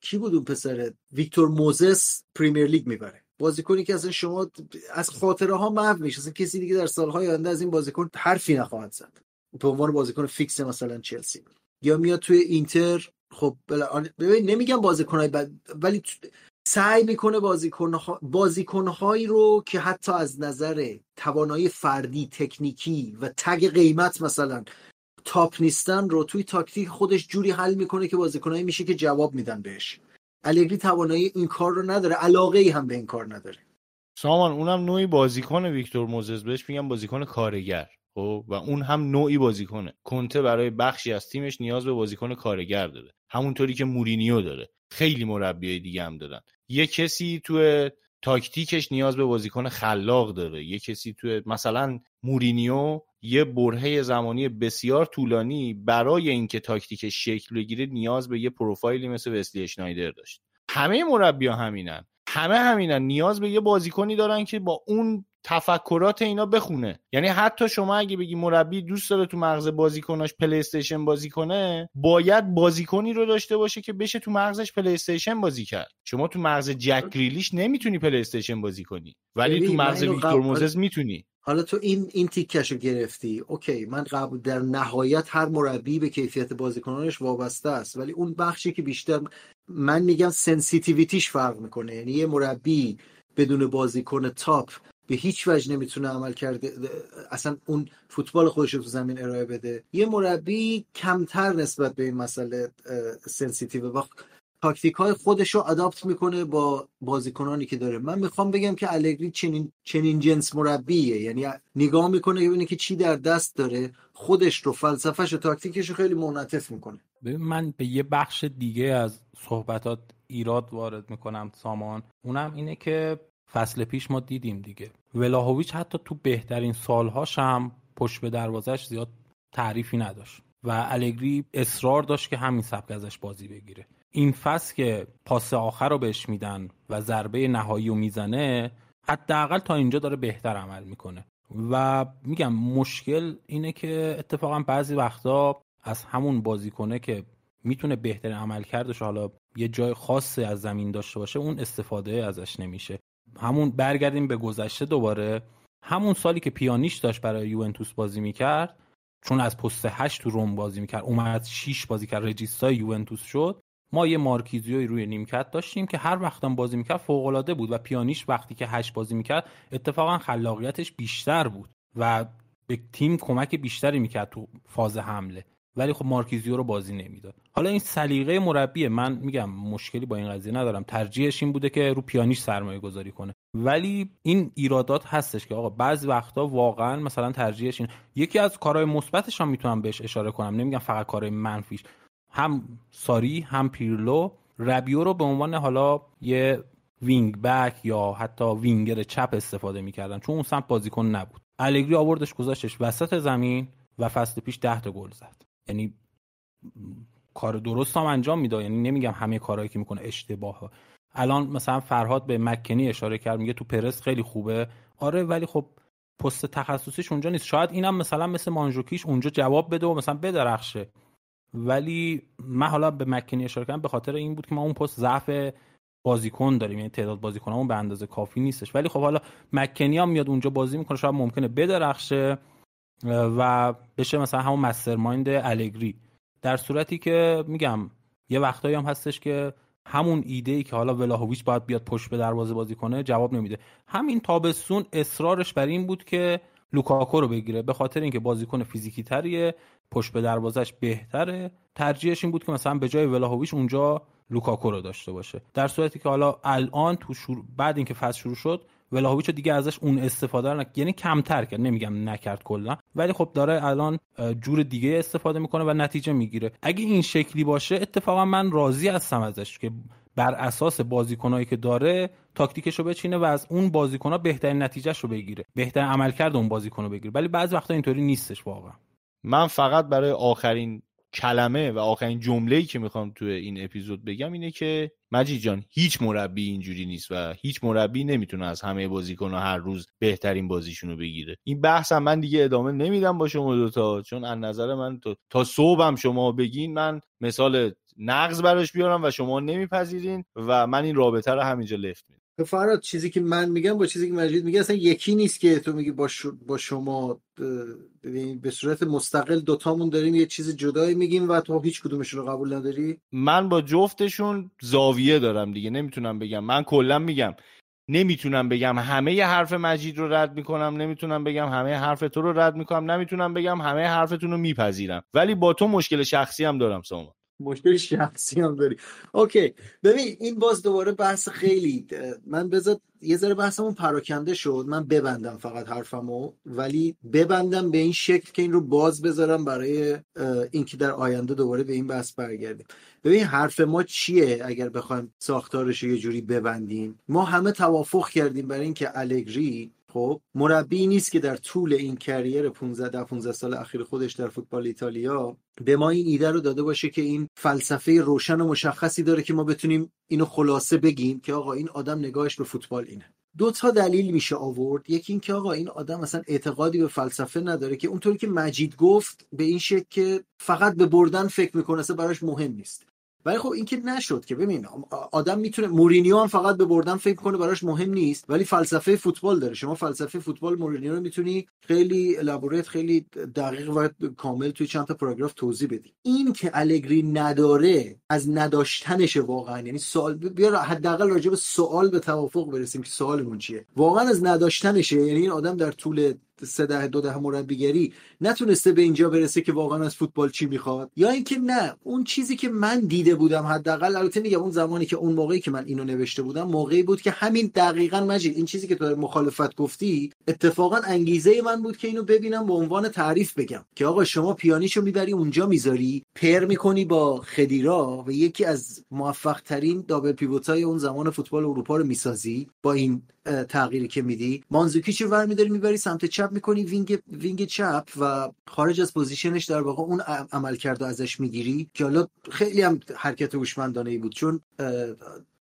کی بود اون پسره ویکتور موزس پریمیر لیگ می‌بره. بازیکنی که اصلا شما از خاطره ها محو میشه اصلا کسی دیگه در سالهای آینده از این بازیکن حرفی نخواهد زد. به عنوان بازیکن fix مثلا چلسی. یا میاد توی اینتر خب ببین نمیگم بازیکنای بد ولی سعی می‌کنه بازیکنها بازیکنهایی رو که حتی از نظر توانایی فردی تکنیکی و تگ قیمت مثلا تاپ نیستن رو توی تاکتیک خودش جوری حل می‌کنه که بازیکنایی میشه که جواب میدن بهش. الگری توانایی این کار رو نداره علاقه ای هم به این کار نداره. سامان اونم نوعی بازیکن ویکتور موزز بهش میگم بازیکن کارگر خب؟ و اون هم نوعی بازیکنه. کنته برای بخشی از تیمش نیاز به بازیکن کارگر داره. همونطوری که مورینیو داره. خیلی مربیای دیگه هم دارن. یه کسی تو تاکتیکش نیاز به بازیکن خلاق داره. یه کسی تو مثلا مورینیو یه برهه زمانی بسیار طولانی برای اینکه تاکتیکش شکل بگیره نیاز به یه پروفایلی مثل وسلی اشنایدر داشت. همه مربیا همینن. همه همینن. نیاز به یه بازیکنی دارن که با اون تفکرات اینا بخونه. یعنی حتی شما اگه بگی مربی دوست داره تو مغز بازیکناش پلی استیشن بازی کنه باید بازیکنی رو داشته باشه که بشه تو مغزش پلی استیشن بازی کرد. شما تو مغز جک گریلیش نمی‌تونی پلی استیشن بازی کنی. ولی تو مغز ویکتور موزز می‌تونی. حالا تو این این تیکش رو گرفتی okay من قبل در نهایت هر مربی به کیفیت بازیکنانش وابسته است ولی اون بخشی که بیشتر من میگم sensitivityش فرق می‌کنه. یعنی یه مربی بدون بازیکن تاپ به هیچ وجه نمی‌تونه عملکرد اصلا اون فوتبال خودش رو تو زمین ارائه بده. یه مربی کمتر نسبت به این مسئله sensitive وقت تاکتیک های خودش رو adapt می‌کنه با بازیکنانی که داره. من می‌خوام بگم که الگری چنین چنین جنس مربیه. یعنی نگاه می‌کنه ببینه که چی در دست داره. خودش رو فلسفهش و تاکتیکش رو خیلی منعطف می‌کنه. من به یه بخش دیگه از صحبتات ایراد وارد می‌کنم سامان. اونم اینه که فصل پیش ما دیدیم دیگه. ولاهویچ حتی تو بهترین سالهاش هم پشت به دروازش زیاد تعریفی نداشت. و الگری اصرار داشت که همین سبک ازش بازی بگیره. این فصل که پاس آخر رو بهش میدن و ضربه نهایی رو می‌زنه حداقل تا اینجا داره بهتر عمل می‌کنه. و میگم مشکل اینه که اتفاقا بعضی وقتا از همون بازیکنه که می‌تونه بهترین عمل کردش حالا یه جای خاصی از زمین داشته باشه اون استفاده ازش نمیشه. همون برگردیم به گذشته دوباره. همون سالی که پیانیش داشت برای یوونتوس بازی می‌کرد چون از پست 8 تو روم بازی می‌کرد اومد 6 بازی کرد رجیستای یوونتوس شد ما یه مارکیزیوی روی نیمکت داشتیم که هر وقتم بازی می‌کرد فوق العاده بود و پیانیش وقتی که 8 بازی می‌کرد اتفاقا خلاقیتش بیشتر بود و به تیم کمک بیشتری می‌کرد تو فاز حمله. ولی خب مارکیزیو رو بازی نمی‌داد. حالا این سلیقه مربیه. من میگم مشکلی با این قضیه ندارم. ترجیحش این بوده که رو پیانیش سرمایه گذاری کنه. ولی این ایرادات هستش که آقا بعضی وقتا واقعا مثلا ترجیحش این یکی از کارهای مثبتش هم می‌تونم بهش اشاره کنم. نمیگم فقط کارهای منفیش. هم ساری هم پیرلو. ربیو رو به عنوان حالا یه وینگ بک یا حتی وینگر چپ استفاده می‌کردن. چون اون سمت بازیکن نبود. الگری آوردش گذاشتش وسط زمین و فصل پیش ده تا گل زد. یعنی کار درست هم انجام میده. یعنی نمیگم همه کارهایی که می‌کنه اشتباه. الان مثلا فرهاد به مکنی اشاره کرد میگه تو پرس خیلی خوبه. آره ولی خب پست تخصصیش اونجا نیست. شاید اینم مثلا مثل مانژوکیچ اونجا جواب بده و مثلا بدرخشه. ولی من حالا به مکنی اشاره کردم به خاطر این بود که ما اون پست ضعف بازیکن داریم یعنی تعداد بازیکنامون به اندازه کافی نیستش. ولی خب حالا مکنی هم میاد اونجا بازی می‌کنه شاید ممکنه بدرخشه و بشه مثلا همون مسترمایند الگری. در صورتی که میگم یه وقتایی هم هستش که همون ایده ای که حالا ولاهویچ باید بیاد پشت به دروازه بازی کنه جواب نمیده. همین تابستون اصرارش بر این بود که لوکاکو رو بگیره به خاطر اینکه بازیکن فیزیکی تریه. پشت به دروازش بهتره. ترجیحش این بود که مثلا به جای ولاهویچ اونجا لوکاکو رو داشته باشه. در صورتی که حالا الان تو شروع بعد اینکه فصل شروع شد ولاهویچ دیگه ازش اون استفاده رو یعنی کمتر کرد. نمیگم نکرد کلا. ولی خب داره الان جور دیگه استفاده می‌کنه و نتیجه می‌گیره. اگه این شکلی باشه اتفاقا من راضی هستم ازش که بر اساس بازیکنایی که داره تاکتیکش رو بچینه و از اون بازیکنها بهترین نتیجهش رو بگیره. بهترین عملکرد اون بازیکن رو بگیره. ولی بعضی وقتا اینطوری نیستش واقعا. من فقط برای آخرین کلمه و آخرین جمله‌ای که می‌خوام توی این اپیزود بگم اینه که مجید جان هیچ مربی اینجوری نیست و هیچ مربی نمی‌تونه از همه بازیکن‌ها هر روز بهترین بازیشونو بگیره. این بحثم من دیگه ادامه نمیدم با شما دوتا چون از نظر من تا, تا صبحم شما بگین من مثال نقض براش بیارم و شما نمیپذیرین و من این رابطه رو همینجا لفت میدم. فراد چیزی که من میگم با چیزی که مجید میگه اصلا یکی نیست که تو میگی با, با شما به صورت مستقل دوتامون داریم یه چیز جدایی میگیم و تو هیچ کدومشون رو قبول نداری؟ من با جفتشون زاویه دارم دیگه نمی‌تونم بگم. من کلا میگم نمی‌تونم بگم همه ی حرف مجید رو رد می‌کنم نمی‌تونم بگم همه حرف تو رو رد می‌کنم نمی‌تونم بگم همه حرفتون رو میپذیرم. ولی با تو مشکل شخصی هم دارم سامان. مشکل شخصی هم داری. اوکی. ببین این باز دوباره بحث خیلی من بذار یه ذره بحثمون پراکنده شد. من ببندم فقط حرفمو ولی ببندم به این شکل که این رو باز بذارم برای اینکه در آینده دوباره به این بحث برگردیم. ببین حرف ما چیه اگر بخوایم ساختارش یه جوری ببندیم؟ ما همه توافق کردیم برای اینکه الگری خب مربی نیست که در طول این کریر 15 15 سال اخیر خودش در فوتبال ایتالیا به ما این ایده رو داده باشه که این فلسفه روشن و مشخصی داره که ما بتونیم اینو خلاصه بگیم که آقا این آدم نگاهش به فوتبال اینه. دو تا دلیل میشه آورد. یکی اینکه آقا این آدم اصلا اعتقادی به فلسفه نداره که اونطوری که مجید گفت به این شکل که فقط به بردن فکر می‌کنه اصلا براش مهم نیست. ولی خب این که نشد که ببین آدم می‌تونه مورینیو هم فقط به بردن فکر کنه براش مهم نیست ولی فلسفه فوتبال داره. شما فلسفه فوتبال مورینیو رو می‌تونی خیلی الابوریت خیلی دقیق و کامل توی چند تا پاراگراف توضیح بدی. این که الگری نداره از نداشتنش واقعا. یعنی سوال بیا حداقل راجع به سوال به توافق برسیم که سوالمون چیه. واقعا از نداشتنشه. یعنی این آدم در طول سه ده دو ده مربیگری نتونسته به اینجا برسه که واقعا از فوتبال چی می‌خواد. یا اینکه نه اون چیزی که من دیده بودم حداقل البته میگم اون زمانی که اون موقعی که من اینو نوشته بودم موقعی بود که همین دقیقا مجید این چیزی که تو مخالفت گفتی اتفاقا انگیزه من بود که اینو ببینم به عنوان تعریف بگم که آقا شما پیانیشو می‌بری اونجا می‌ذاری پر می‌کنی با خدیرا و یکی از موفق ترین دابل پیوتای اون زمان فوتبال اروپا رو می‌سازی. با این تغییری که میدی. مانزوکیچ رو ورمیداری می‌بری سمت چپ می‌کنی وینگ وینگ چپ و خارج از پوزیشنش در واقع اون عملکرد ازش می‌گیری. که حالا خیلی هم حرکت هوشمندانه ای بود چون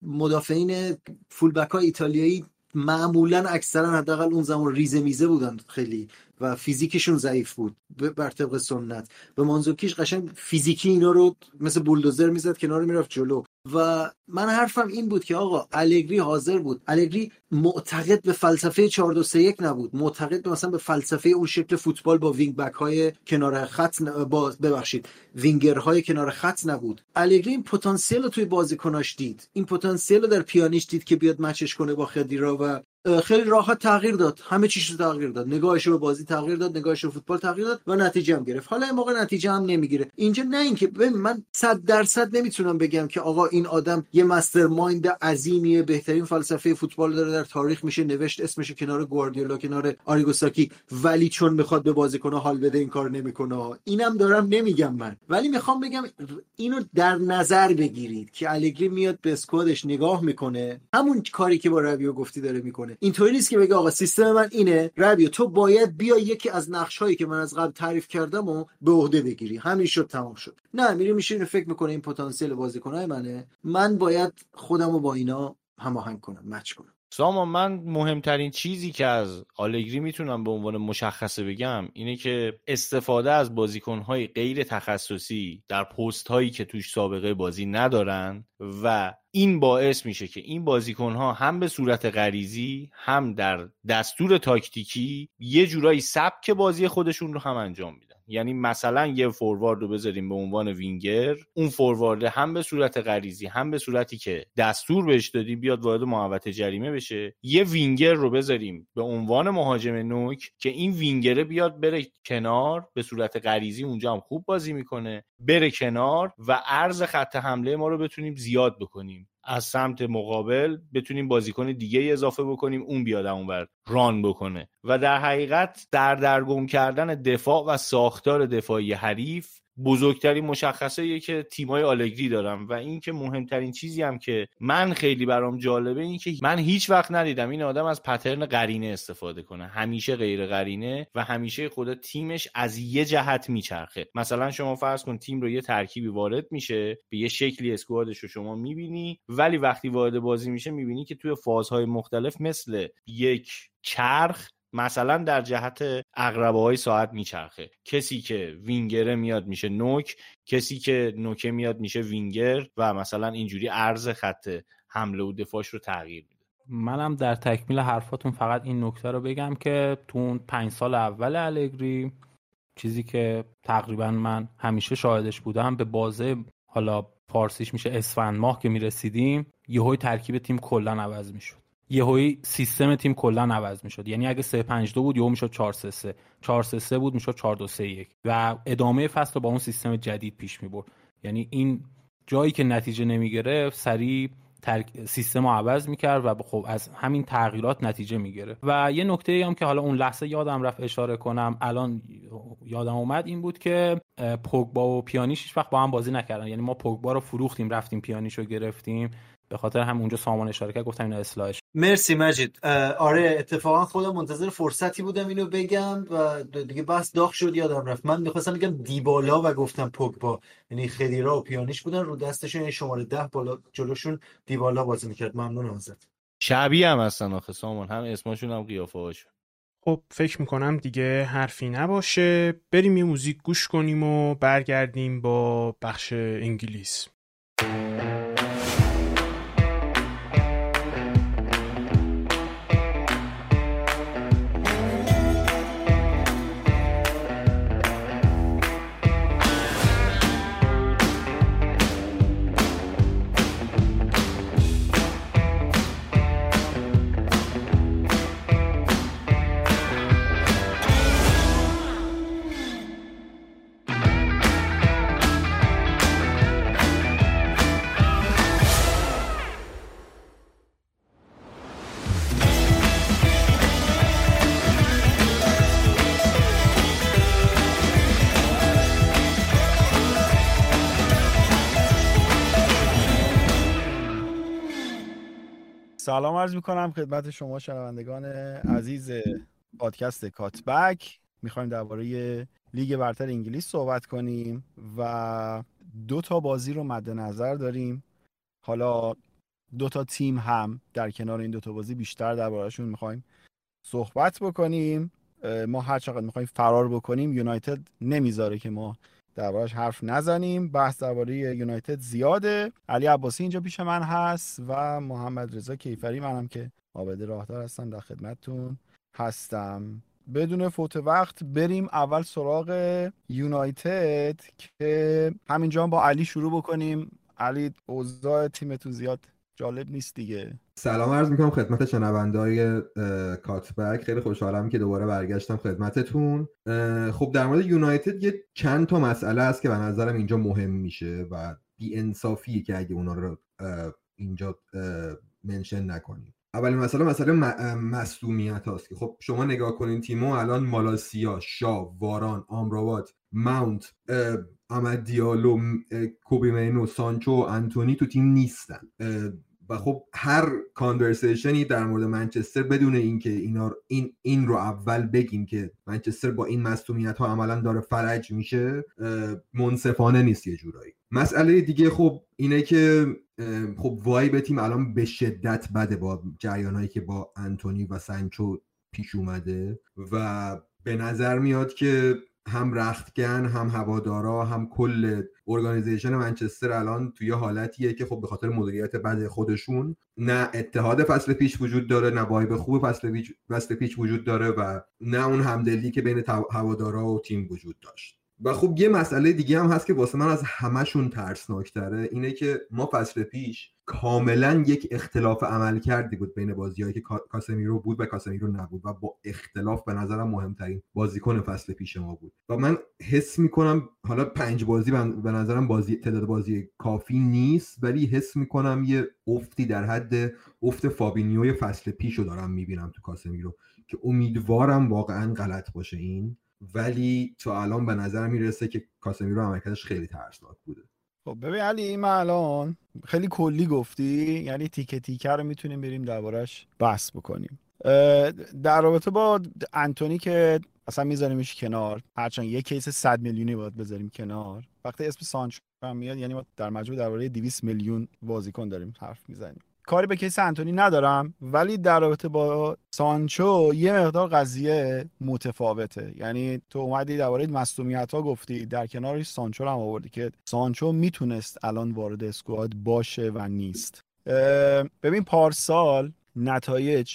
مدافعین فولبک های ایتالیایی معمولا اکثرا حداقل اون زمان ریزه میزه بودن خیلی و فیزیکشون ضعیف بود بر طبق سنت. به مانزوکیچ قشنگ فیزیکی اینا رو مثل بولدوزر می‌زد کنار می‌رفت جلو. و من حرفم این بود که آقا الگری حاضر بود. الگری معتقد به فلسفه 4 2 3 1 نبود. معتقد به مثلا به فلسفه اون شکل فوتبال با وینگ بک های کنار خط با ببخشید وینگر های کنار خط نبود. الگری این پتانسیل رو توی بازیکناش دید. این پتانسیل رو در پیانیش دید که بیاد مچش کنه با خدیرا و خیلی راحت تغییر داد. همه چیش رو تغییر داد. نگاهش به بازی تغییر داد نگاهش رو فوتبال تغییر داد و نتیجه هم گرفت. حالا این موقع نتیجه هم نمی‌گیره. اینجا نه اینکه من 100 درصد نمی‌تونم بگم که آقا این آدم یه mastermind عظیمیه بهترین فلسفه فوتبال داره در تاریخ میشه نوشت اسمش کنار گواردیولا کنار آریگوساکی. ولی چون می‌خواد به بازیکن حال بده این کار نمی‌کنه. اینم دارم نمیگم من. ولی می‌خوام بگم اینو در نظر بگیرید که الگری میاد به اسکوادش نگاه می‌کنه. همون کاری که با ربیو گفتی داره می‌کنه. اینطوری نیست که بگه آقا سیستم من اینه ربیو تو باید بیا یکی از نقش هایی که من از قبل تعریف کردم و به عهده بگیری. همین شد تمام شد. نه میری میشه فکر می‌کنه این پتانسیل بازیکنای منه. من باید خودم رو با اینا هماهنگ کنم مچ کنم. سامان من مهمترین چیزی که از آلگری می‌تونم به عنوان مشخصه بگم اینه که استفاده از بازیکنهای غیر تخصصی در پست هایی که توش سابقه بازی ندارن و این باعث میشه که این بازیکنها هم به صورت غریزی هم در دستور تاکتیکی یه جورایی سبک بازی خودشون رو هم انجام میدن یعنی مثلا یه فوروارد رو بذاریم به عنوان وینگر اون فوروارد هم به صورت غریزی هم به صورتی که دستور بهش دادیم بیاد وارد محوطه جریمه بشه یه وینگر رو بذاریم به عنوان مهاجم نوک که این وینگره بیاد بره کنار به صورت غریزی اونجا هم خوب بازی می‌کنه بره کنار و عرض خط حمله ما رو بتونیم زیاد بکنیم. از سمت مقابل بتونیم بازیکن دیگه اضافه بکنیم اون بیاد اونور ران بکنه. و در حقیقت در درگم کردن دفاع و ساختار دفاعی حریف بزرگترین مشخصه که تیمای آلگری دارم و این که مهمترین چیزی هم که من خیلی برام جالبه این که من هیچ وقت ندیدم این آدم از پترن قرینه استفاده کنه. همیشه غیر قرینه و همیشه خود تیمش از یه جهت میچرخه. مثلا شما فرض کن تیم رو یه ترکیبی وارد میشه به یه شکلی اسکوادش رو شما می‌بینی ولی وقتی وارد بازی میشه می‌بینی که توی فازهای مختلف مثل یک چرخ مثلا در جهت اقربه های ساعت میچرخه. کسی که وینگره میاد میشه نوک کسی که نوکه میاد میشه وینگر و مثلا اینجوری عرض خط حمله و دفاعش رو تغییر میده. منم در تکمیل حرفاتون فقط این نکته رو بگم که تو پنج سال اول الگری چیزی که تقریبا من همیشه شاهدش بودم به بازه حالا فارسیش میشه اسفند ماه که می‌رسیدیم یهوی ترکیب تیم کلا عوض می‌شد. یهویی سیستم تیم کلا عوض می‌شد. یعنی اگه 3 5 2 بود یهو می‌شد 4 3 3 4 3 3 بود می‌شد 4 2 3 1 و ادامه فصل رو با اون سیستم جدید پیش می‌برد. یعنی این جایی که نتیجه نمی‌گرفت سریع ترک... سیستم رو عوض می‌کرد و خب از همین تغییرات نتیجه می‌گرفت. و یه نکته هم که حالا اون لحظه یادم رفت اشاره کنم الان یادم اومد این بود که پوگبا و پیانیش وقت با هم بازی نکردن. یعنی ما پوگبا رو فروختیم رفتیم پیانیش رو گرفتیم. به خاطر هم اونجا سامان اشاره کرد گفتم اینو اصلاحش مرسی مجید. آره اتفاقا خودم منتظر فرصتی بودم اینو بگم و دیگه بس داغ شد یادم رفت. من می‌خواستم بگم دیبالا و گفتم پوگبا. یعنی خدیرا و پیانیش بودن رو دستشون یعنی شماره ده بالا جلوشون دیبالا بازی می‌کرد. ممنون ازت. شبیه هم هستن آخه سامان. هم اسمشون هم قیافه هاشون. خب فکر می‌کنم دیگه حرفی نباشه. بریم یه موزیک گوش کنیم و برگردیم با بخش انگلیس. سلام عرض می‌کنم خدمت شما شنوندگان عزیز پادکست کاتبک. می‌خوایم درباره لیگ برتر انگلیس صحبت کنیم و دو تا بازی رو مد نظر داریم. حالا دو تا تیم هم در کنار این دو تا بازی بیشتر دربارهشون می‌خوایم صحبت بکنیم. ما هر چقدر می‌خوایم فرار بکنیم یونایتد نمی‌ذاره که ما دربارش حرف نزنیم. بحث درباره یونایتد زیاده. علی عباسی اینجا پیش من هست و محمد رضا کیفری منم که آبده راهدار هستم در خدمتتون هستم. بدون فوت وقت بریم اول سراغ یونایتد که همینجا با علی شروع بکنیم. علی اوضاع تیمتون زیاد جالب نیست دیگه. سلام عرض می‌کنم خدمت شنونده های کاتبک. خیلی خوشحالم که دوباره برگشتم خدمتتون. خب در مورد یونایتد یه چند تا مسئله است که به نظرم اینجا مهم میشه و بی انصافیه که اگه اونا رو اینجا منشن نکنیم. اولین مسئله مسئله مصدومیت هاست که خب شما نگاه کنین تیمو الان مالاسیا شا واران آمروات ماونت امد دیالو کوبی مینو سانچو انتونی تو تیم نیستن. و خب هر کانورسیشنی در مورد منچستر بدون اینکه اینا این این رو اول بگیم که منچستر با این مصونیت ها عملا داره فرج میشه منصفانه نیست یه جورایی. مسئله دیگه خب اینه که خب وای تیم الان به شدت بده با جریانهایی که با انتونی و سانچو پیش اومده و به نظر میاد که هم رختگن هم هوادارا هم کل ارگانیزیشن منچستر الان توی حالتیه که خب به خاطر مدیریت بد خودشون نه اتحاد فصل پیش وجود داره نه وایب خوب فصل پیش, فصل پیش وجود داره و نه اون همدلی که بین هوادارا و تیم وجود داشت. و خب یه مسئله دیگه هم هست که واسه من از همشون ترسناکتره. اینه که ما فصل پیش کاملا یک اختلاف عمل کردی بود بین بازیهایی که کاسمیرو بود و کاسمیرو نبود و با اختلاف به نظرم مهمترین بازیکن فصل پیش ما بود. و من حس می‌کنم حالا پنج بازی به نظرم بازی تعداد بازی کافی نیست ولی حس می‌کنم یه افتی در حد افت فابینیوی فصل پیش رو دارم می‌بینم تو کاسمیرو که امیدوارم واقعا غلط باشه این. ولی تو الان به نظر می‌رسه که کاسمیرو عملکردش خیلی ترسناک بوده. خب ببین علی من الان خیلی کلی گفتی یعنی تیکه تیکه رو می‌تونیم بریم دربارش بحث بکنیم. در رابطه با انتونی که اصلا میذاریمش کنار هرچند یه case 100 میلیونی باید بذاریم کنار وقتی اسم سانچو هم میاد یعنی ما در مجموع درباره 200 میلیون بازیکن داریم حرف می‌زنیم. کاری به case انتونی ندارم ولی در رابطه با سانچو یه مقدار قضیه متفاوته. یعنی تو اومدی درباره مصدومیت ها گفتی در کنارش سانچو رو هم آوردی که سانچو می‌تونست الان وارد squad باشه و نیست. ببین پارسال نتایج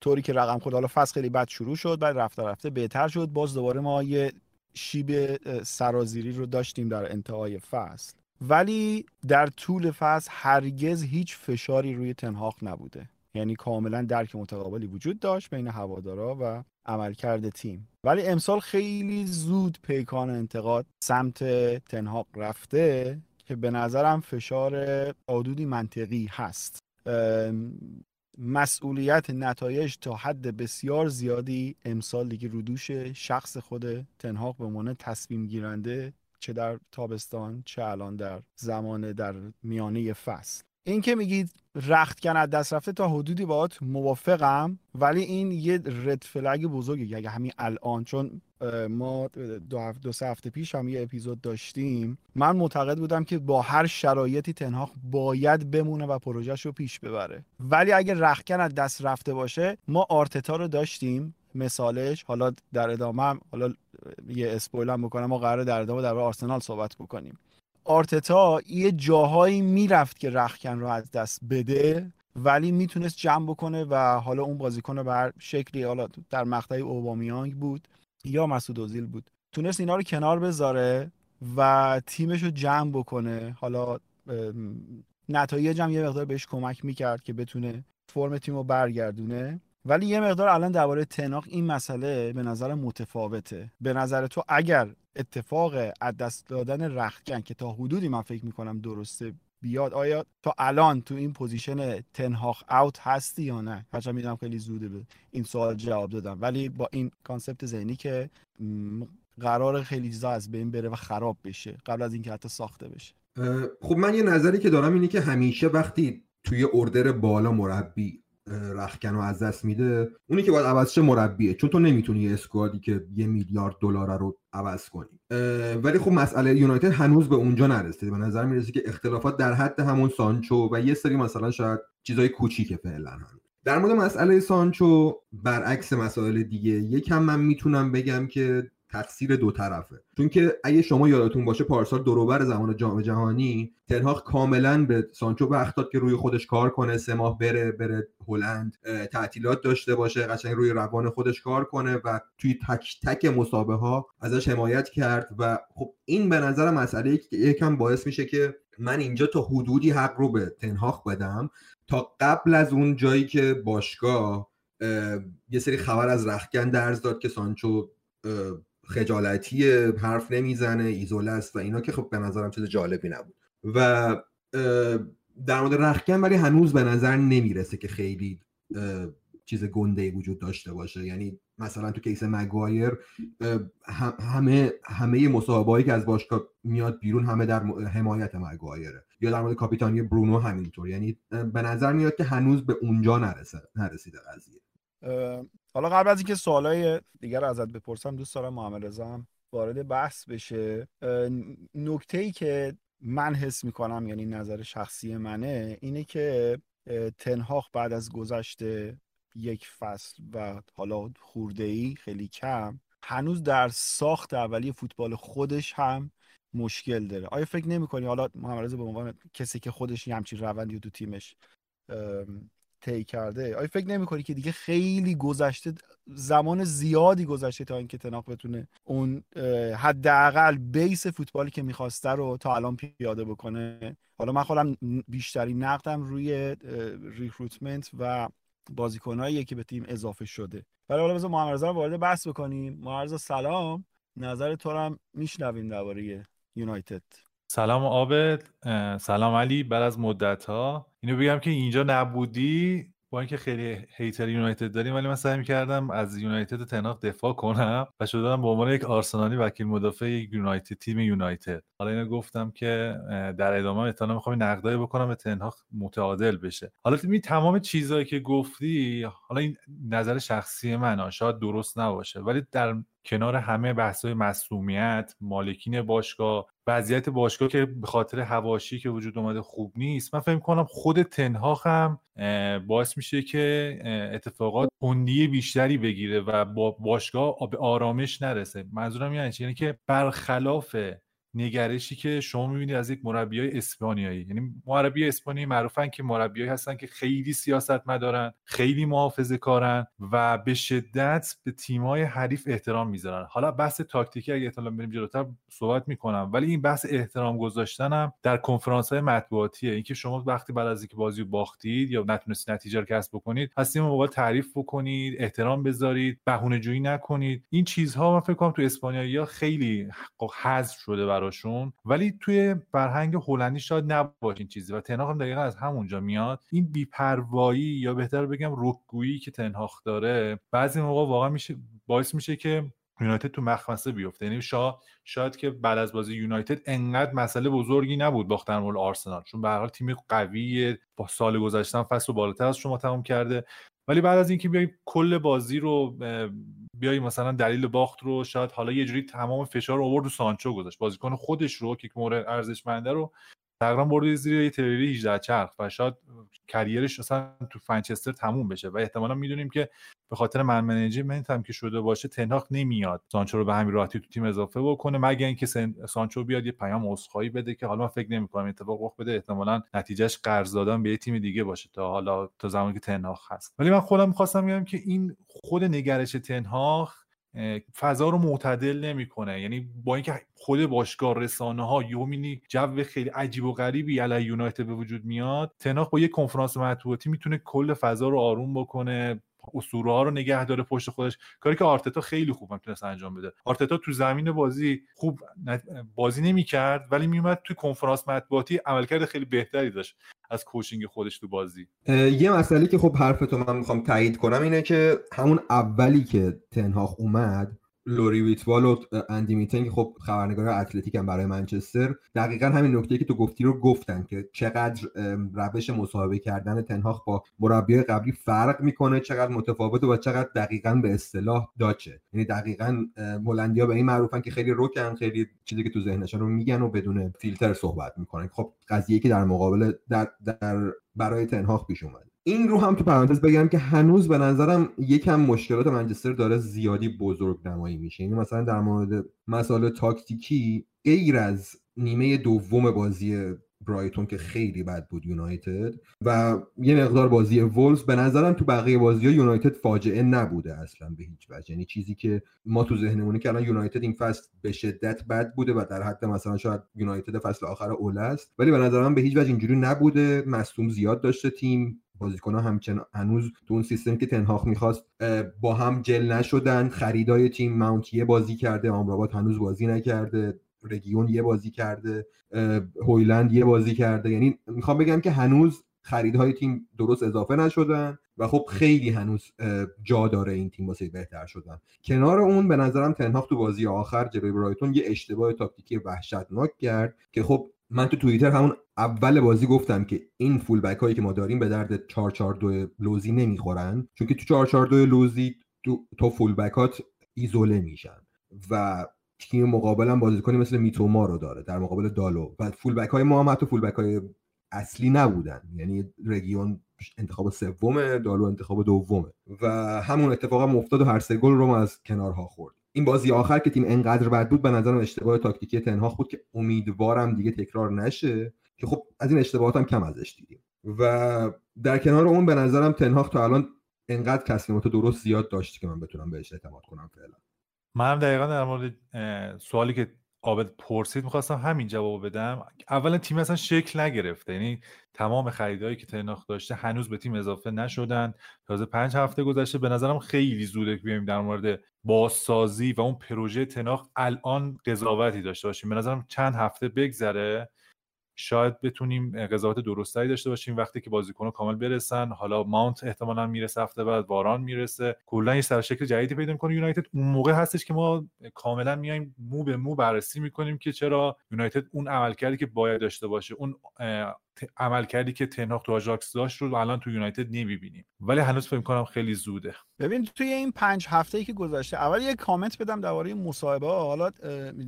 طوری که رقم خود حالا فصل خیلی بد شروع شد بعد رفته رفته بهتر شد. باز دوباره ما یه شیب سرازیری رو داشتیم در انتهای فصل. ولی در طول فصل هرگز هیچ فشاری روی تنهاق نبوده. یعنی کاملا درک متقابلی وجود داشت بین هوادارا و عملکرد تیم. ولی امسال خیلی زود پیکان انتقاد سمت تنهاق رفته که به نظرم فشار حدودی منطقی هست. مسئولیت نتایج تا حد بسیار زیادی امسال دیگه رودوش شخص خود تنهاق به عنوان تصمیم گیرنده چه در تابستان چه الان در زمان در میانه فصل. این که میگید رختکن از دست رفته تا حدودی باهات موافقم ولی این یه رد فلگ بزرگی اگه همین الان چون ما دو, دو سه هفته پیش هم یه اپیزود داشتیم من معتقد بودم که با هر شرایطی تنها باید بمونه و پروژهش رو پیش ببره. ولی اگه رختکن از دست رفته باشه ما آرتتا رو داشتیم. مثالش حالا در ادامه هم حالا یه اسپویل هم بکنم ما قرار در ادامه در آرسنال صحبت بکنیم. آرتتا یه جاهایی می‌رفت که رخکن رو از دست بده ولی می‌تونست جمع بکنه و حالا اون بازیکن بر شکلی حالا در مقطع اوبامیانگ بود یا مسعود اوزیل بود تونست اینا رو کنار بذاره و تیمش رو جمع بکنه. حالا نتایج هم یه مقدار بهش کمک می‌کرد که بتونه فرم تیم رو برگردونه. ولی یه مقدار الان درباره تناق این مسئله به نظر متفاوته. به نظر تو اگر اتفاق از دست دادن رختکن که تا حدودی من فکر می‌کنم درسته بیاد آیا تا الان تو این position تنهاخ out هستی یا نه؟ هرچند می‌دونم خیلی زوده به این سوال جواب دادم. ولی با این concept ذهنی که قرار خیلی چیزا از بین بره و خراب بشه قبل از اینکه حتی ساخته بشه. خب من یه نظری که دارم اینه که همیشه وقتی توی order بالا مربی رختکن رو از دست میده. اونی که باید عوض شه مربیه. چون تو نمی‌تونی یه squad ی که یه میلیارد دلار رو عوض کنی. ولی خب مسئله یونایتد هنوز به اونجا نرسیده. به نظر می‌رسه که اختلافات در حد همون سانچو و یه سری مثلا شاید چیزای کوچیکه فعلا در مورد مسئله سانچو برعکس مسائل دیگه یکم من می‌تونم بگم که تقصیر دو طرفه. چون که اگه شما یادتون باشه پارسال دروبر زمان جام جهانی تنهاق کاملا به سانچو وقت داد که روی خودش کار کنه سه ماه بره بره هلند تعطیلات داشته باشه قشنگ روی روان خودش کار کنه و توی تک تک مسابقه ها ازش حمایت کرد و خب این به نظر مسئله یکم باعث میشه که من اینجا تا حدودی حق رو به تنهاق بدم. تا قبل از اون جایی که باشگاه یه سری خبر از رخکن درز داد که سانچو خجالتی حرف نمی‌زنه ایزوله است و اینا که خب به نظرم چیز جالبی نبود. و در مورد رخکن ولی هنوز به نظر نمی‌رسه که خیلی چیز گنده وجود داشته باشه. یعنی مثلا تو کیس مگوایر همه همه مصاحبه‌ای که از باشگاه میاد بیرون همه در حمایت مگوایره یا در مورد کاپیتانی برونو همینطور. یعنی به نظر میاد که هنوز به اونجا نرسه نرسیده قضیه. حالا قبل از اینکه سوالای دیگر ازت بپرسم دوست دارم محمد رضا وارد بحث بشه. نکته ای که من حس می‌کنم یعنی نظر شخصی منه اینه که تنهاخ بعد از گذشته یک فصل و حالا خورده ای خیلی کم هنوز در ساخت اولی فوتبال خودش هم مشکل داره. آیا فکر نمی کنی حالا محمد رضا به عنوان کسی که خودش همچین روندی تو تیمش طی کرده. آیا فکر نمی‌کنی که دیگه خیلی گذشته زمان زیادی گذشته تا اینکه تناق بتونه اون حداقل بیس فوتبالی که می‌خواسته رو تا الان پیاده بکنه؟ حالا من خودم بیشتری نقدم روی ریکروتمنت و بازیکنهایی که به تیم اضافه شده. ولی حالا بذار محمد رو وارد بحث بکنیم. محمد سلام. نظر تو هم میشنویم درباره یونایتد. سلام عابد سلام علی. بعد از مدت ها اینو بگم که اینجا نبودی با اینکه خیلی هیتر یونایتد داریم ولی من سعی می‌کردم از یونایتد تناق دفاع کنم و شدم به عنوان یک آرسنالی وکیل مدافع یونایتد تیم یونایتد. حالا اینو گفتم که در ادامه احتمالاً می‌خوام نقدای بکنم به تنها متعادل بشه. حالا می تمام چیزهایی که گفتی حالا این نظر شخصی من شاید درست نباشه ولی در کنار همه بحث‌های مسئولیت مالکین باشگاه وضعیت باشگاه که به خاطر هواشی که وجود اومده خوب نیست. من فکر کنم خود تنها هم باعث میشه که اتفاقات کندی بیشتری بگیره و با باشگاه به آرامش نرسه. منظورم یعنی که برخلاف نگرشی که شما می‌بینید از یک مربی های اسپانیایی. یعنی مربی اسپانیایی معروفن که مربیایی هستن که خیلی سیاست مدارن خیلی محافظه کارن و به شدت به تیمای حریف احترام می‌ذارن. حالا بحث تاکتیکی اگه احتمال بریم جلوتر صحبت می‌کنم. ولی این بحث احترام گذاشتنم در کنفرانس های مطبوعاتیه. اینکه شما وقتی بعد از اینکه بازی باختید یا نتونستید نتیجه رو کسب بکنید پس تیم تعریف بکنید احترام بذارید بهونه جویی نکنید. این چیزها من فکر کنم تو اسپانیا خیلی حذف شده براشون. ولی توی فرهنگ هلندی شاید نباشه این چیزی و تنهاخ هم دقیقا از همونجا میاد. این بیپروایی یا بهتر بگم رکگویی که تنهاخ داره بعضی موقع واقعا میشه باعث میشه که یونایتد تو مخمسه بیفته. یعنی شاید شاید که بعد از بازی یونایتد انقدر مسئله بزرگی نبود باختن مول آرسنال. چون به هر حال تیم قوی با سال گذشته فصل بالاتر از شما تمام کرده. ولی بعد از اینکه بیای کل بازی رو بیای مثلا دلیل باخت رو شاید حالا یه جوری تمام فشار رو آورد رو سانچو گذاشت. بازیکن خودش رو که مورد ارزشمنده رو تقریبا برده زیر یه تریلی 18 چرخ و شاید career ش اصلا تو منچستر تموم بشه. و احتمالا می‌دونیم که به خاطر man management هم که شده باشه تنهاخ نمیاد سانچو رو به همین راحتی تو تیم اضافه بکنه. مگه اینکه سانچو بیاد یه پیام عذرخواهی بده که حالا من فکر نمی‌کنم اتفاق رخ بده احتمالا نتیجهش قرض دادن به یه تیم دیگه باشه تا حالا تا زمانی که تنهاخ هست. ولی من خودم می‌خواستم بگم که این خود نگرش تنهاخ فضا رو معتدل نمی‌کنه. یعنی با اینکه خود باشگاه رسانه ها یومینی جو خیلی عجیب و غریبی علی یونایتد به وجود میاد تناخ با یه کنفرانس مطبوعاتی می‌تونه کل فضا رو آروم بکنه. اسطوره ها رو نگه داره پشت خودش. کاری که آرتتا خیلی خوب می‌تونست انجام بده. آرتتا تو زمین بازی خوب بازی نمی‌کرد ولی میومد تو کنفرانس مطبوعاتی عملکرد خیلی بهتری داشت از کوچینگ خودش تو بازی. یه مسئله که خب حرفتو من می‌خوام تایید کنم اینه که همون اولی که تنهاخ اومد لوری ویتوال و اندی میتن که خب خبرنگار اتلتیک هم برای منچستر. دقیقا همین نکته که تو گفتی رو گفتن که چقدر روش مصاحبه کردن تنهاخ با مربی قبلی فرق می‌کنه چقدر متفاوته و چقدر دقیقا به اصطلاح داچه. یعنی دقیقا هلندیا به این معروفن که خیلی روکن خیلی چیزی که تو ذهنشون رو میگن و بدون فیلتر صحبت می‌کنن. خب قضیه که در مقابل در, در برای تنهاخ پیش اومد این رو هم تو پرانتز بگم که هنوز به نظرم یکم مشکلات منچستر داره زیادی بزرگ نمایی میشه. یعنی مثلا در مورد مسائل تاکتیکی غیر از نیمه دوم بازی برایتون که خیلی بد بود یونایتد. و یه مقدار بازی وولز به نظرم تو بقیه بازی ها یونایتد فاجعه نبوده اصلا به هیچ وجه. یعنی چیزی که ما تو ذهنمونه که الان یونایتد این فصل به شدت بد بوده و در حد مثلا شاید یونایتد فصل آخر اول است. ولی به نظرم به هیچ وجه اینجوری نبوده. مصدوم زیاد داشته تیم. بازیکن همچنان هنوز تو اون سیستم که تنهاخ می‌خواست با هم جل نشدن. خریدای تیم ماونت یه بازی کرده. آمرابات هنوز بازی نکرده. رگیون یه بازی کرده هویلند یه بازی کرده. یعنی می‌خوام بگم که هنوز خریدهای تیم درست اضافه نشدن و خب خیلی هنوز جا داره این تیم واسه بهتر شدن. کنار اون به نظرم تنهاخ تو بازی آخر جلوی برایتون یه اشتباه تاکتیکی وحشتناک کرد که خب من تو توییتر همون اول بازی گفتم که این فول بک هایی که ما داریم به درد 442 لوزی نمی‌خورن. چون که تو 442 لوزی تو, تو فول بکات ایزوله میشن. و تیم مقابلم بازیکنی مثل میتوما رو داره در مقابل دالو. و فول بک های ما هم حتی فول بک های اصلی نبودن. یعنی رگیون انتخاب سومه دالو انتخاب دومه. و همون اتفاق هم افتاد و هر سه گل رو ما از کنارها خورد این بازی آخر که تیم انقدر بد بود به نظرم اشتباه تاکتیکی تنها بود که امیدوارم دیگه تکرار نشه. که خب از این اشتباهات هم کم ازش دیدیم. و در کنار اون به نظرم تنهاخ تا الان انقدر تصمیمات درست زیاد داشت که من بتونم بهش اعتماد کنم فعلا. منم دقیقا در مورد سوالی که عابد پرسید می‌خواستم همین جواب بدم. اولا تیم اصلا شکل نگرفته. یعنی تمام خریدهایی که تناخ داشته هنوز به تیم اضافه نشدن. تازه پنج هفته گذشته به نظرم خیلی زوده که بیایم در مورد بازسازی و اون پروژه تناخ الان قضاوتی داشته باشیم. به نظرم چند هفته بگذره. شاید بتونیم قضاوت درستری داشته باشیم وقتی که بازیکن‌ها کامل برسن. حالا ماونت احتمالا می‌رسه هفته بعد واران می‌رسه. کلا یه شکل جدیدی پیدا می‌کنه. یونایتد اون موقع هستش که ما کاملا میایم مو به مو بررسی می‌کنیم که چرا یونایتد اون عملکردی که باید داشته باشه اون عمل کردی که تنهاق تو آژاکس داشت رو الان تو یونایتد نمی‌بینیم. ولی هنوز فکر کنم خیلی زوده. ببین توی این پنج هفته ای که گذشته اول یه کامنت بدم درباره مصاحبه. حالا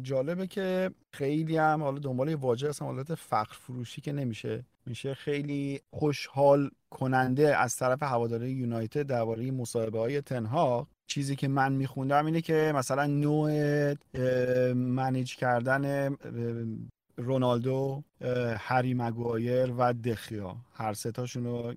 جالبه که خیلی هم حالا دنبال واژه هستم حالت فخر فروشی که نمیشه. میشه خیلی خوشحال کننده از طرف هواداری یونایتد درباره مصاحبه های تنها چیزی که من میخوندم اینه که مثلا نوع منیج کردن رونالدو هری مگوایر و دخیا. هر سه رو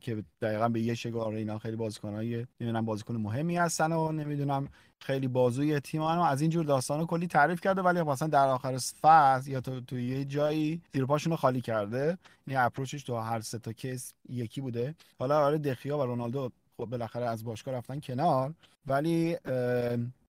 که دقیقا به یه شگار اینا خیلی بازیکنای نمی‌دونم بازیکن مهمی هستن و نمی‌دونم خیلی بازوی تیم رو از اینجور داستان کلی تعریف کرده ولی مثلا در آخر فصل یا تو, تو یه جایی زیر رو خالی کرده. این اپروچش تو هر سه تا کیس یکی بوده. حالا آره دخیا و رونالدو خب بالاخره از باشگاه رفتن کنار. ولی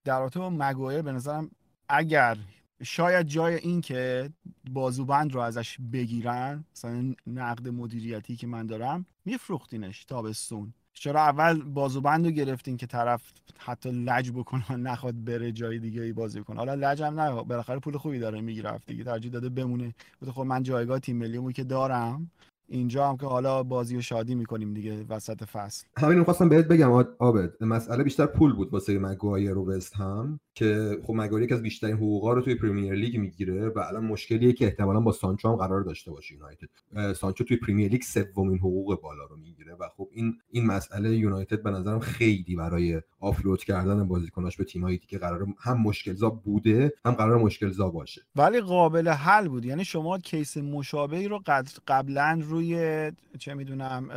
در رابطه با مگوایر به نظرم اگر شاید جای این که بازوبند رو ازش بگیرن مثلا نقد مدیریتی که من دارم میفروختینش تابستون. چرا اول بازوبند رو گرفتین که طرف حتی لج بکنه نخواد بره جای دیگه ای بازی کنه. حالا لج هم نه بالاخره پول خوبی داره می‌گیره دیگه ترجیح داده بمونه. خب من جایگاه تیم ملیمو که دارم اینجا هم که حالا بازی و شادی می‌کنیم دیگه وسط فصل. همین خواستم بهت بگم آبد مسئله بیشتر پول بود واسه مگوایر و وستهم که خب مگوایر یکی از بیشترین حقوقا رو توی پریمیر لیگ می‌گیره و الان مشکلیه که احتمالا با سانچو هم قرار داشته باشه یونایتد. سانچو توی پریمیر لیگ سومین حقوق بالا رو می‌گیره و خب این این مسئله یونایتد به نظرم خیلی برای offload کردن بازیکناش به تیمایی که قرار هم مشکلزا بوده هم قرار مشکلزا باشه. ولی قابل حل بود. یعنی شما case مشابهی رو قبلا روی چه می‌دونم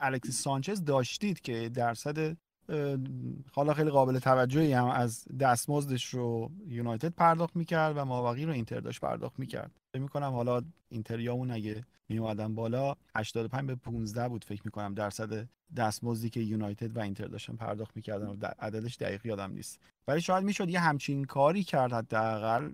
الکسی سانچز داشتید که درصد حالا خیلی قابل توجهی هم از دستمزدش رو یونایتد پرداخت می‌کرد و مابقی رو اینتر داشت پرداخت می‌کرد. فکر می‌کنم حالا اینتریامون اگه می بالا 85 به 15 بود فکر می‌کنم درصد دستمزدی که یونایتد و اینتر داشتن پرداخت می‌کردن و عددش دقیق یادم نیست. ولی شاید می‌شد یه همچین کاری کرد حداقل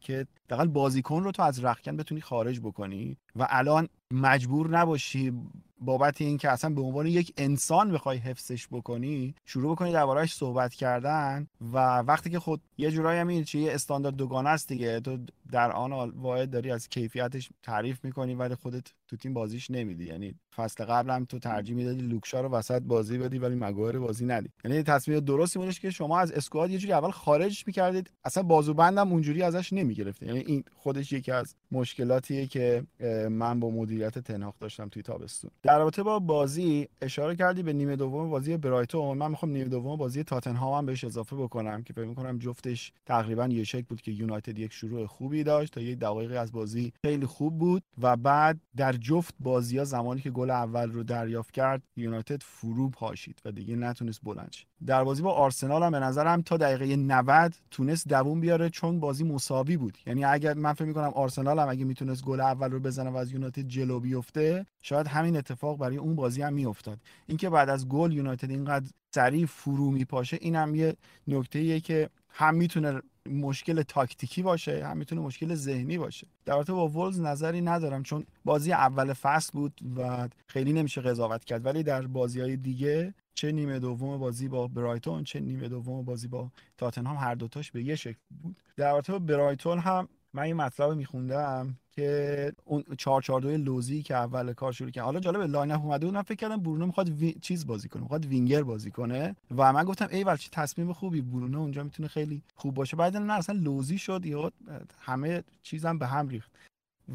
که دقیقا بازیکن رو تو از رخکن بتونی خارج بکنی و الان مجبور نباشی بابت اینکه اصلا به عنوان یک انسان بخوای حفظش بکنی شروع بکنی دربارهش صحبت کردن و وقتی که خود یه جورایی هم این یه استاندارد دوگانه است دیگه. تو در آن واحد داری از کیفیتش تعریف می‌کنی ولی خودت تو تیم بازیش نمیدی. یعنی فصل قبلم تو ترجیح می‌دادی لوکشا رو وسط بازی بدی ولی مگوهر بازی ندی. یعنی تصمیم درستی بودش که شما از اسکواد یه جوری اول خارجش می‌کردید. اصلا بازوبندم اونجوری ازش نمی‌گرفت یعنی این خودش یکی از مشکلاتیه که من با مدیریت تنهاق داشتم توی تابستون. در رابطه با بازی اشاره کردی به نیمه دوم بازی برایتون. من می‌خوام نیمه دوم بازی تاتنهام هم بهش اضافه بکنم که فکر می‌کنم جفتش تقریبا یه شکل بود که یونایتد یک شروع خوبی داشت تا یک دقایقی از بازی خیلی خوب بود و بعد در جفت بازی ها زمانی که گل اول رو دریافت کرد یونایتد فرو پاشید و دیگه نتونست بلند در بازی با آرسنال هم به نظرم تا دقیقه 90 تونست دووم بیاره چون بازی مساوی بود. یعنی اگر من فکر می‌کنم آرسنال هم اگه می‌تونست گل اول رو بزنه و از یونایتد جلو بیفته شاید همین اتفاق برای اون بازی هم میافتاد. اینکه بعد از گل یونایتد اینقدر سریع فرو میپاشه این هم یه نکته که هم می‌تونه مشکل تاکتیکی باشه هم می‌تونه مشکل ذهنی باشه. در رابطه با ولوز نظری ندارم چون بازی اول فصل بود و خیلی نمیشه قضاوت کرد. ولی در بازی های دیگه چه نیمه دوم بازی با برایتون چه نیمه دوم بازی با تاتنهام هر دوتاش به یه شکل بود. در با برایتون هم من این مطلب میخوندم که اون 442 لوزی که اول کار شروع کرد حالا جالب lineup اومده بود من فکر کردم برونو می‌خواد چیز بازی کنه می‌خواد وینگر بازی کنه و من گفتم ای چه تصمیم خوبی برونو اونجا می‌تونه خیلی خوب باشه. بعد نه اصلا لوزی شد یا همه چیزم به هم ریخت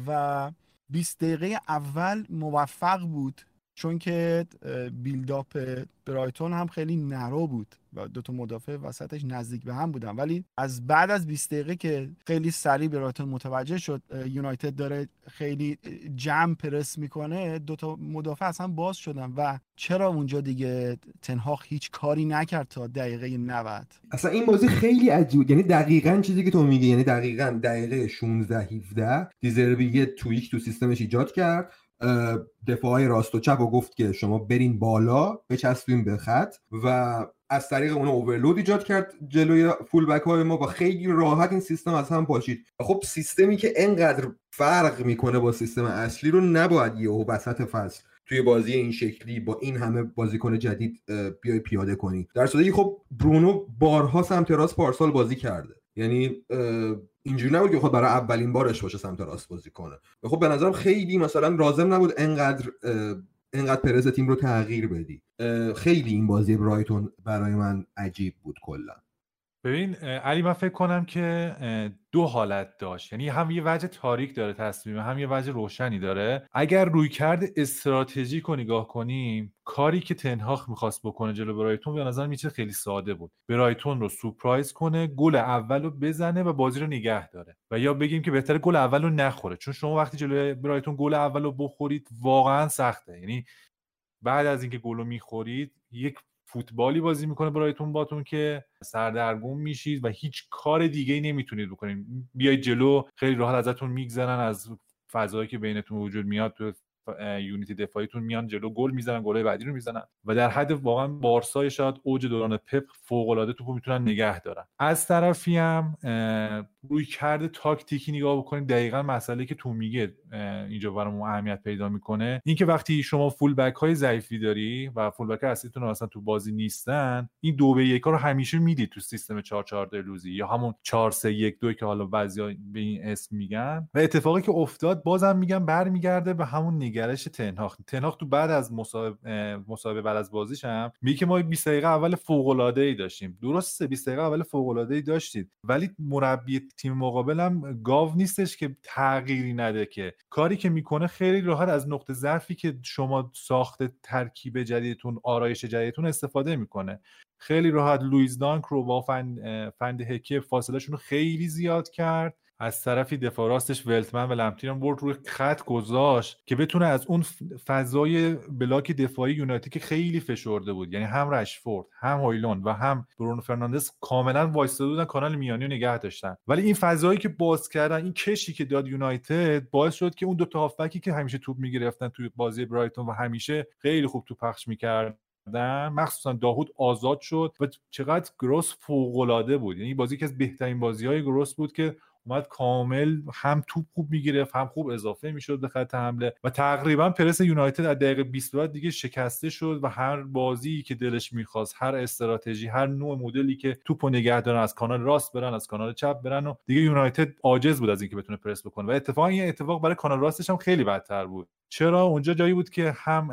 و 20 دقیقه اول موفق بود چون که بیلداپ برایتون هم خیلی نرو بود و دو تا مدافع وسطش نزدیک به هم بودن. ولی از بعد از 20 دقیقه که خیلی سریع برایتون متوجه شد یونایتد داره خیلی جمع پرس می‌کنه دو تا مدافع اصلا باز شدن و چرا اونجا دیگه تنهاق هیچ کاری نکرد تا دقیقه 90 اصلا این بازی خیلی عجیب یعنی دقیقا چیزی که تو میگی یعنی دقیقا دقیقه 16 17 دیزربی یه تویک تو سیستمش ایجاد کرد. دفاعی راست و چپ و گفت که شما برین بالا بچسبیم به خط و از طریق اون اوورلود ایجاد کرد جلوی فول بک های ما و خیلی راحت این سیستم از هم پاشید. خب سیستمی که انقدر فرق می‌کنه با سیستم اصلی رو نباید یه وسط فصل توی بازی این شکلی با این همه بازیکن جدید بیای پیاده کنی. در صورتی خب برونو بارها سمت راست پارسال بازی کرده. یعنی اینجوری نبود که خود برای اولین بارش باشه سمت راست بازی کنه. خب به نظرم خیلی مثلا رازم نبود انقدر انقدر پرز تیم رو تغییر بدی. خیلی این بازی برایتون برای من عجیب بود کلا. ببین علی من فکر کنم که دو حالت داشت. یعنی هم یه وجه تاریک داره تصمیم هم یه وجه روشنی داره. اگر روی کرده استراتژیک رو نگاه کنیم کاری که تنهاخ می‌خواست بکنه جلو برایتون به نظر میچه خیلی ساده بود. برایتون رو سورپرایز کنه گل اول رو بزنه و بازی رو نگه داره. و یا بگیم که بهتره گل اول رو نخوره. چون شما وقتی جلو برایتون گل اول رو بخورید واقعا سخته. یعنی بعد از اینکه گل رو می‌خورید یک فوتبالی بازی می‌کنه برایتون باتون که سردرگم میشید و هیچ کار دیگه ای نمی‌تونید بکنید. بیاید جلو خیلی راحت ازتون میگذرن از فضایی که بینتون وجود میاد. تو یونیتی دفاعیتون میان جلو گل می‌زنن گلای بعدی رو می‌زنن. و در حد واقعا بارسای شاید اوج دوران پپ فوق العاده توپو می‌تونن نگه دارن. از طرفی هم روی کرده تاکتیکی نگاه بکنید دقیقا مسئله که تو میگه اینجا برامون اهمیت پیدا می‌کنه. اینکه وقتی شما فول بک های ضعیفی داری و فول بک اصلیتون اصلا تو بازی نیستن این دو به یک رو همیشه می‌دید تو سیستم 4 4 لوزی یا همون 4 3 1 2 که حالا بعضیا به این اسم میگن. و اتفاقی که افتاد بازم میگم برمیگرده به همون نگرش تنهاخ. تنهاخ تو بعد از مسابقه بعد از بازیش هم میگه ما 20 دقیقه اول فوق العاده ای داشتیم. درسته 20 دقیقه اول فوق العاده ای داشتید. ولی مربی تیم مقابل هم گاو نیستش که تغییری نده که. کاری که می‌کنه خیلی راحت از نقطه ضعفی که شما ساخته ترکیب جدیدتون آرایش جدیدتون استفاده می‌کنه. خیلی راحت لویز دانک رو با فن د, فن دهکه فاصلهشون رو خیلی زیاد کرد. از طرفی دفاع راستش ولتمن و لمپتی برد روی خط گذاشت که بتونه از اون فضای block دفاعی یونایتد که خیلی فشرده بود یعنی هم رشفورد هم هویلون و هم برونو فرناندز کاملا وایستاده بودن کانال میانی رو نگه داشتن. ولی این فضایی که باز کردن این کشی که داد یونایتد باعث شد که اون دو تا هافبکی که همیشه توپ می‌گرفتن توی بازی برایتون و همیشه خیلی خوب توپ پخش می‌کرد مخصوصا داهود آزاد شد و چقدر گروس فوق بود. یعنی بازی که از بهترین بازی های گروس بود که اومد کامل هم توپ خوب می‌گرفت هم خوب اضافه می‌شد به خط حمله و تقریبا پرس یونایتد از دقیقه 20 بعد دیگه شکسته شد و هر بازی که دلش می‌خواست هر استراتژی هر نوع مدلی که توپو نگه دارن از کانال راست برن از کانال چپ برن و دیگه یونایتد عاجز بود از اینکه بتونه پرس بکنه. و اتفاقا این اتفاق برای کانال راستش هم خیلی بدتر بود. چرا؟ اونجا جایی بود که هم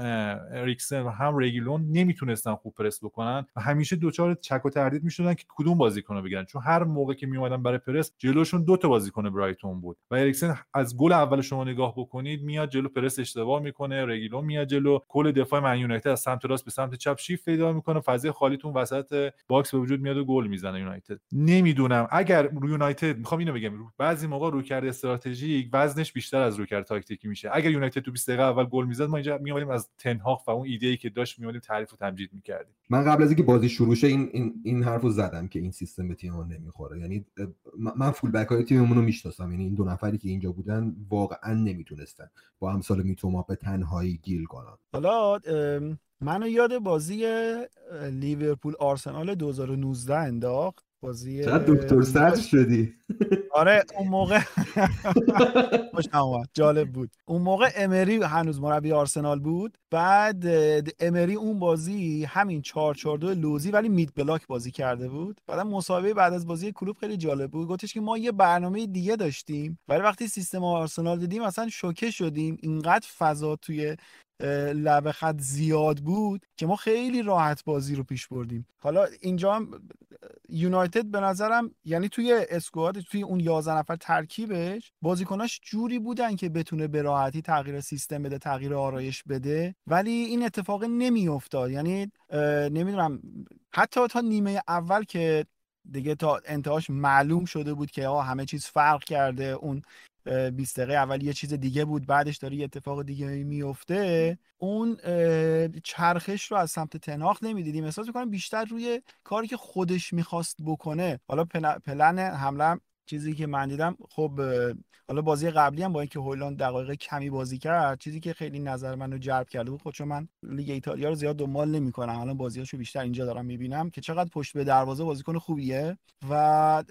اریکسن و هم رگیلون نمی‌تونستن خوب پرس بکنن و همیشه دچار شک و تردید می‌شدن که کدوم بازیکن رو بگیرن. چون هر موقع که میومدن برای پرس جلوشون دو تا بازیکن برایتون بود و اریکسن از گل اول شما نگاه بکنید میاد جلو پرس اشتباه می‌کنه رگیلون میاد جلو کل دفاع من یونایتد از سمت راست به سمت چپ شیفت پیدا می‌کنه فضای خالیتون وسط box به وجود میاد و گل می‌زنه یونایتد. نمی‌دونم. اگر یونایتد می‌خوام اینو بگم بعضی موقع رویکرد استراتژیک وزنش بیشتر از رویکرد تاکتیکی میشه. اگر یونایتد تو 20 دقیقه اول گل می‌زد ما اینجا میومدیم از تنهاخ و اون ایده ای که داشت میومدیم تعریف و تمجید می‌کردیم. من قبل از اینکه بازی شروع شه این این, این حرفو زدم که این سیستم به تیممون نمی‌خوره. یعنی من فول بک های تیممون رو می‌شناسم. یعنی این دو نفری که اینجا بودن واقعا نمی‌تونستن با امثال میتوما به تنهایی گیل کنن. حالا منو یاد بازی لیورپول آرسنال 2019 انداخت. بازی دکتر سرد شدی؟ آره اون موقع جالب بود. اون موقع امری هنوز مربی آرسنال بود. بعد امری اون بازی همین 442 لوزی ولی مید بلاک بازی کرده بود. بعد مسابقه بعد از بازی کلوب خیلی جالب بود. گفتش که ما یه برنامه دیگه داشتیم. ولی وقتی سیستم آرسنال دیدیم اصلا شوکه شدیم. اینقدر فضا توی لبه خط زیاد بود که ما خیلی راحت بازی رو پیش بردیم. حالا اینجا هم یونایتد به نظرم یعنی توی اسکواد توی اون 11 نفر ترکیبش بازیکناش جوری بودن که بتونه به راحتی تغییر سیستم بده تغییر آرایش بده ولی این اتفاق نمیافتاد. یعنی نمی‌دونم حتی تا نیمه اول که دیگه تا انتهاش معلوم شده بود که همه چیز فرق کرده اون 20 دقیقه اول یه چیز دیگه بود بعدش داره یه اتفاق دیگه میفته اون چرخش رو از سمت تناخ نمی‌دیدیم. احساس می‌کنم بیشتر روی کاری که خودش می‌خواست بکنه. حالا پلن حمله چیزی که من دیدم خب حالا بازی قبلی هم با اینکه هولند دقایق کمی بازی کرد چیزی که خیلی نظر منو جلب کرده بود خب چون من لیگ ایتالیا رو زیاد دنبال نمی‌کنم. الان بازیاشو بیشتر اینجا دارم می‌بینم که چقدر پشت به دروازه بازیکن خوبیه و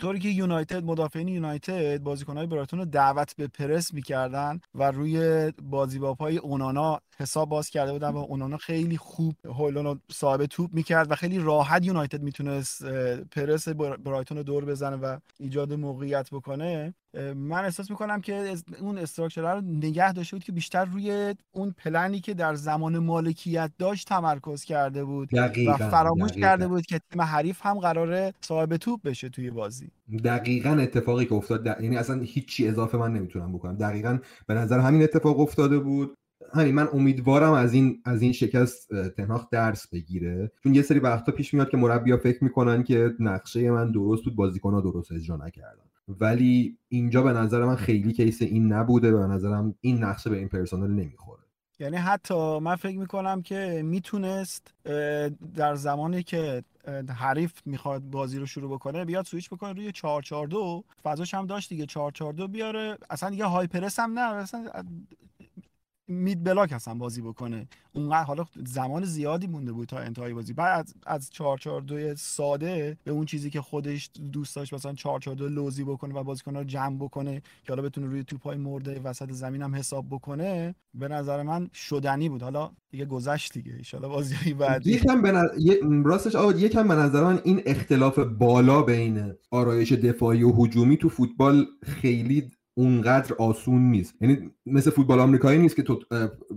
طوری که یونایتد مدافعین یونایتد بازیکنهای برایتون رو دعوت به پرس می‌کردن و روی بازی های اونانا حساب باز کرده بودن و اونانا خیلی خوب هولون رو صاحب توپ می‌کرد و خیلی راحت یونایتد می‌تونست پرس برایتون رو دور بزنه و ایجاد موقعیت بکنه. من احساس می‌کنم که اون استراکچر رو نگه داشته بود که بیشتر روی اون پلنی که در زمان مالکیت داشت تمرکز کرده بود دقیقا. و فراموش کرده بود که تیم حریف هم قراره صاحب توپ بشه توی بازی. دقیقا اتفاقی که افتاد یعنی اصلا هیچی اضافه من نمی‌تونم بکنم. دقیقا به نظر همین اتفاق افتاده بود. همین من امیدوارم از این از این شکست تنهاخ درس بگیره. چون یه سری وقتا پیش میاد که مربیا فکر می‌کنن که نقشه من درست بود بازیکن‌ها درست اجرا نکردن. ولی اینجا به نظر من خیلی کیس این نبوده به نظرم این نقشه به این پرسنل نمی‌خوره. یعنی حتی من فکر می‌کنم که می‌تونست در زمانی که حریف می‌خواد بازی رو شروع بکنه بیاد سویچ بکنه روی 442 فضاش هم داشت دیگه 442 بیاره. اصلا دیگه های پرس هم نه. اصلا مید بلاک هستن بازی بکنه. اونقدر حالا زمان زیادی مونده بود تا انتهای بازی. بعد از از 442 ساده به اون چیزی که خودش دوست داشت مثلا 442 لوزی بکنه و بازیکن‌ها رو جمع بکنه که حالا بتونه روی توپای مرده وسط زمین هم حساب بکنه به نظر من شدنی بود. حالا دیگه گذشت دیگه. ان بازی بعدی. یکم به راستش آقا یکم به نظر من این اختلاف بالا بین آرایش دفاعی و هجومی تو فوتبال خیلی اونقدر آسون نیست. یعنی مثل فوتبال آمریکایی نیست که تو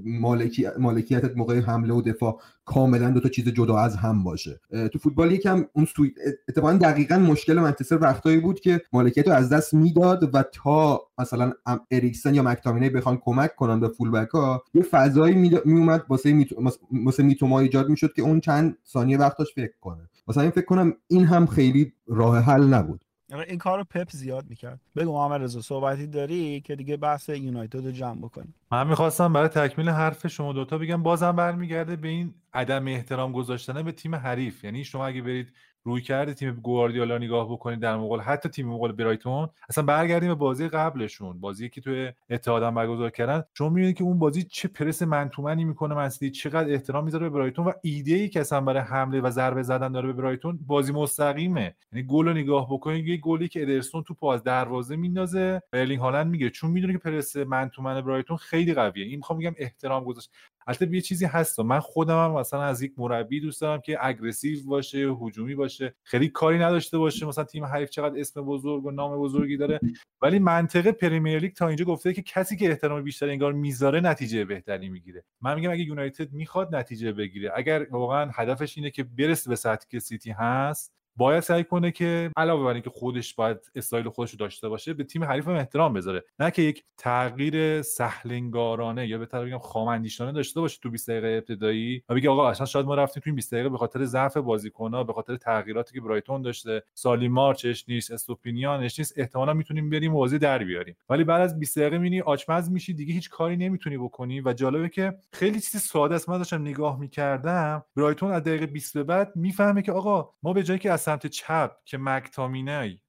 مالکی، مالکیتت موقع حمله و دفاع کاملا دو تا چیز جدا از هم باشه. تو فوتبال یکم اون سوی... اتفاقا دقیقا مشکل منچستر وقتایی بود که مالکیت رو از دست می‌داد و تا مثلا اریکسن یا مکتامینه بخوان کمک کنن به فول بک ها یه فضایی میومد واسه میتو... میتوما ایجاد می‌شد که اون چند ثانیه وقتاش فکر کنه. مثلا این فکر کنم این هم خیلی راه حل نبود. این کار رو پپ زیاد می‌کرد. بگو محمد رضا صحبتی داری که دیگه بحث یونایتد رو جمع بکنیم. من می‌خواستم برای تکمیل حرف شما دوتا بگم بازم برمیگرده به این عدم احترام گذاشتن به تیم حریف. یعنی شما اگه برید روی کرده تیم گواردیولا نگاه بکنید در مقابل حتی تیم مقابل برایتون اصلا برگردیم به بازی قبلشون. بازی که توی اتحادم برگزار کردن. شما می‌بینید که اون بازی چه پرس منتومنی می‌کنه منسیتی چقدر احترام می‌ذاره به برایتون و ایده ای که اصلا برای حمله و ضربه زدن داره به برایتون بازی مستقیمه. یعنی گل رو نگاه بکنید یه گلی که ادرسون تو از دروازه میندازه. برلینگ هالند میگه چون می‌دونه که پرس man to man برایتون خیلی قویه. این می‌خوام بگم احترام گذاشت. البته یه چیزی هست من خودم هم مثلا از یک مربی دوست دارم که aggressive باشه هجومی باشه خیلی کاری نداشته باشه مثلا تیم حریف چقدر اسم بزرگ و نام بزرگی داره. ولی منتها پرمیر لیگ تا اینجا گفته که کسی که احترام بیشتر انگار می‌ذاره نتیجه بهتری می‌گیره. من میگم اگه یونایتد می‌خواد نتیجه بگیره. اگر واقعا هدفش اینه که برسه به سطحی که سیتی هست باید سعی کنه که علاوه بر اینکه خودش باید استایل خودش رو داشته باشه به تیم حریف هم احترام بذاره. نه که یک تغییر سهلنگارانه یا بهتر بگم خام‌اندیشانه داشته باشه تو 20 دقیقه ابتدایی و بگه آقا اصلا شاید ما رفتیم تو این 20 دقیقه به خاطر ضعف بازیکن‌ها به خاطر تغییراتی که برایتون داشته. سالی مارچش نیست استوپینیانش نیست احتمالا می‌تونیم بریم بازی در بیاریم. ولی بعد از 20 دقیقه می‌بینی آچمز میشی دیگه هیچ کاری نمی‌تونی بکنی و جالبه که خیلی چیز ساده است. من داشتم نگاه می‌کردم برایتون از دقیقه 20 به بعد می‌فهمه که آقا ما به جایی که سمت چپ که مکتامینی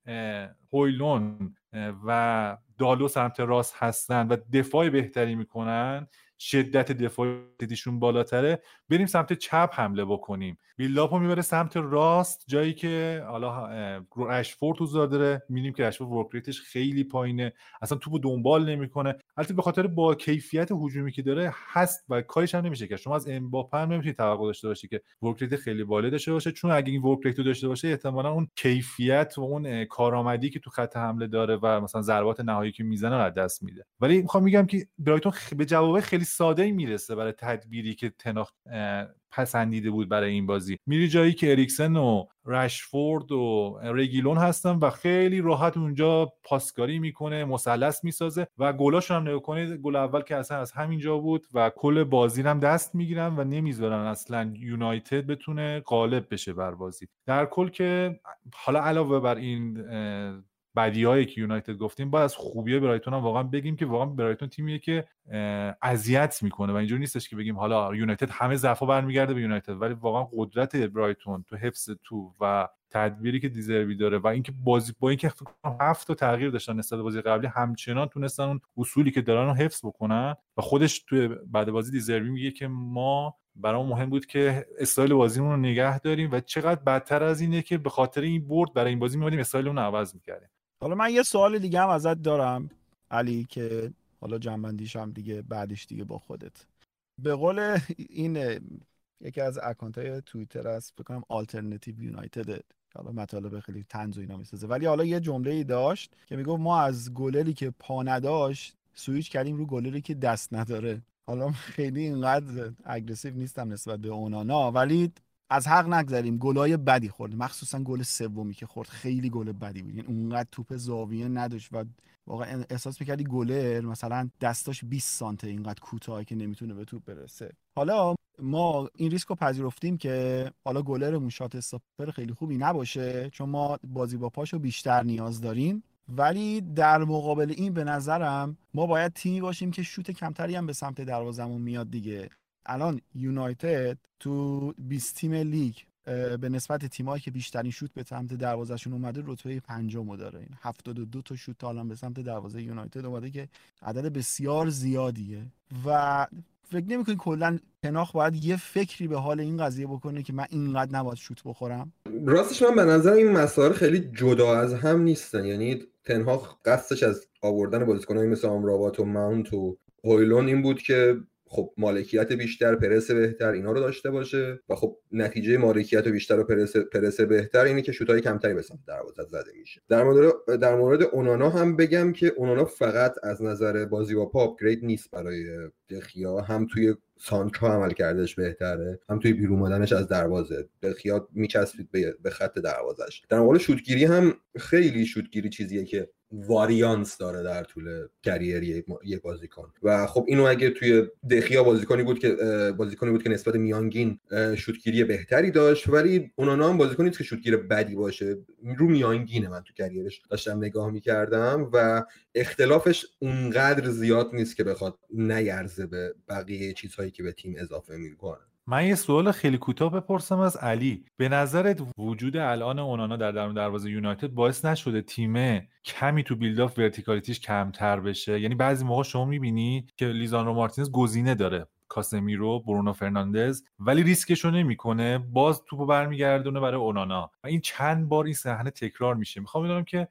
هویلون و دالو سمت راست هستن و دفاع بهتری می‌کنن شدت دفاعیشون بالاتره. بریم سمت چپ حمله بکنیم. بیلداپ رو می‌بره سمت راست جایی که حالا رشفورد تو داره. می‌بینیم که رشفورد work rate ش خیلی پایینه. اصلا توپو دنبال نمی‌کنه. البته به خاطر با کیفیت هجومی که داره هست و کارش هم نمیشه که شما از امباپه هم نمی‌تونید توقع داشته باشی که work rate خیلی بالا داشته باشه. چون اگه این work rate رو داشته باشه احتمالا اون کیفیت و اون کارآمدی که تو خط حمله داره و مثلا ضربات نهایی که می‌زنه رو از دست میده. ولی می‌خوام میگم که برایتون به جواب خیلی ساده می‌رسه برای تدبیری که تنهاخ پسندیده بود برای این بازی. میری جایی که اریکسن و رشفورد و رگیلون هستن و خیلی راحت اونجا پاسکاری می‌کنه مثلث می‌سازه و گلاشون هم نگاه کنید گل اول که اصلا از همینجا بود و کل بازی هم دست می‌گیرن و نمی‌ذارن اصلا یونایتد بتونه غالب بشه بر بازی. در کل که حالا علاوه بر این بدیهایی که یونایتد گفتیم باید از خوبی برایتون هم واقعا بگیم که واقعا برایتون تیمیه که اذیت می‌کنه و اینجوری نیستش که بگیم حالا یونایتد همه ضعفا برمیگرده به یونایتد ولی واقعا قدرت برایتون تو حفظ تو و تدبیری که دیزروی داره و اینکه بازی با اینکه هفت تا تغییر داشتن نسبت بازی قبلی همچنان تونستن اون اصولی که دارن رو حفظ بکنن و خودش توی بعد بازی دیزروی میگه که ما برای مهم بود که استایل بازیمون رو نگه داریم و چقدر بدتر از اینه که به خاطر این برد برای این بازی میمونیم استایلمون رو عوض می‌کردیم. حالا من یه سوال دیگه هم ازت دارم علی که حالا جمع‌بندیش هم دیگه بعدش دیگه با خودت. به قول این یکی از account های توییتر است بکنم آلترنتیو یونایتد حالا مطالب خیلی طنز و اینا می‌سازه. ولی حالا یه جمله ای داشت که می‌گفت ما از گلری که پا نداشت سویچ کردیم رو گلری که دست نداره. حالا خیلی اینقدر aggressive نیستم نسبت به اونانا. ولی از حق نگذریم گلای بدی خورد مخصوصا گل سومی که خورد. خیلی گل بدی بود. یعنی اونقدر توپ زاویه نداشت و واقعا احساس می‌کردی گلر مثلا دستاش 20 سانته اینقدر کوتاه که نمی‌تونه به توپ برسه. حالا ما این ریسک رو پذیرفتیم که حالا گلرمون shot stopper خیلی خوبی نباشه چون ما بازی با پاشو بیشتر نیاز داریم. ولی در مقابل این به نظرم ما باید تیمی باشیم که شوت کمتری هم به سمت دروازمون میاد دیگه. الان یونایتد تو 20 تیم لیگ به نسبت تیمایی که بیشترین شوت به سمت دروازهشون اومده رتبه پنجم داره. این 72 تا شوت تا به سمت دروازه یونایتد اومده که عدد بسیار زیادیه. و فکر نمی‌کنی کلا تناخ باید یه فکری به حال این قضیه بکنه که من اینقدر نباید شوت بخورم؟ راستش من به نظر این مسائل خیلی جدا از هم نیستن. یعنی تنهاخ قصدش از آوردن بازیکنایی مثل آمرابات و ماونت و هویلون این بود که خب مالکیت بیشتر پرس بهتر اینا رو داشته باشه و خب نتیجه مالکیت بیشتر و پرس, پرس بهتر اینه که شوتای کمتری به سمت دروازه زده میشه. در مورد در مورد اونانا هم بگم که اونانا فقط از نظر بازی با پاپ گرید نیست برای دخیا. هم توی سانچو عمل کردش بهتره هم توی بیرون مدنش از دروازه. دخیا میچسبید به خط دروازش. در مورد شوتگیری هم خیلی شوتگیری چیزیه که واریانس داره در طول کریر یک بازیکن. و خب اینو اگه توی دخیا بازیکنی بود که بازیکنی بود که نسبت میانگین شوتگیری بهتری داشت ولی اونانا هم بازیکنی که شوتگیر بدی باشه. رو میانگینه من تو career ش داشتم نگاه می‌کردم و اختلافش اونقدر زیاد نیست که بخواد نیرزه به بقیه چیزهایی که به تیم اضافه می‌کنه. من یه سوال خیلی کوتاه بپرسم از علی. به نظرت وجود الان اونانا در درون دروازه یونایتد باعث نشده تیم کمی تو build verticality ش کمتر بشه؟ یعنی بعضی موقع شما می‌بینی که لیساندرو مارتینز گزینه داره کاسمیرو برونو فرناندز ولی ریسکشو نمی‌کنه. باز توپو برمیگردونه برای اونانا. و این چند بار این صحنه تکرار میشه. می‌خوام بدونم که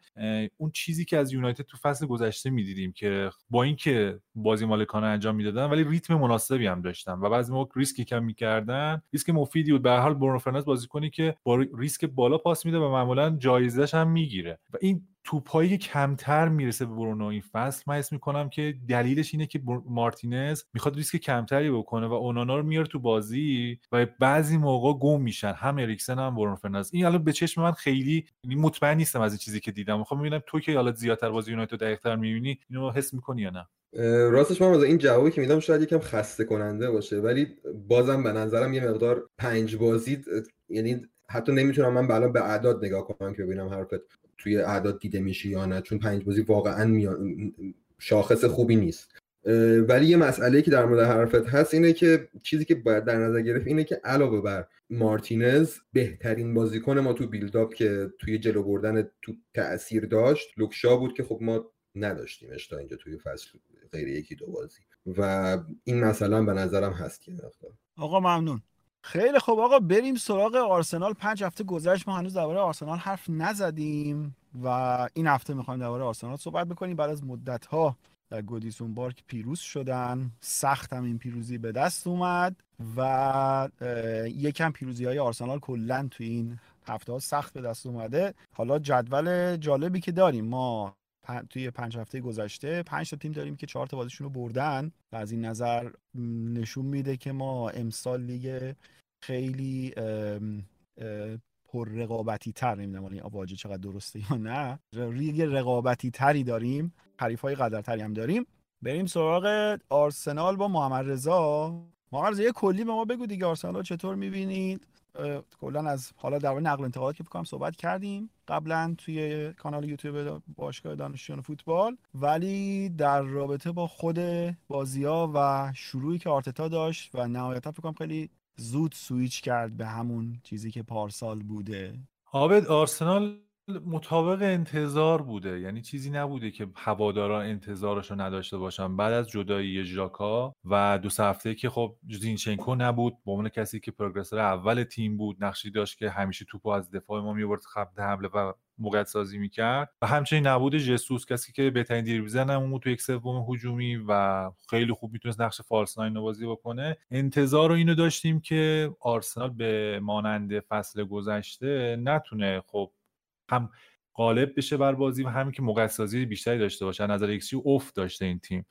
اون چیزی که از یونایتد تو فصل گذشته می‌دیدیم که با اینکه بازی مالکانه انجام می‌دادن ولی ریتم مناسبی هم داشتن و بعضی موقع ریسکی کم می‌کردن. ریسک مفیدی بود. به هر حال برونو فرناندز بازیکنی که با ریسک بالا پاس میده و معمولا جایزش هم می‌گیره. و این توپایی کمتر می‌رسه به برونو این فصل من اسم می‌کنم که دلیلش اینه که مارتینز می‌خواد ریسک کمتری بکنه و اونانا رو میاره تو بازی و بعضی موقع گم میشن. هم اریکسن هم برونو فرناندز. این الان به چشم من خیلی یعنی مطمئن نیستم از این چیزی که دیدم. می‌خوام ببینم تو که حالا زیادتر بازی یونایتد دقیقتر می‌بینی اینو حس می‌کنی یا نه؟ راستش من این جوابی که میدم شاید یکم خسته کننده باشه ولی بازم به نظرم یه مقدار پنج بازی یعنی حتی نمی‌تونم من الان به اعداد نگاه کنم که ببینم حرفت توی اعداد دیده میشه یا نه چون پنج بازی واقعا شاخص خوبی نیست. ولی یه مسئله که در مورد حرفت هست اینه که چیزی که باید در نظر گرفت اینه که علاوه بر مارتینز بهترین بازیکن ما تو بیلداپ که توی جلو بردن تو تاثیر داشت لوکشا بود که خب ما نداشتیمش تا اینجا توی فصل غیر یکی دو بازی. و این مثلا به نظرم هست که آقا ممنون. خیلی خوب. آقا بریم سراغ آرسنال. پنج هفته گذشت. ما هنوز درباره آرسنال حرف نزدیم و این هفته می‌خوایم درباره آرسنال صحبت بکنیم. بعد از مدت ها در گودیسون بارک پیروز شدن. سخت هم این پیروزی به دست اومد و یکم پیروزی های آرسنال کلا تو این هفته ها سخت به دست اومده. حالا جدول جالبی که داریم ما توی پنج هفته گذشته پنج تا تیم داریم که چهار تا بازیشون رو بردن و از این نظر نشون میده که ما امسال لیگ خیلی پر رقابتی تر نمی‌دونم این چقدر درسته یا نه. لیگ رقابتی تری داریم حریف های قدرتری هم داریم. بریم سراغ آرسنال با محمد رضا. محمد رضا یه کلی به ما بگو دیگه. آرسنال چطور می‌بینید؟ کلا از حالا در نقل انتقالات که فکر صحبت کردیم قبلا توی کانال یوتیوب باشگاه دانشجویان فوتبال. ولی در رابطه با خود بازی ها و شروعی که آرتتا داشت و نهایتا فکر کنم خیلی زود سویچ کرد به همون چیزی که پارسال بوده. آبد آرسنال مطابق انتظار بوده. یعنی چیزی نبوده که هواداران انتظارش رو نداشته باشن. بعد از جدایی ژاکا و دو هفته که خب زینچنکو نبود به عنوان کسی که progressor اول تیم بود نقشی داشت که همیشه توپو از دفاع ما می‌برد خط حمله و موقعیت سازی می‌کرد. و همچنین نبود جسوس کسی که بهترین دریبل‌زن هم تو یک سوم هجومی و خیلی خوب می‌تونست نقش false nine بازی بکنه. انتظار رو اینو داشتیم که آرسنال به مانند فصل گذشته نتونه خب هم غالب بشه بر بازی و همین که موقع بیشتری داشته باشه. نظر ایکسی افت داشته این تیم.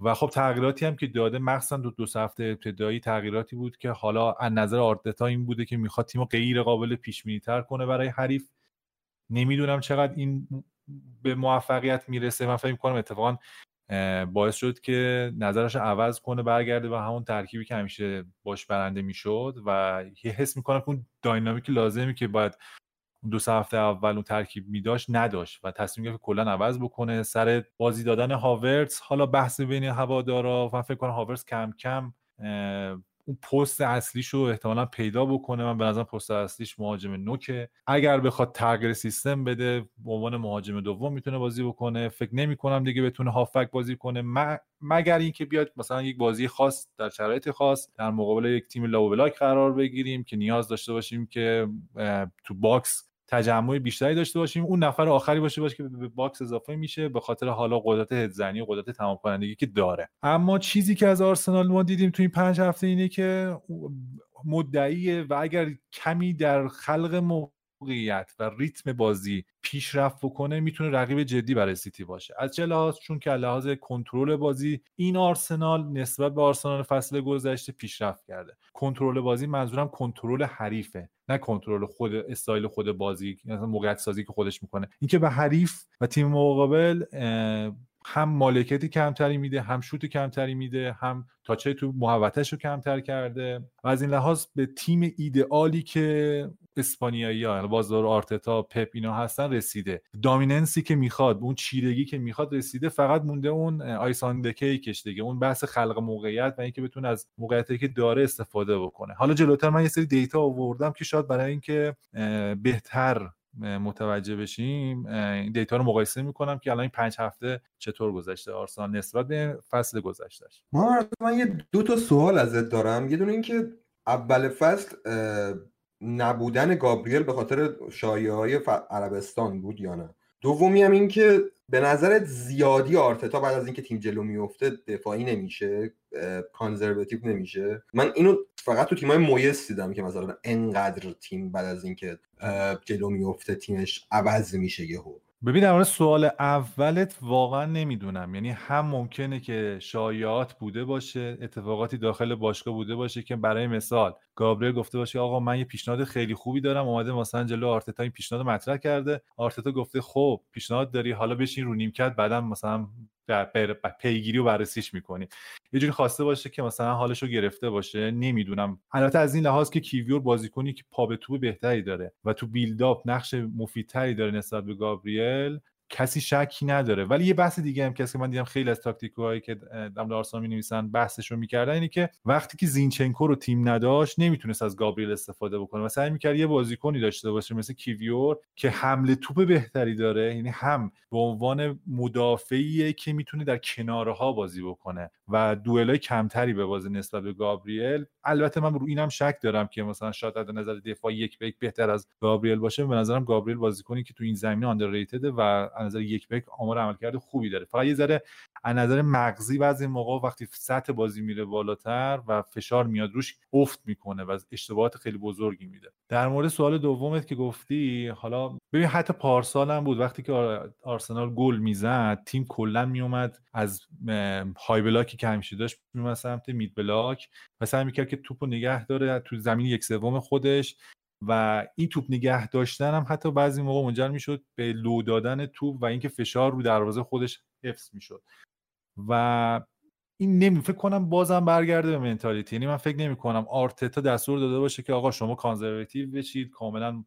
و خب تغییراتی هم که داده مخصوصا دو دو هفته ابتدایی تغییراتی بود که حالا از نظر آرتتا این بوده که می‌خواد تیم غیر قابل پیش تر کنه برای حریف. نمی‌دونم چقدر این به موفقیت می‌رسه. من فکر کنم اتفاقا باعث شد که نظرش عوض کنه برگرده و همون ترکیبی که همیشه باش برنده می‌شد. و یه حس می‌کنم که اون داینامیک لازمی که باید دو سه هفته اول اون ترکیب می داشت نداشت و تصمیم گرفت کلا عوض بکنه. سر بازی دادن هاورتس حالا بحث بین هوادارا و فکر کنم هاورتس کم کم اون پست اصلیش رو احتمالا پیدا بکنه. من به نظرم پست اصلیش مهاجم نوکه. اگر بخواد تغییر سیستم بده به عنوان مهاجم دوم می‌تونه بازی بکنه. فکر نمی کنم دیگه بتونه هافک بازی کنه. مگر اینکه بیاد مثلا یک بازی خاص در شرایط خاص در مقابل یک تیم لو بلاک قرار بگیریم که نیاز داشته باشیم که تو box تجمع بیشتری داشته باشیم اون نفر آخری باشه باشه که به box اضافه میشه به خاطر حالا قدرت هدزنی و قدرت تمام کنندگی که داره. اما چیزی که از آرسنال ما دیدیم تو این پنج هفته اینه که مدعیه و اگر کمی در خلق موقعیت و ریتم بازی پیشرفت بکنه می‌تونه رقیب جدی برای سیتی باشه. از چه لحاظ؟ چون که لحاظ کنترل بازی این آرسنال نسبت به آرسنال فصل گذشته پیشرفت کرده. کنترل بازی منظورم کنترل حریفه نه کنترل خود استایل خود بازی مثلا موقعیت سازی که خودش می‌کنه. اینکه به حریف و تیم مقابل هم مالکیتی کمتری میده هم شوت کمتری میده هم تاچه تو محوتش رو کمتر کرده و از این لحاظ به تیم ایدئالی که اسپانیایی ها یعنی بازار آرتتا پپ اینا هستن رسیده. دامیننسی که می‌خواد اون چیرگی که می‌خواد رسیده فقط مونده اون آیسان دکی کش دیگه. اون بحث خلق موقعیت و اینکه بتونه از موقعیتی که داره استفاده بکنه. حالا جلوتر من یه سری دیتا آوردم که شاید برای اینکه بهتر متوجه بشیم این دیتا رو مقایسه می‌کنم که الان این پنج هفته چطور گذشته آرسنال نسبت به فصل گذشتهش من یه دو تا سوال ازت دارم. یه دونه اینکه اول فصل نبودن گابریل به خاطر شایعه های عربستان بود یا نه؟ دومی هم این که به نظرت زیادی آرتتا بعد از اینکه تیم جلو میفته دفاعی نمیشه کانزرواتیو نمیشه. من اینو فقط تو تیمای مویس دیدم که مثلا انقدر تیم بعد از اینکه جلو میفته تیمش عوض میشه یهو. ببین در سوال اولت واقعا نمی‌دونم. یعنی هم ممکنه که شایعات بوده باشه اتفاقاتی داخل باشگاه بوده باشه که برای مثال گابریل گفته باشه آقا من یه پیشنهاد خیلی خوبی دارم. اومده مثلا جلو آرتتا این پیشنهاد مطرح کرده. آرتتا گفته خب پیشنهاد داری. حالا بشین رو نیمکت بعدا مثلا پیگیری و بررسیش می‌کنی. یه جوری خواسته باشه که مثلا حالش رو گرفته باشه. نمی‌دونم. البته از این لحاظ که کیویور بازیکنی که پا به توپ بهتری داره و تو build-up نقش مفیدتری داره نسبت به گابریل کسی شکی نداره. ولی یه بحث دیگه هم که من دیدم خیلی از تاکتیکوهایی که دم آرسنال می نویسن بحثش رو می‌کردن اینه که وقتی که زینچنکو رو تیم نداشت نمی‌تونست از گابریل استفاده بکنه. و سعی می‌کرد یه بازیکنی داشته باشه مثل کیویور که حمل توپ بهتری داره. یعنی هم به عنوان مدافعیه که می‌تونه در کناره ها بازی بکنه و دوئلای کمتری به بازی نسبت به گابریل. البته من رو اینم شک دارم که مثلا شاید از نظر دفاع یک به یک بهتر از گابریل باشه. به نظرم گابریل بازیکنی که تو این زمینه underrated و نظر یک به یک آمار عملکرد خوبی داره. فقط یه ذره از نظر مغزی بعضی موقع وقتی سطح بازی میره بالاتر و فشار میاد روش افت می‌کنه و اشتباهات خیلی بزرگی میده. در مورد سوال دومت که گفتی حالا ببین حتی پارسال هم بود. وقتی که آرسنال گل می‌زد تیم کلا میومد از های بلاکی که همیشه داشت میومد سمت مید بلاک و سعی می‌کرد که توپو نگه داره. تو زمین یک سوم خودش و این توپ نگه داشتن هم حتی بعضی موقع منجر می‌شد به لو دادن توپ و اینکه فشار رو دروازه خودش حفظ می‌شد. و این نمی فکر کنم بازم برگرده به منتالیتی. یعنی من فکر نمی کنم آرتتا دستور داده باشه که آقا شما کانزرواتیو بشید کاملا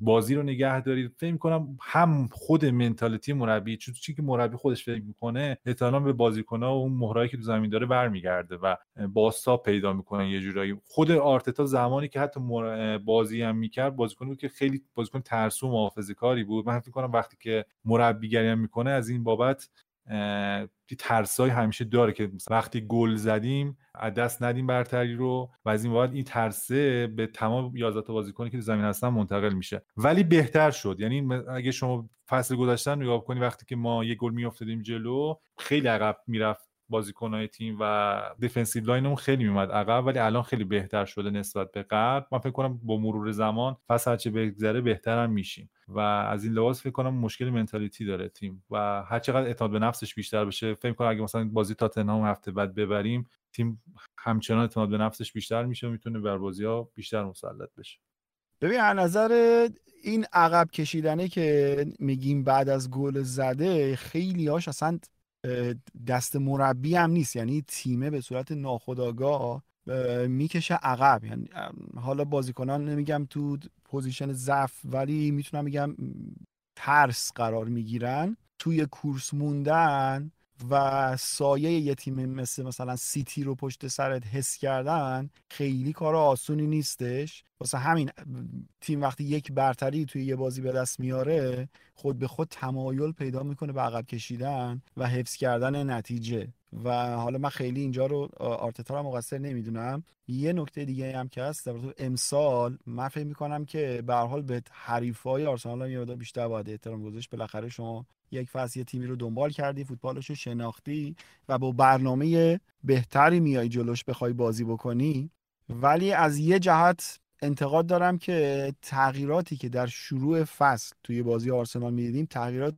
بازی رو نگه دارید. فکر کنم هم خود منتالیتی مربی چون چیزی که مربی خودش فکر می‌کنه احتمالاً به بازیکن‌ها و اون مهرایی که تو زمین داره برمیگرده و باستا پیدا می‌کنه یه جورایی. خود آرتتا زمانی که حتی بازی هم می‌کرد بازیکنی بود که خیلی بازیکن ترسو و محافظه کاری بود. من فکر کنم وقتی که مربیگری هم می‌کنه از این بابت ترسای همیشه داره که وقتی گل زدیم از دست ندیم برتری رو و از این بعد این ترسه به تمام 11 تا بازیکنی که زمین هستن منتقل میشه. ولی بهتر شد. یعنی اگه شما فصل گذشته نگاه کنی وقتی که ما یه گل میافتادیم جلو خیلی عقب می‌رفت بازیکنهای تیم و defensive line مون خیلی میومد عقب ولی الان خیلی بهتر شده نسبت به قبل. من فکر کنم با مرور زمان فصل هرچه بگذره بهتر هم میشیم و از این لحاظ فکر کنم مشکل mentality داره تیم و هر چقدر اعتماد به نفسش بیشتر بشه فکر کنم اگه مثلا بازی تاتنهام هفته بعد ببریم تیم همچنان اعتماد به نفسش بیشتر میشه و می‌تونه بر بازی ها بیشتر مسلط بشه. ببین از نظر این عقب کشیدنه که میگیم بعد از گل زده خیلی هاش اصلا دست مربی هم نیست. یعنی تیمه به صورت ناخودآگاه می‌کشه عقب. یعنی حالا بازیکنان نمیگم تو position ضعف ولی می‌تونم بگم ترس قرار می‌گیرن. توی کورس موندن و سایه یه تیم مثل مثلا سیتی رو پشت سرت حس کردن خیلی کار آسونی نیستش. واسه همین تیم وقتی یک برتری توی یه بازی به دست میاره خود به خود تمایل پیدا می‌کنه به عقب کشیدن و حفظ کردن نتیجه. و حالا من خیلی اینجا رو آرتتا رو مقصر نمی‌دونم. یه نکته دیگه هم که هست در امسال من فکر می‌کنم که به حال به حریفای آرسنال یه بیشتر باید احترام گذاشت. بالاخره شما یک فصل یه تیمی رو دنبال کردی فوتبالش رو شناختی و با برنامه بهتری میای جلوش بخوای بازی بکنی. ولی از یه جهت انتقاد دارم که تغییراتی که در شروع فصل توی بازی آرسنال می‌دیدیم تغییرات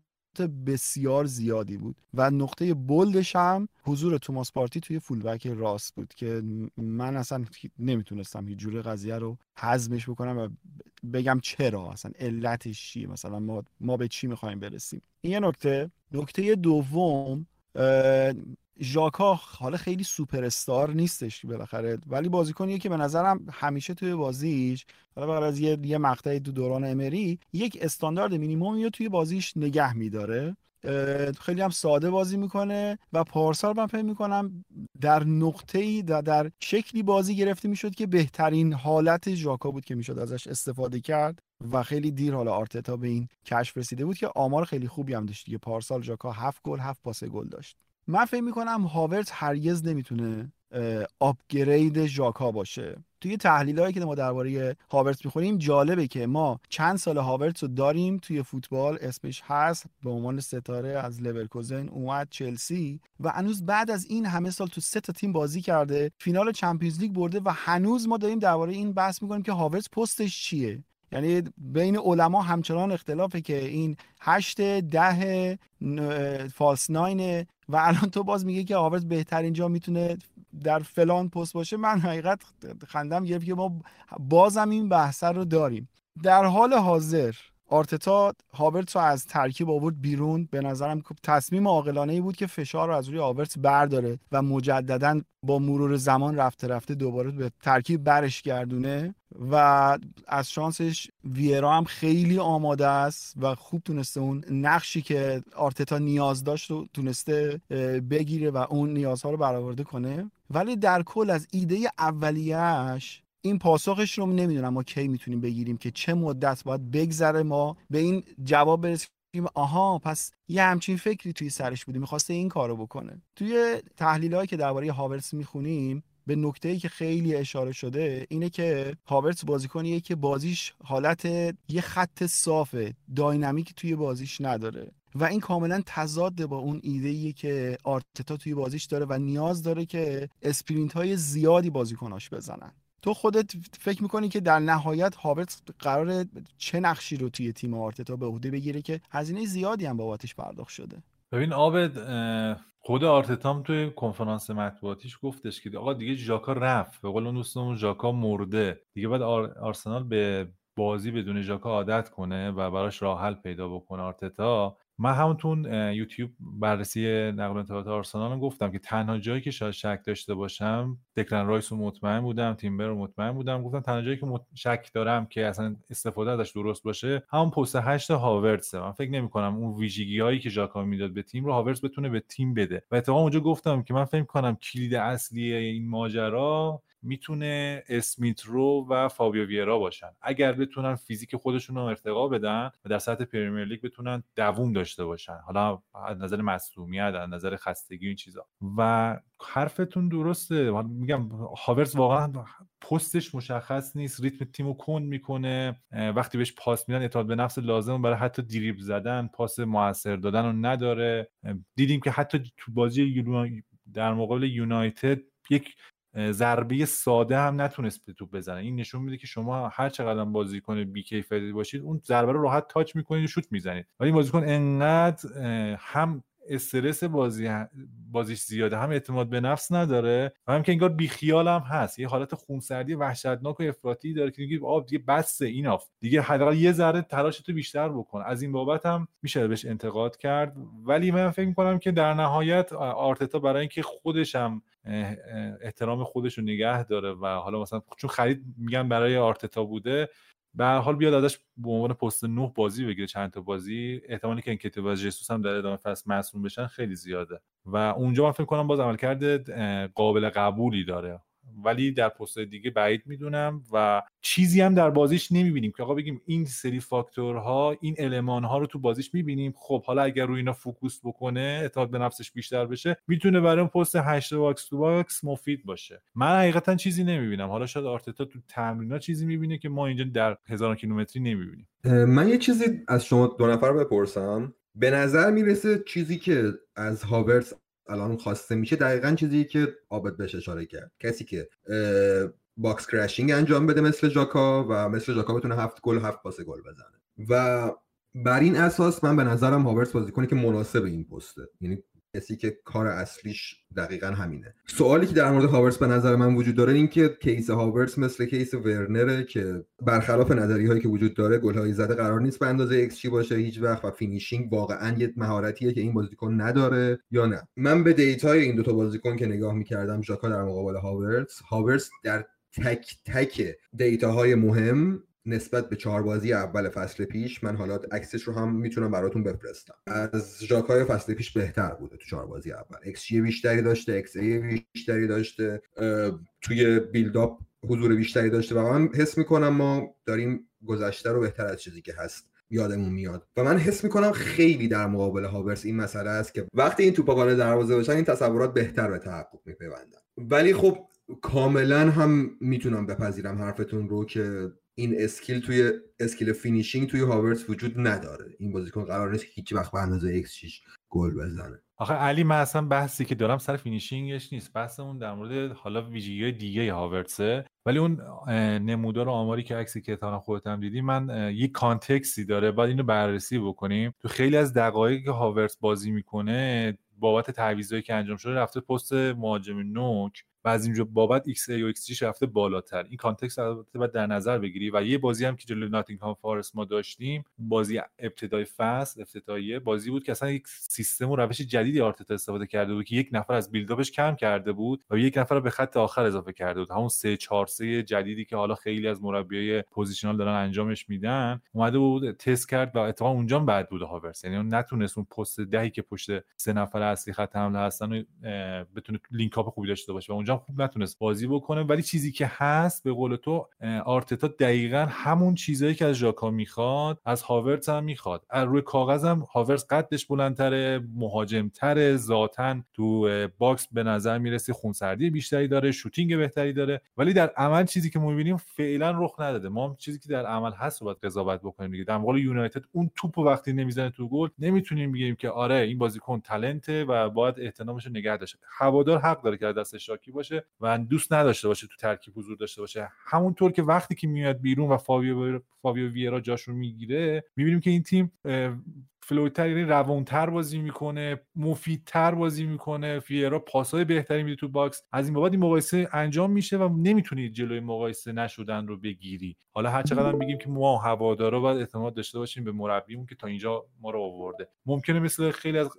بسیار زیادی بود. و نقطه بلدش هم حضور توماس پارتی توی فولبک راست بود که من اصلا نمی‌تونستم هیچ جور قضیه رو حزمش بکنم و بگم چرا اصلا علتش چیه مثلا ما, ما به چی می‌خوایم برسیم. این یه نکته. دوم ژاکا حالا خیلی سوپر استار نیستش بالاخره ولی بازیکنیه که به نظرم همیشه توی بازیش حالا بغیر از یه یه مقطعی تو دوران امری یک استاندارد مینیمومی توی بازیش نگه میداره. خیلی هم ساده بازی می‌کنه و پارسال من فکر می‌کنم در نقطه ای در, در شکلی بازی گرفته می‌شد که بهترین حالت ژاکا بود که می‌شد ازش استفاده کرد و خیلی دیر حالا آرتتا به این کشف رسیده بود که آمار خیلی خوبی هم داشت دیگه. پارسال ژاکا هفت گل هفت پاس گل داشت. من فکر می‌کنم هاورت هرگز نمی‌تونه upgrade ژاکا باشه. توی تحلیل هایی که ما درباره هاورت می‌خوریم جالبه که ما چند سال هاورت رو داریم توی فوتبال. اسمش هست به عنوان ستاره از لورکوزن اومد چلسی و هنوز بعد از این همه سال تو سه تا تیم بازی کرده فینال چمپیونز لیگ برده و هنوز ما داریم درباره این بحث می‌کنیم که هاورت پستش چیه. یعنی بین علما همچنان اختلافه که این هشت ده فالس ناینه و الان تو باز میگه که هاورز بهترین جا می‌تونه در فلان پست باشه من حقیقت خندم گرفت که ما بازم این بحث رو داریم. در حال حاضر آرتتا هاورتس رو از ترکیب آورد بیرون. به نظرم تصمیم عاقلانه ای بود که فشار رو از روی هاورتس برداره و مجددا با مرور زمان رفته رفته دوباره به ترکیب برش گردونه و از شانسش ویرا هم خیلی آماده است و خوب تونسته اون نقشی که آرتتا نیاز داشت رو تونسته بگیره و اون نیازها رو برآورده کنه. ولی در کل از ایده اولیهش این پاسخش رو نمی‌دونم ما کی می‌تونیم بگیریم که چه مدت باید بگذره ما به این جواب برسیم. آها پس یه همچین فکری توی سرش بوده می‌خواسته این کارو بکنه. توی تحلیل هایی که درباره هاورس می‌خونیم به نکته ای که خیلی اشاره شده اینه که هاورتس بازیکنیه که بازیش حالت یه خط صافه dynamic توی بازیش نداره و این کاملا تضاد با اون ایده که آرتتا توی بازیش داره و نیاز داره که sprint های زیادی بازیکناش بزنن. تو خودت فکر می‌کنی که در نهایت هاورت قرار چه نقشی رو توی تیم آرتتا به عهده بگیره که هزینه زیادی هم بابتش پرداخت شده؟ ببین آبد خود آرتتام توی کنفرانس مطبوعاتیش گفتش که آقا دیگه ژاکا رفت به قول اون دوستمون ژاکا مرده. دیگه باید آرسنال به بازی بدون ژاکا عادت کنه و براش راه حل پیدا بکنه آرتتا. من همون تو یوتیوب بررسی نقل انتقالات آرسنال گفتم که تنها جایی که شاید شک داشته باشم دکلن رایس رو مطمئن بودم تیمبر رو مطمئن بودم. گفتم تنها جایی که شک دارم که اصلا استفاده ازش درست باشه همون پست هشت هاورتسه من فکر نمی کنم اون ویژگی هایی که ژاکا می‌داد به تیم رو هاورتس بتونه به تیم بده. و اتفاقا اونجا گفتم که من فکر کنم کلید اصلی این ماجرا می‌تونه اسمیت رو و فابیو ویرا باشن. اگر بتونن فیزیک خودشون رو ارتقا بدن و در سطح پرمیر لیگ بتونن دووم داشته باشن. حالا از نظر مصدومیت از نظر خستگی این چیزا. و حرفتون درسته. میگم هاورز واقعا پستش مشخص نیست. ریتم تیمو کند می‌کنه. وقتی بهش پاس میدن اعتماد به نفس لازم برای حتی دریبل زدن پاس موثر دادن رو نداره. دیدیم که حتی تو بازی در مقابل یونایتد یک ضربه ساده هم نتونست به توپ بزنه. این نشون میده که شما هر چقدر بازیکن بیکیفیتی باشید اون ضربه رو راحت تاچ می‌کنید و شوت می‌زنید. ولی بازیکن انقدر هم استرس بازی بازیش زیاده. هم اعتماد به نفس نداره و هم که انگار بیخیال هم هست. یه حالت خونسردی وحشتناک و افراطی داره که میگه آقا دیگه بسه این آف. دیگه حداقل یه ذره تلاشتو بیشتر بکن. از این بابت هم میشه بهش انتقاد کرد. ولی من فکر می‌کنم که در نهایت آرتتا برای اینکه خودش هم احترام خودش رو نگه داره و حالا مثلا چون خرید میگن برای آرتتا بوده به هر حال بیاد ازش به عنوان پست 9 بازی بگیره چند تا بازی. احتمالی که انکتیا و جسوس هم در ادامه فصل مصدوم بشن خیلی زیاده. و اونجا من فکر کنم باز عملکرد قابل قبولی داره. ولی در پست دیگه بعید می‌دونم و چیزی هم در بازیش نمی‌بینیم که آقا بگیم این سری فاکتورها این المان ها رو تو بازیش می‌بینیم. خب حالا اگر روی اینا focus بکنه اعتماد به نفسش بیشتر بشه می‌تونه برای اون پست 8 box to box مفید باشه. من حقیقتا چیزی نمی‌بینم. حالا شاید آرتتا تو تمرینا چیزی می‌بینه که ما اینجا در هزار کیلومتری نمی‌بینیم. من یه چیزی از شما دو نفر بپرسم. به نظر می‌رسه چیزی که از هاورس الان خواسته میشه دقیقا چیزی که آبد بهش اشاره کرد. کسی که box crashing انجام بده مثل جاکا و مثل جاکا بتونه هفت گل هفت پاس گل بزنه. و بر این اساس من به نظرم هاورس بازیکنی که مناسب این پسته. یعنی کسی که کار اصلیش دقیقا همینه. سوالی که در مورد هاورس به نظر من وجود داره این که case هاورس مثل case ورنره که برخلاف نظری هایی که وجود داره گل های زده قرار نیست به اندازه ایکس باشه هیچ وقت و finishing واقعا یه مهارتیه که این بازیکن نداره یا نه. من به data ی این دوتا بازیکن که نگاه می‌کردم ژاکا در مقابل هاورس هاورس در تک تک data های مهم نسبت به چهار بازی اول فصل پیش من حالا عکسش رو هم می‌تونم براتون بفرستم. از ژاکای فصل پیش بهتر بوده تو چهار بازی اول xG بیشتری داشته xA بیشتری داشته توی build-up حضور بیشتری داشته و من حس می‌کنم ما داریم گذشته رو بهتر از چیزی که هست یادمون میاد. و من حس می‌کنم خیلی در مقابل هاورس این مسئله است که وقتی این توپا وارد دروازه بشن این تصورات بهتر به تحقق میپیوندن. ولی خب کاملا هم می‌تونم بپذیرم حرفتون رو که این skill توی skill finishing توی هاورتس وجود نداره. این بازیکن قرار نیست هیچ وقت به اندازه xG گل بزنه. آخه علی من اصلا بحثی که دارم سر finishing ش نیست. بحثمون در مورد حالا ویژگی دیگه هاورتسه ولی اون نمودار آماری که عکسی که تا خودت هم دیدی من یک context ی داره. باید اینو بررسی بکنیم. تو خیلی از دقایقی که هاورتس بازی می‌کنه بابت تعویضایی که انجام شده رفته پست مهاجم نوک. و از اینجا بابت xA و xG رفته بالاتر. این context البته باید در نظر بگیری و یه بازی هم که جلوی ناتینگهام فارست ما داشتیم بازی ابتدای فصل افتتاحیه بازی بود که اصلا یک سیستم و روش جدیدی آرتتا استفاده کرده بود که یک نفر از build-up ش کم کرده بود و یک نفر به خط آخر اضافه کرده بود. همون 3 4 3 جدیدی که حالا خیلی از مربیای positional دارن انجامش میدن اومده بود تست کرد و اتفاقا اونجا بعد بود هاورس یعنی اون نتونست اون پست دهی که پشت سه نفر اصلی خط حمله هستن بتونه link-up خوبی داشته باشه و اونجا خوب نتونست بازی بکنه. ولی چیزی که هست به قول تو آرتتا دقیقا همون چیزایی که از ژاکا می‌خواد از هاورتس هم می‌خواد. از روی کاغذ هم هاورتس قدش بلندتره مهاجمتره ذاتا تو box به نظر می‌رسه خونسردی بیشتری داره shooting بهتری داره. ولی در عمل چیزی که می‌بینیم فعلا رخ نداده. ما چیزی که در عمل هست رو باید قضاوت بکنیم دیگه. در یونایتد اون توپ وقتی نمی‌زنه تو گل نمی‌تونیم بگیم که آره این بازیکن talent ه و باید احترامش رو نگه داشته هوادار حق داره که دستش شاکی باشه و دوست نداشته باشه تو ترکیب حضور داشته باشه. همونطور که وقتی که میاد بیرون و فاویو فاویو ویرا جاش رو می‌گیره می‌بینیم که این تیم fluid تر یعنی روانتر بازی می‌کنه مفیدتر بازی می‌کنه. فیرا پاسای بهتری میده تو box. از این بابت این مقایسه انجام میشه و نمی‌تونی جلوی مقایسه نشدن رو بگیری. حالا هر چقدر بگیم که ما هوادارا باید اعتماد داشته باشیم به مربیمون که تا اینجا ما رو آورده. ممکنه مثل خیلی از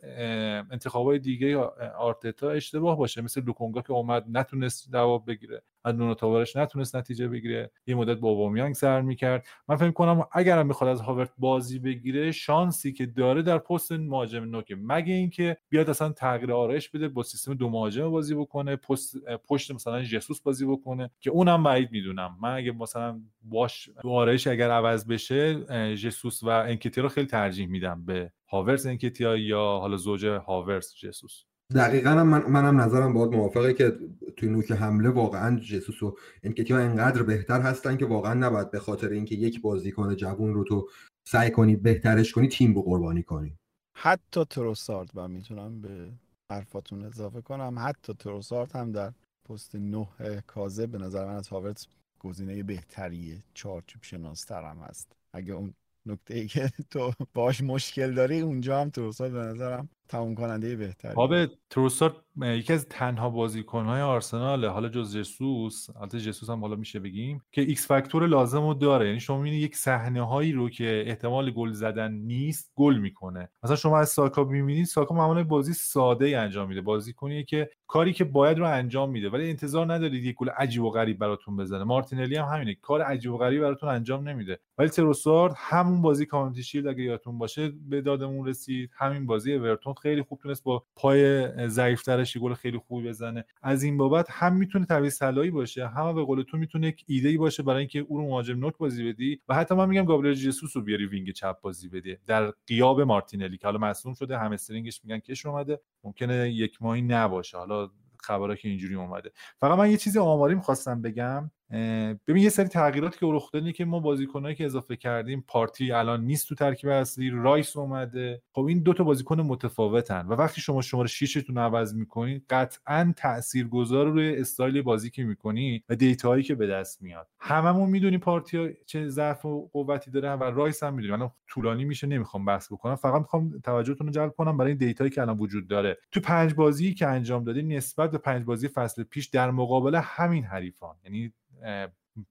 انتخابای دیگه آرتتا اشتباه باشه. مثل لوکونگا که اومد نتونست جواب بگیره. از نونو تاورش نتونست نتیجه بگیره. یه مدت با اوبامیانگ سر می‌کرد. من فکر کنم اگرم می‌خواد از هاورتز بازی بگیره شانسی که داره در پست مهاجم نوکه مگه اینکه بیاد اصلا تغییر آرایش بده با سیستم دو مهاجم بازی بکنه پست پشت مثلا جسوس بازی بکنه که اونم بعید می‌دونم. من اگه مثلا باش دو آرایش اگر عوض بشه جسوس و انکتی رو خیلی ترجیح میدم به هاورس انکتیا یا حالا زوج هاورس جسوس. دقیقا هم من منم نظرم باید موافقه که توی نوک حمله واقعا جسوس و انکتیا انقدر بهتر هستن که واقعا نباید به خاطر اینکه یک بازیکن جوون رو تو سعی کنی بهترش کنی تیم رو قربانی کنی. حتی تروسارد من می‌تونم به حرفاتون اضافه کنم. حتی تروسارد هم در پست نه کاذب به نظر من از هاورتس گزینه بهتریه چارچوب شناستر هم هست. اگه اون نکته ای که تو باش مشکل داری اونجا هم تروسارد به نظرم تموم کننده بهتری باشه تروسارد یکی از تنها بازیکنهای آرسنال حالا جز جسوس البته جسوس هم حالا میشه بگیم که X factor لازم رو داره. یعنی شما می‌بینید یک صحنه هایی رو که احتمال گل زدن نیست گل می‌کنه. مثلا شما از ساکا می‌بینید ساکا معمولا بازی ساده ای انجام میده. بازی کنی که کاری که باید رو انجام میده. ولی انتظار ندارید یک گل عجیب و غریب براتون بزنه. مارتینلی هم همینه. کار عجیب و غریبی براتون انجام نمیده. ولی تروسارد همون بازی Community Shield اگه یادتون باشه به دادمون رسید. همین بازی اورتون خیلی خوب تونست با پای ضعیفترش گل خیلی خوبی بزنه. از این بابت هم می‌تونه تعویض طلایی باشه هم به قول تو می‌تونه یک ایده ای باشه برای اینکه او رو مهاجم نوک بازی بدی و حتی من میگم گابریل جسوس رو بیاری wing چپ بازی بدی. در غیاب مارتینلی که حالا مصدوم شده هم استرینگش میگن کش اومده. ممکنه یک ماهی نباشه. حالا خبرها که اینجوری اومده. فقط من یه چیزی آماری می‌خواستم بگم. ببین یه سری تغییراتی که رخ داده که ما بازیکنایی که اضافه کردیم پارتی الان نیست تو ترکیب اصلی رایس اومده. خب این دو تا بازیکن متفاوتن و وقتی شما شماره 6 تون عوض می‌کنید قطعا تاثیرگذار روی استایل بازی که می‌کنی و data هایی که به دست میاد. هممون می‌دونیم پارتی چه ضعف و قوتی داره و رایس هم می‌دونیم الان طولانی میشه نمی‌خوام بحث بکنم. فقط می‌خوام توجهتون رو جلب کنم برای data یی که الان وجود داره. تو پنج بازی که انجام دادیم نسبت به پنج بازی فصل پیش در مقابل همین حریفان. یعنی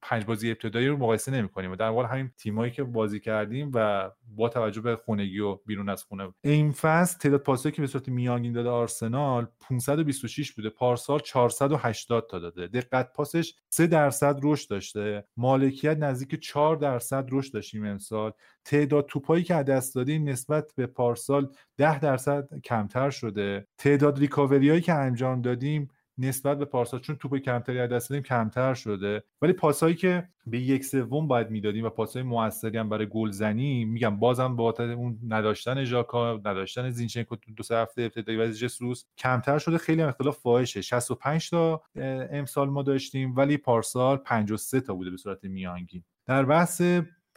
پنج بازی ابتدایی رو مقایسه نمی کنیم و در واقع همین تیمایی که بازی کردیم و با توجه به خونگی و بیرون از خونه. این فصل تعداد پاسایی که به صورت میانگین داده آرسنال 526 بوده. پارسال 480 تا داده. دقت پاسش 3 درصد رشد داشته. مالکیت نزدیک 4 درصد رشد داشتیم امسال. تعداد توپایی که دست دادیم نسبت به پارسال 10 درصد کمتر شده. تعداد ریکاوری که انجام دادیم نسبت به پارسال چون توپ کمتری از دست دادیم کمتر شده. ولی پاسهایی که به یک سوم باید می‌دادیم و پاسهای موثری هم برای گلزنی میگم بازم با اون نداشتن ژاکا نداشتن زینچنکو تو دو سه هفته ابتدایی و جسوس کمتر شده. خیلی هم اختلاف فاحشه. 65 تا امسال ما داشتیم ولی پارسال 53 تا بوده به صورت میانگین. در بحث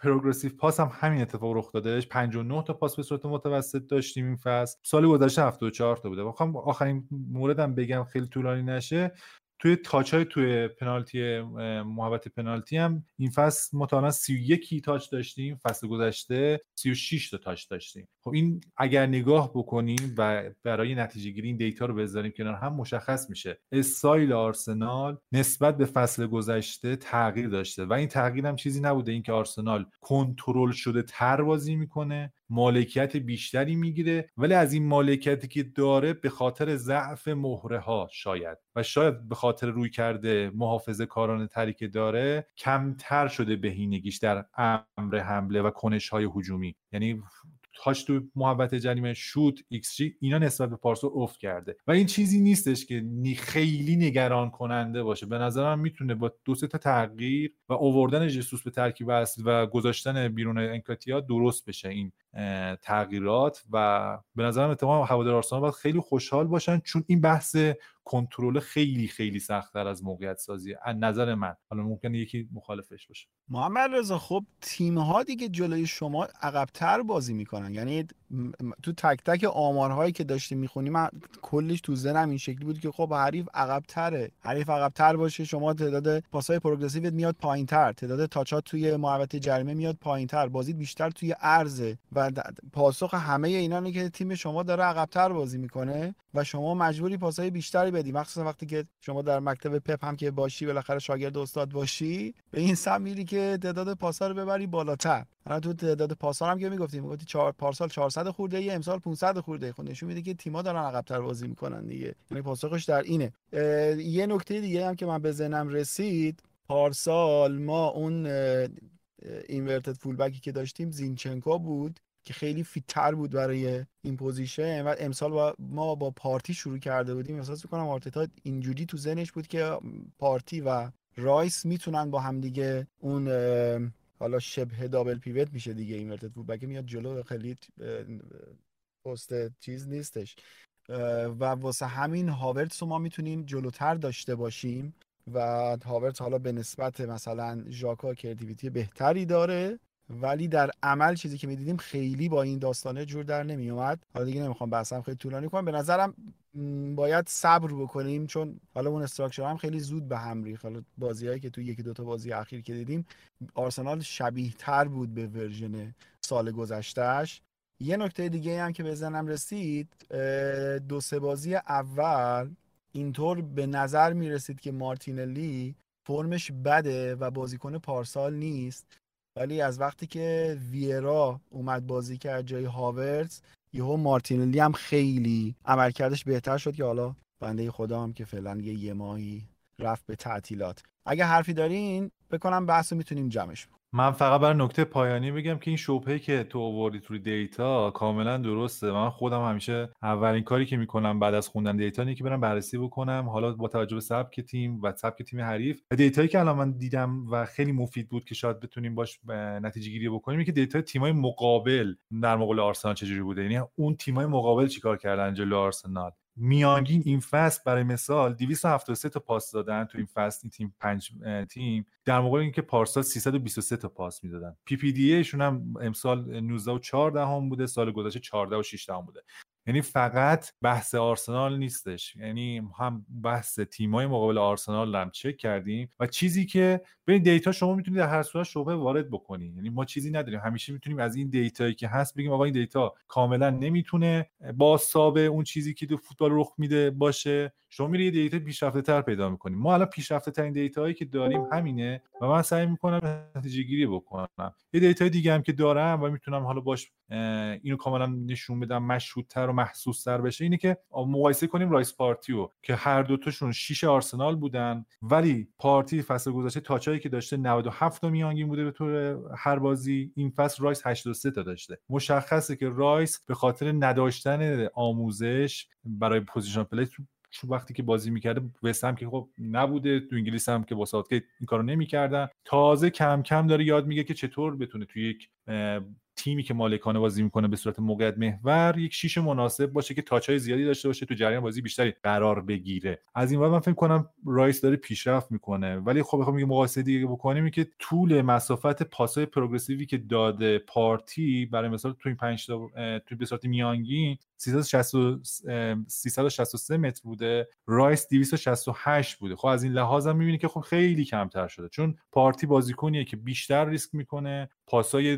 پروگرسیو پاس هم همین اتفاق رخ دادهش 59 تا پاس به صورت متوسط داشتیم این فصل. سال گذشته 74 تا بوده. بخوام آخرین موردم بگم خیلی طولانی نشه. توی تاچ های توی پنالتی محبت پنالتی هم این فصل مطالعا 31 تاچ داشتیم فصل گذشته 36 تا تاچ داشتیم. خب این اگر نگاه بکنیم و برای نتیجه گیری این دیتا رو بذاریم کنار هم مشخص میشه. استایل آرسنال نسبت به فصل گذشته تغییر داشته و این تغییر هم چیزی نبوده اینکه آرسنال کنترل شده تر بازی می‌کنه. مالکیت بیشتری می‌گیره ولی از این مالکیتی که داره به خاطر ضعف مهره ها شاید. و شاید به خاطر روی کرده محافظه کارانه تری که داره کمتر شده بهینگیش در امر حمله و کنش های هجومی. یعنی touch تو محوطه جریمه شوت ایکس جی اینا نسبت به پارسال افت کرده. و این چیزی نیستش که خیلی نگران کننده باشه. به نظرم می‌تونه با دو تا تغییر و اووردن جسوس به ترکیب اصلی و گذاشتن بیرون انکتیا درست بشه. این تغییرات و به نظرم اتفاقا هوادار آرسنال باید خیلی خوشحال باشن چون این بحث کنترل خیلی خیلی سختتر از موقعیت سازی از نظر من. حالا ممکنه یکی مخالفش باشه. محمد رضا خب تیم ها دیگه جلوی شما عقبتر بازی می‌کنن. یعنی تو تک تک آمارهایی که داشتیم می‌خونیم من کلش تو ذهنم این شکلی بود که خب حریف عقبتره. حریف عقبتر باشه شما تعداد پاسای پروگرسیوت میاد پایینتر. تعداد تاچات توی محوطه جریمه میاد پایینتر. بازی بیشتر توی عرضه و پاسخ همه اینا که تیم شما داره عقبتر بازی می‌کنه و شما مجبوری پاسای بیشتری بدی. مخصوصا وقتی که شما در مکتب پپ هم که باشی بالاخره شاگرد استاد باشی به این سم میری که تعداد پاسا رو ببری بالاتر. حالا تو تعداد پاسا هم که می‌گفتی می‌گفتی چهار پارسال 400 خورده ای امسال 500 خورده خب نشون میده که تیم‌ها دارن عقب‌تر بازی می‌کنن دیگه. یعنی پاسخش در اینه. یه نکته دیگه هم که من به ذهنم رسید پارسال ما اون inverted fullback ی که داشتیم زینچنکو بود. که خیلی fit تر بود برای این position. و امسال با ما با پارتی شروع کرده بودیم. احساس می‌کنم آرتتا اینجوری تو ذهنش بود که پارتی و رایس می‌تونن با هم دیگه اون حالا شبه double pivot میشه دیگه inverted fullback میاد جلو. خیلی پست چیز نیستش. و واسه همین هاورتس رو ما می‌تونیم جلوتر داشته باشیم و هاورتس حالا به نسبت مثلا ژاکا creativity بهتری داره. ولی در عمل چیزی که می‌دیدیم خیلی با این داستانه جور در نمی اومد حالا دیگه نمی‌خوام بحثم خیلی طولانی کنم. به نظرم باید صبر بکنیم چون حالا اون structure هم خیلی زود به هم ریخت. حالا بازیهایی که تو یکی دو تا بازی اخیر که دیدیم آرسنال شبیه تر بود به version سال گذشتهش یه نکته دیگه هم که بزنم رسید دو سه بازی اول اینطور به نظر می‌رسید که مارتینلی فرمش بده و بازیکن پارسال نیست. ولی از وقتی که ویرا اومد بازی کرد جای هاورتز یهو مارتینلی هم خیلی عملکردش بهتر شد که حالا بنده خدا هم که فعلا یه یه ماهی رفت به تعطیلات. اگه حرفی دارین بکنم بحث می‌تونیم جمعش من فقط برای نکته پایانی بگم که این شبهه که تو آوردی توی data کاملا درسته. من خودم همیشه اولین کاری که می‌کنم بعد از خوندن data اینه که برم بررسی بکنم. حالا با توجه به سبک تیم و سبک تیم حریف data یی که الان من دیدم و خیلی مفید بود که شاید بتونیم باش نتیجه گیری بکنیم اینه که data تیمای مقابل در مقابل آرسنال چجوری بوده؟ یعنی اون تیمای مقابل چیکار کردن جلو آرسنال؟ میانگین این فصل برای مثال 273 تا پاس دادن تو این فصل این تیم پنج تیم. در مقابل اینکه پارسال 323 تا پاس می‌دادن. PPDA شون هم امسال 19 و 14 هم بوده سال گذشته 14 و 6 هم بوده. یعنی فقط بحث آرسنال نیستش. یعنی هم بحث تیمای مقابل آرسنال هم چک کردیم و چیزی که به data شما می‌تونید در هر صورت شبهه وارد بکنید یعنی ما چیزی نداریم. همیشه می‌تونیم از این data یی که هست بگیم آقا این data کاملا نمی‌تونه با اون چیزی که تو فوتبال رخ میده باشه. شما میری data پیشرفته تر پیدا می‌کنیم ما الان پیشرفته ترین data هایی که داریم همینه و من سعی می‌کنم نتیجه گیری بکنم. یه data دیگه هم که دارم و می‌تونم حالا باش اینو کاملا نشون بدم مشهودتر و محسوس تر بشه. اینه که مقایسه کنیم رایس پارتیو که هر دوتاشون شیش آرسنال بودن ولی پارتی فصل گذشته touch ایی که داشته 97 تا میانگین بوده به طور هر بازی این فصل رایس 83 تا داشته. مشخصه که رایس به خاطر نداشتن آموزش برای position play چون وقتی که بازی می‌کرده وستهم که خب نبوده تو انگلیس هم که با که این کارو نمی‌کردن. تازه کم کم داره یاد می‌گیره که چطور بتونه توی یک تیمی که مالکانه بازی می‌کنه به صورت موقعیت محور یک شیش مناسب باشه که touch های زیادی داشته باشه تو جریان بازی بیشتری قرار بگیره. از این من فکر کنم رایس داره پیشرفت می‌کنه. ولی خب بخوام یه مقایسه دیگه بکنیم که طول مسافت پاسای progressive ی که داده پارتی برای مثال تو این 5 تا تو به صورت میانگین 363 متر بوده. رایس 268 بوده. خب از این لحاظ هم می‌بینی که خب خیلی کمتر شده. چون پارتی بازیکنیه که بیشتر ریسک می‌کنه. پاسای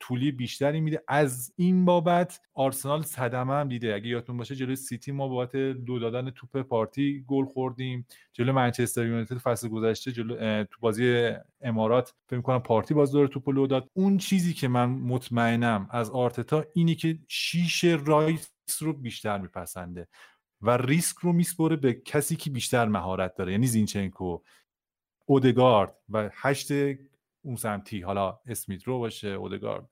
طولی بیشتری میده. از این بابت آرسنال صدمه هم دیده. اگه یادتون باشه جلوی سیتی ما بابت لو دادن توپ پارتی گل خوردیم. جلو منچستر یونایتد فصل گذشته جلو تو بازی امارات فکر کنم پارتی باز دوباره توپ لو داد. اون چیزی که من مطمئنم از آرتتا اینه که شیش رایس رو بیشتر میپسنده و ریسک رو میسپره به کسی که بیشتر مهارت داره یعنی زینچنکو اودگارد و هشت اون سمتی حالا اسمیت رو باشه اودگارد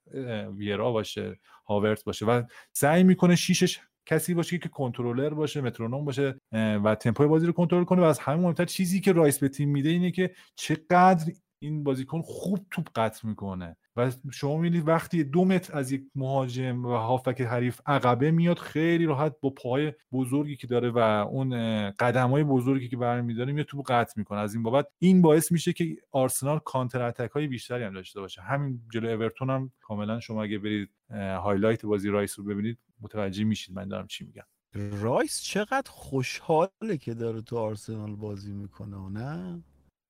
ویرا باشه هاورتز باشه و سعی می‌کنه شیشش کسی باشه که کنترلر باشه مترونوم باشه و تمپوی بازی رو کنترل کنه و از همه مهمتر چیزی که رایس به تیم میده اینه که چقدر این بازیکن خوب توپ قطع می‌کنه. و شما می‌بینید وقتی دو متر از یک مهاجم و هافک حریف عقبه میاد خیلی راحت با پای بزرگی که داره و اون قدم های بزرگی که برمیداره میاد توپ قطع می‌کنه. از این بابت این باعث میشه که آرسنال counter attack های بیشتری هم داشته باشه. همین جلو اورتون هم کاملا شما اگه برید highlight بازی رایس رو ببینید متوجه میشید من دارم چی میگم. رایس چقدر خوشحاله که داره تو آرسنال بازی می‌کنه نه؟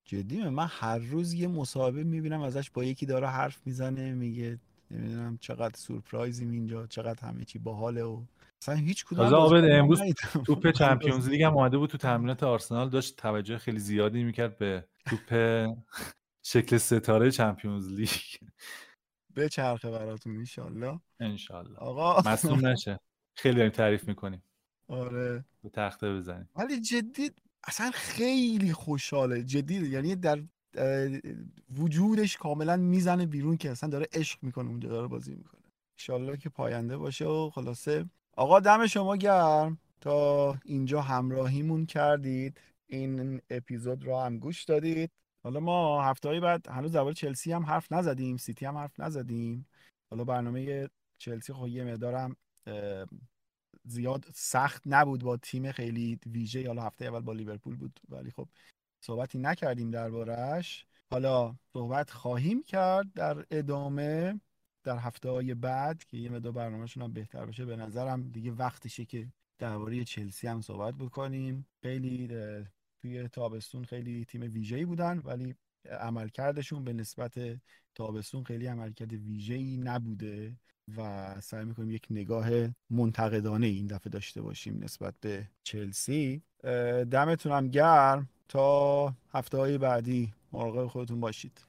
جدی من هر روز یه مصاحبه می‌بینم ازش با یکی داره حرف می‌زنه میگه نمی‌دونم چقدر سورپرایزیم اینجا چقدر همه چی باحاله و اصلا هیچ کدوم امروز توپ چمپیونز لیگ هم اومده بود تو تمرینات آرسنال داشت توجه خیلی زیادی می‌کرد به توپ شکل ستاره چمپیونز لیگ. به چرخه براتون انشالله. انشالله. آقا. مصدوم نشه. خیلی داریم تعریف می‌کنیم. آره. به تخته بزنیم. ولی جدی اصلا خیلی خوشحاله جدی یعنی در وجودش کاملا می‌زنه بیرون که اصلا داره عشق می‌کنه اونجا داره بازی می‌کنه. انشالله که پاینده باشه و خلاصه. آقا دم شما گرم. تا اینجا همراهیمون کردید. این اپیزود رو هم گوش دادید. حالا ما هفته بعد هنوز اول چلسی هم حرف نزدیم سیتی هم حرف نزدیم. حالا برنامه چلسی خب یه زیاد سخت نبود با تیم خیلی ویژه حالا هفته اول با لیورپول بود ولی خب صحبتی نکردیم دربارهش حالا صحبت خواهیم کرد در ادامه در هفته های بعد که یه مدار برنامهشون هم بهتر بشه. به نظرم دیگه وقتشه که درباره چلسی هم صحبت بکنیم. خیلی توی تابستون خیلی تیم ویژه‌ای بودن ولی عملکردشون به نسبت تابستون خیلی عملکرد ویژه‌ای نبوده. و سعی می‌کنیم یک نگاه منتقدانه این دفعه داشته باشیم نسبت به چلسی. دمتونم گرم. تا هفته های بعدی مراقب خودتون باشید.